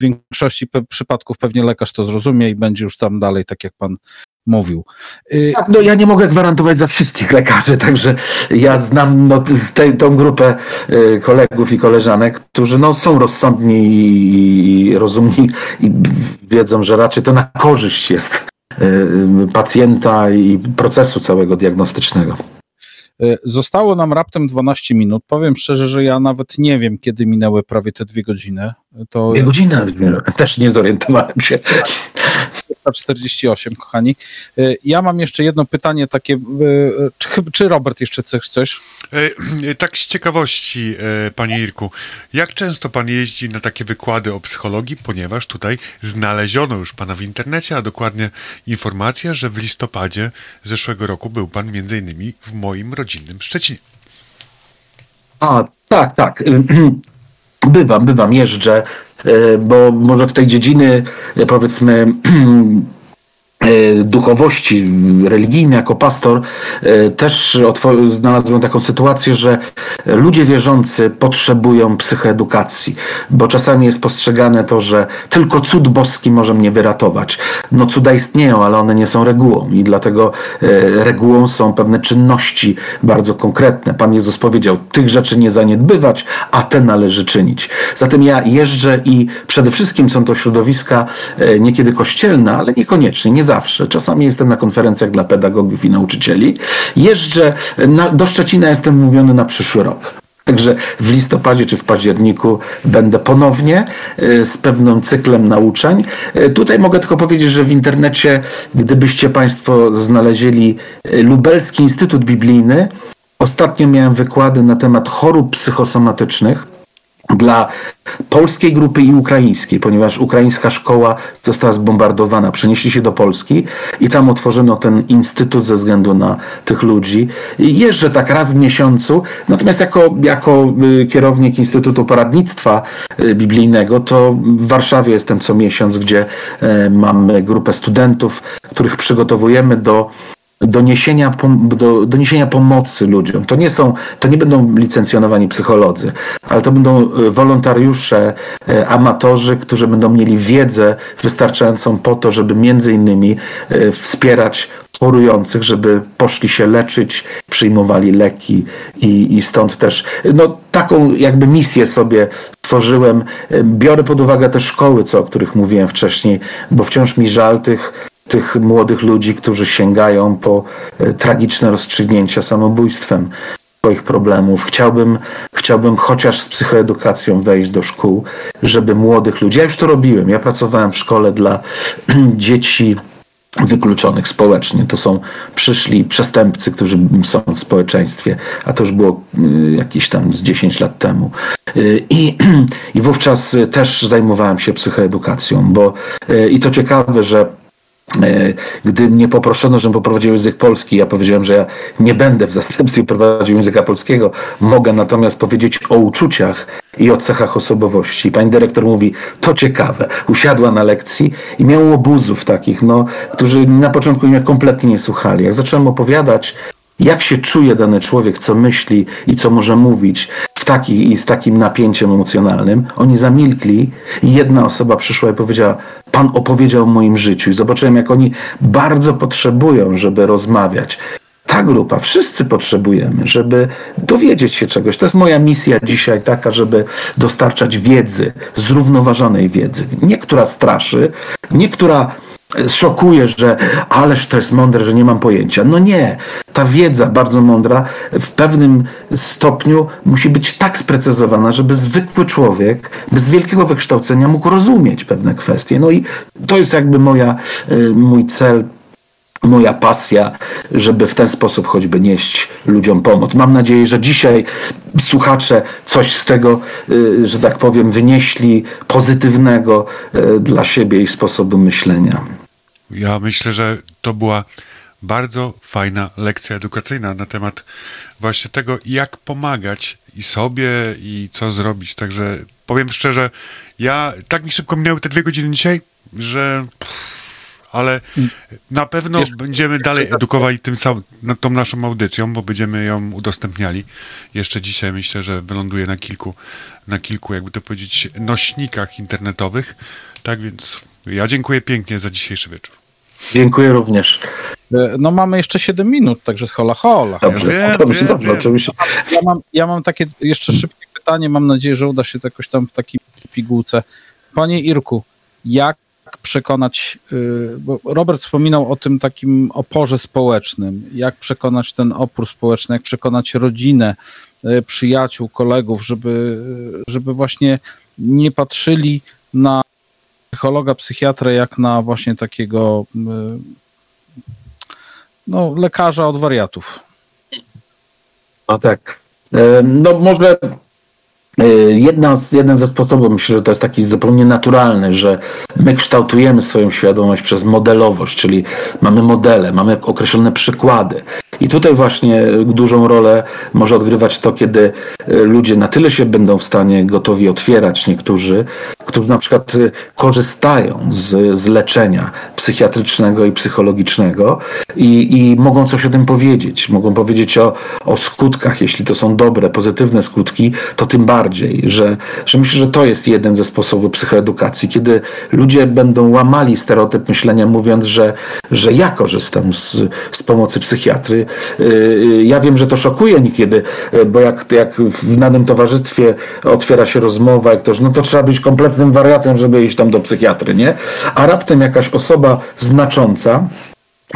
W większości przypadków pewnie lekarz to zrozumie i będzie już tam dalej, tak jak pan mówił. Y, tak, no ja nie mogę gwarantować za wszystkich lekarzy, także ja znam no, tej, tą grupę y, kolegów i koleżanek, którzy no, są rozsądni i rozumni i wiedzą, że raczej to na korzyść jest y, pacjenta i procesu całego diagnostycznego. E, zostało nam raptem 12 minut. Powiem szczerze, że ja nawet nie wiem, kiedy minęły prawie te dwie godziny. To... Dwie godziny? Też nie zorientowałem się. 48, kochani. E, ja mam jeszcze jedno pytanie takie. E, czy, czy Robert jeszcze chce coś? Tak z ciekawości, panie Irku, jak często pan jeździ na takie wykłady o psychologii, ponieważ tutaj znaleziono już pana w internecie, a dokładnie informacja, że w listopadzie zeszłego roku był pan między innymi w moim rodzinnym Szczecinie. A, tak, tak. Bywam, bywam, jeżdżę, e, bo może w tej dziedziny, e, powiedzmy, E, duchowości religijnej jako pastor e, też znalazłem taką sytuację, że ludzie wierzący potrzebują psychoedukacji, bo czasami jest postrzegane to, że tylko cud boski może mnie wyratować. No cuda istnieją, ale one nie są regułą i dlatego e, regułą są pewne czynności bardzo konkretne. Pan Jezus powiedział, tych rzeczy nie zaniedbywać, a te należy czynić. Zatem ja jeżdżę i przede wszystkim są to środowiska niekiedy kościelne, ale niekoniecznie, nie zawsze. Czasami jestem na konferencjach dla pedagogów i nauczycieli. Jeżdżę na, do Szczecina, jestem mówiony na przyszły rok. Także w listopadzie czy w październiku będę ponownie e, z pewnym cyklem nauczeń. E, tutaj mogę tylko powiedzieć, że w internecie, gdybyście Państwo znaleźli e, Lubelski Instytut Biblijny, ostatnio miałem wykłady na temat chorób psychosomatycznych dla polskiej grupy i ukraińskiej, ponieważ ukraińska szkoła została zbombardowana. Przenieśli się do Polski i tam otworzono ten instytut ze względu na tych ludzi. I jeżdżę tak raz w miesiącu, natomiast jako, jako y, kierownik Instytutu Poradnictwa y, Biblijnego, to w Warszawie jestem co miesiąc, gdzie y, mamy grupę studentów, których przygotowujemy do do niesienia, do, do niesienia pomocy ludziom. To nie są, to nie będą licencjonowani psycholodzy, ale to będą e, wolontariusze, e, amatorzy, którzy będą mieli wiedzę wystarczającą po to, żeby między innymi e, wspierać chorujących, żeby poszli się leczyć, przyjmowali leki i, i stąd też no, taką jakby misję sobie tworzyłem. Biorę pod uwagę te szkoły, co, o których mówiłem wcześniej, bo wciąż mi żal tych tych młodych ludzi, którzy sięgają po e, tragiczne rozstrzygnięcia samobójstwem swoich problemów. Chciałbym, chciałbym chociaż z psychoedukacją wejść do szkół, żeby młodych ludzi, ja już to robiłem, ja pracowałem w szkole dla dzieci wykluczonych społecznie. To są przyszli przestępcy, którzy są w społeczeństwie, a to już było y, jakieś tam z 10 lat temu. Y, I, i wówczas też zajmowałem się psychoedukacją, bo y, i to ciekawe, że gdy mnie poproszono, żebym poprowadził język polski, ja powiedziałem, że ja nie będę w zastępstwie prowadził języka polskiego, mogę natomiast powiedzieć o uczuciach i o cechach osobowości. Pani dyrektor mówi, to ciekawe. Usiadła na lekcji i miał obuzów takich, no, którzy na początku mnie kompletnie nie słuchali. Jak zacząłem opowiadać, jak się czuje dany człowiek, co myśli i co może mówić taki, i z takim napięciem emocjonalnym. Oni zamilkli i jedna osoba przyszła i powiedziała: Pan opowiedział o moim życiu. I zobaczyłem, jak oni bardzo potrzebują, żeby rozmawiać. Ta grupa, wszyscy potrzebujemy, żeby dowiedzieć się czegoś. To jest moja misja dzisiaj taka, żeby dostarczać wiedzy, zrównoważonej wiedzy. Nie która straszy, nie która szokuje, że ależ to jest mądre, że nie mam pojęcia. No nie. Ta wiedza bardzo mądra w pewnym stopniu musi być tak sprecyzowana, żeby zwykły człowiek bez wielkiego wykształcenia mógł rozumieć pewne kwestie. No i to jest jakby moja, y, mój cel moja pasja, żeby w ten sposób choćby nieść ludziom pomoc. Mam nadzieję, że dzisiaj słuchacze coś z tego, y, że tak powiem, wynieśli pozytywnego y, dla siebie i sposobu myślenia. Ja myślę, że to była bardzo fajna lekcja edukacyjna na temat właśnie tego, jak pomagać i sobie, i co zrobić. Także powiem szczerze, ja tak mi szybko minęły te dwie godziny dzisiaj, że. Ale na pewno Wiesz, będziemy dalej edukowali tym sam, tą naszą audycją, bo będziemy ją udostępniali. Jeszcze dzisiaj myślę, że wyląduje na kilku, na kilku, jakby to powiedzieć, nośnikach internetowych. Tak więc ja dziękuję pięknie za dzisiejszy wieczór. Dziękuję również. E, no mamy jeszcze 7 minut, także hola hola. Dobrze, wiem, dobrze, wiem, dobrze wiem. oczywiście. Ja mam, ja mam takie jeszcze szybkie pytanie, mam nadzieję, że uda się to jakoś tam w takiej pigułce. Panie Irku, jak przekonać, y, bo Robert wspominał o tym takim oporze społecznym, jak przekonać ten opór społeczny, jak przekonać rodzinę, y, przyjaciół, kolegów, żeby, żeby właśnie nie patrzyli na psychologa, psychiatrę jak na właśnie takiego y, no, lekarza od wariatów. No tak. No może Jedna z, jeden ze sposobów, myślę, że to jest taki zupełnie naturalny, że my kształtujemy swoją świadomość przez modelowość, czyli mamy modele, mamy określone przykłady. I tutaj właśnie dużą rolę może odgrywać to, kiedy ludzie na tyle się będą w stanie gotowi otwierać, niektórzy, którzy na przykład y, korzystają z, z leczenia psychiatrycznego i psychologicznego i, i mogą coś o tym powiedzieć. Mogą powiedzieć o, o skutkach, jeśli to są dobre, pozytywne skutki, to tym bardziej, że, że myślę, że to jest jeden ze sposobów psychoedukacji, kiedy ludzie będą łamali stereotyp myślenia, mówiąc, że, że ja korzystam z, z pomocy psychiatry. Y, y, ja wiem, że to szokuje niekiedy, bo jak, jak w danym towarzystwie otwiera się rozmowa, jak ktoś, no to trzeba być kompletnym wariatem, żeby iść tam do psychiatry, nie? A raptem jakaś osoba znacząca,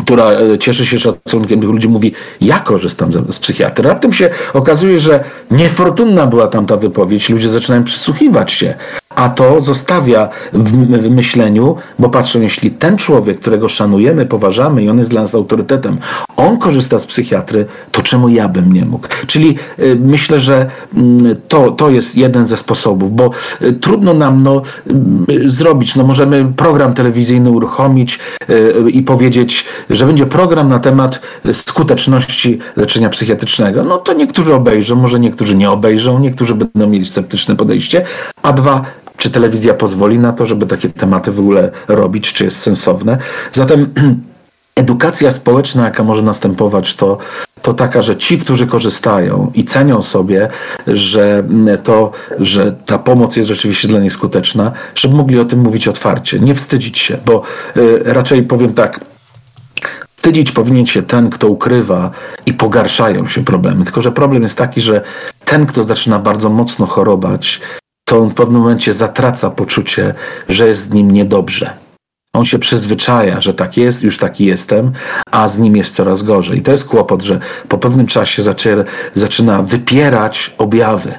która e, cieszy się szacunkiem tych ludzi, mówi, ja korzystam z, z psychiatry. Raptem się okazuje, że niefortunna była tam ta wypowiedź, ludzie zaczynają przysłuchiwać się, a to zostawia w, w myśleniu, bo patrzą, jeśli ten człowiek, którego szanujemy, poważamy i on jest dla nas autorytetem, on korzysta z psychiatry, to czemu ja bym nie mógł? Czyli y, myślę, że y, to, to jest jeden ze sposobów, bo y, trudno nam no, y, zrobić, no możemy program telewizyjny uruchomić y, i powiedzieć, że będzie program na temat skuteczności leczenia psychiatrycznego. No to niektórzy obejrzą, może niektórzy nie obejrzą, niektórzy będą mieli sceptyczne podejście, a dwa, czy telewizja pozwoli na to, żeby takie tematy w ogóle robić, czy jest sensowne. Zatem edukacja społeczna, jaka może następować, to, to taka, że ci, którzy korzystają i cenią sobie, że to, że ta pomoc jest rzeczywiście dla nich skuteczna, żeby mogli o tym mówić otwarcie, nie wstydzić się, bo y, raczej powiem tak, Wstydzić powinien się ten, kto ukrywa i pogarszają się problemy. Tylko, że problem jest taki, że ten, kto zaczyna bardzo mocno chorować, to on w pewnym momencie zatraca poczucie, że jest z nim niedobrze. On się przyzwyczaja, że tak jest, już taki jestem, a z nim jest coraz gorzej. I to jest kłopot, że po pewnym czasie zaczyna, zaczyna wypierać objawy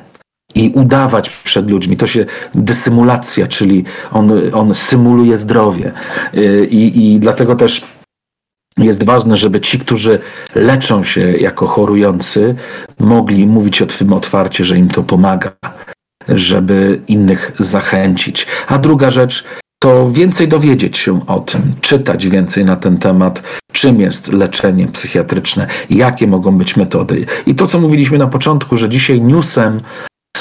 i udawać przed ludźmi. To się dysymulacja, czyli on, on symuluje zdrowie. I, I dlatego też jest ważne, żeby ci, którzy leczą się jako chorujący, mogli mówić o tym otwarcie, że im to pomaga, żeby innych zachęcić. A druga rzecz, to więcej dowiedzieć się o tym, czytać więcej na ten temat, czym jest leczenie psychiatryczne, jakie mogą być metody. I to, co mówiliśmy na początku, że dzisiaj newsem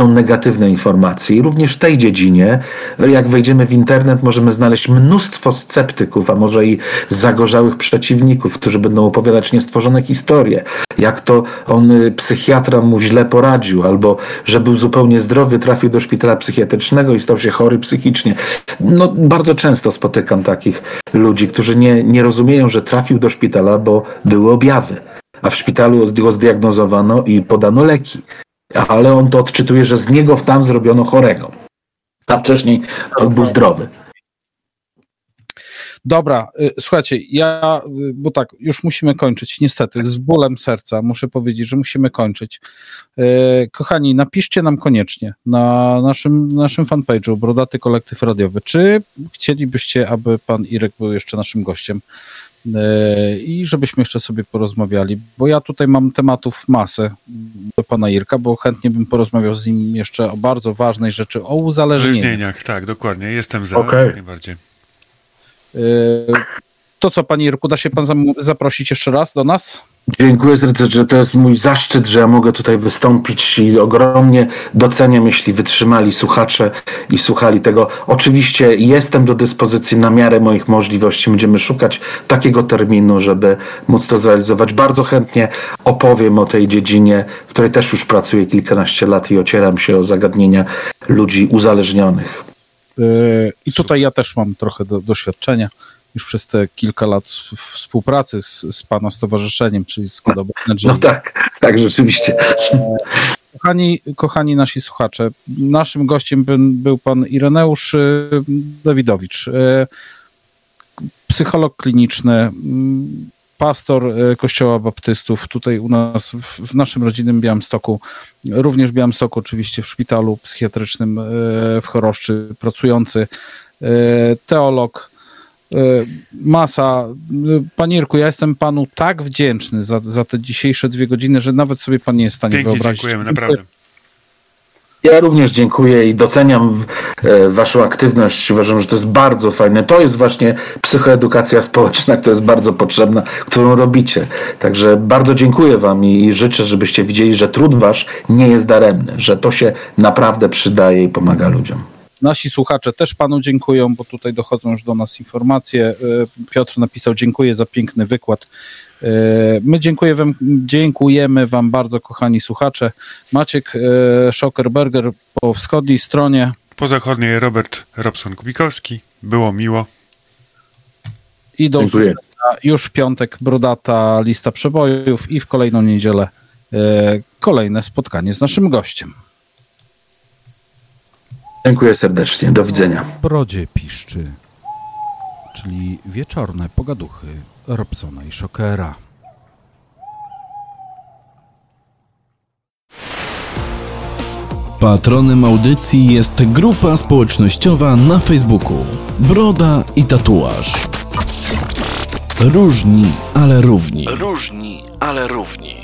są negatywne informacje. I również w tej dziedzinie, jak wejdziemy w internet, możemy znaleźć mnóstwo sceptyków, a może i zagorzałych przeciwników, którzy będą opowiadać niestworzone historie. Jak to on, y, psychiatra mu źle poradził, albo że był zupełnie zdrowy, trafił do szpitala psychiatrycznego i stał się chory psychicznie. No, bardzo często spotykam takich ludzi, którzy nie, nie rozumieją, że trafił do szpitala, bo były objawy a w szpitalu go zdiagnozowano i podano leki ale on to odczytuje, że z niego w tam zrobiono chorego. A wcześniej on był zdrowy. Dobra, y, słuchajcie, ja, y, bo tak, już musimy kończyć, niestety, z bólem serca muszę powiedzieć, że musimy kończyć. Y, kochani, napiszcie nam koniecznie na naszym, naszym fanpage'u Brodaty Kolektyw Radiowy, czy chcielibyście, aby pan Irek był jeszcze naszym gościem i żebyśmy jeszcze sobie porozmawiali, bo ja tutaj mam tematów masę do pana Irka, bo chętnie bym porozmawiał z nim jeszcze o bardzo ważnej rzeczy, o uzależnieniach. Uzależnieniach, tak, dokładnie, jestem za, okay. jak najbardziej. E, to co, panie Irku, da się pan zaprosić jeszcze raz do nas? Dziękuję serdecznie, to jest mój zaszczyt, że ja mogę tutaj wystąpić i ogromnie doceniam, jeśli wytrzymali słuchacze i słuchali tego. Oczywiście jestem do dyspozycji na miarę moich możliwości. Będziemy szukać takiego terminu, żeby móc to zrealizować. Bardzo chętnie opowiem o tej dziedzinie, w której też już pracuję kilkanaście lat i ocieram się o zagadnienia ludzi uzależnionych. Yy, I tutaj ja też mam trochę do, doświadczenia już przez te kilka lat współpracy z, z Pana stowarzyszeniem, czyli z Kodob No tak, tak, rzeczywiście. Kochani, kochani nasi słuchacze, naszym gościem był, był Pan Ireneusz y, Dawidowicz, y, psycholog kliniczny, pastor y, Kościoła Baptystów tutaj u nas w, naszym rodzinnym Białymstoku, również w Białymstoku oczywiście w szpitalu psychiatrycznym w Choroszczy pracujący, teolog, masa. E, panie Irku, ja jestem panu tak wdzięczny za, za te dzisiejsze dwie godziny, że nawet sobie pan nie jest w stanie Pięknie wyobrazić. dziękujemy, naprawdę. Ja również dziękuję i doceniam e, Waszą aktywność. Uważam, że to jest bardzo fajne. To jest właśnie psychoedukacja społeczna, która jest bardzo potrzebna, którą robicie. Także bardzo dziękuję Wam i życzę, żebyście widzieli, że trud Wasz nie jest daremny, że to się naprawdę przydaje i pomaga ludziom. Nasi słuchacze też panu dziękują, bo tutaj dochodzą już do nas informacje. E, Piotr napisał: Dziękuję za piękny wykład. E, My dziękuję wam, dziękujemy Wam bardzo, kochani słuchacze. Maciek e, Schockerberger po wschodniej stronie. Po zachodniej Robert Robson-Kubikowski. Było miło. I do usłyszenia już w piątek brodata lista przebojów i w kolejną niedzielę kolejne spotkanie z naszym gościem. Dziękuję serdecznie. Do widzenia. Brodzie piszczy, czyli wieczorne pogaduchy Robsona i Shockera. Patronem audycji jest grupa społecznościowa na Facebooku Broda i Tatuaż. Różni, ale równi. Różni, ale równi.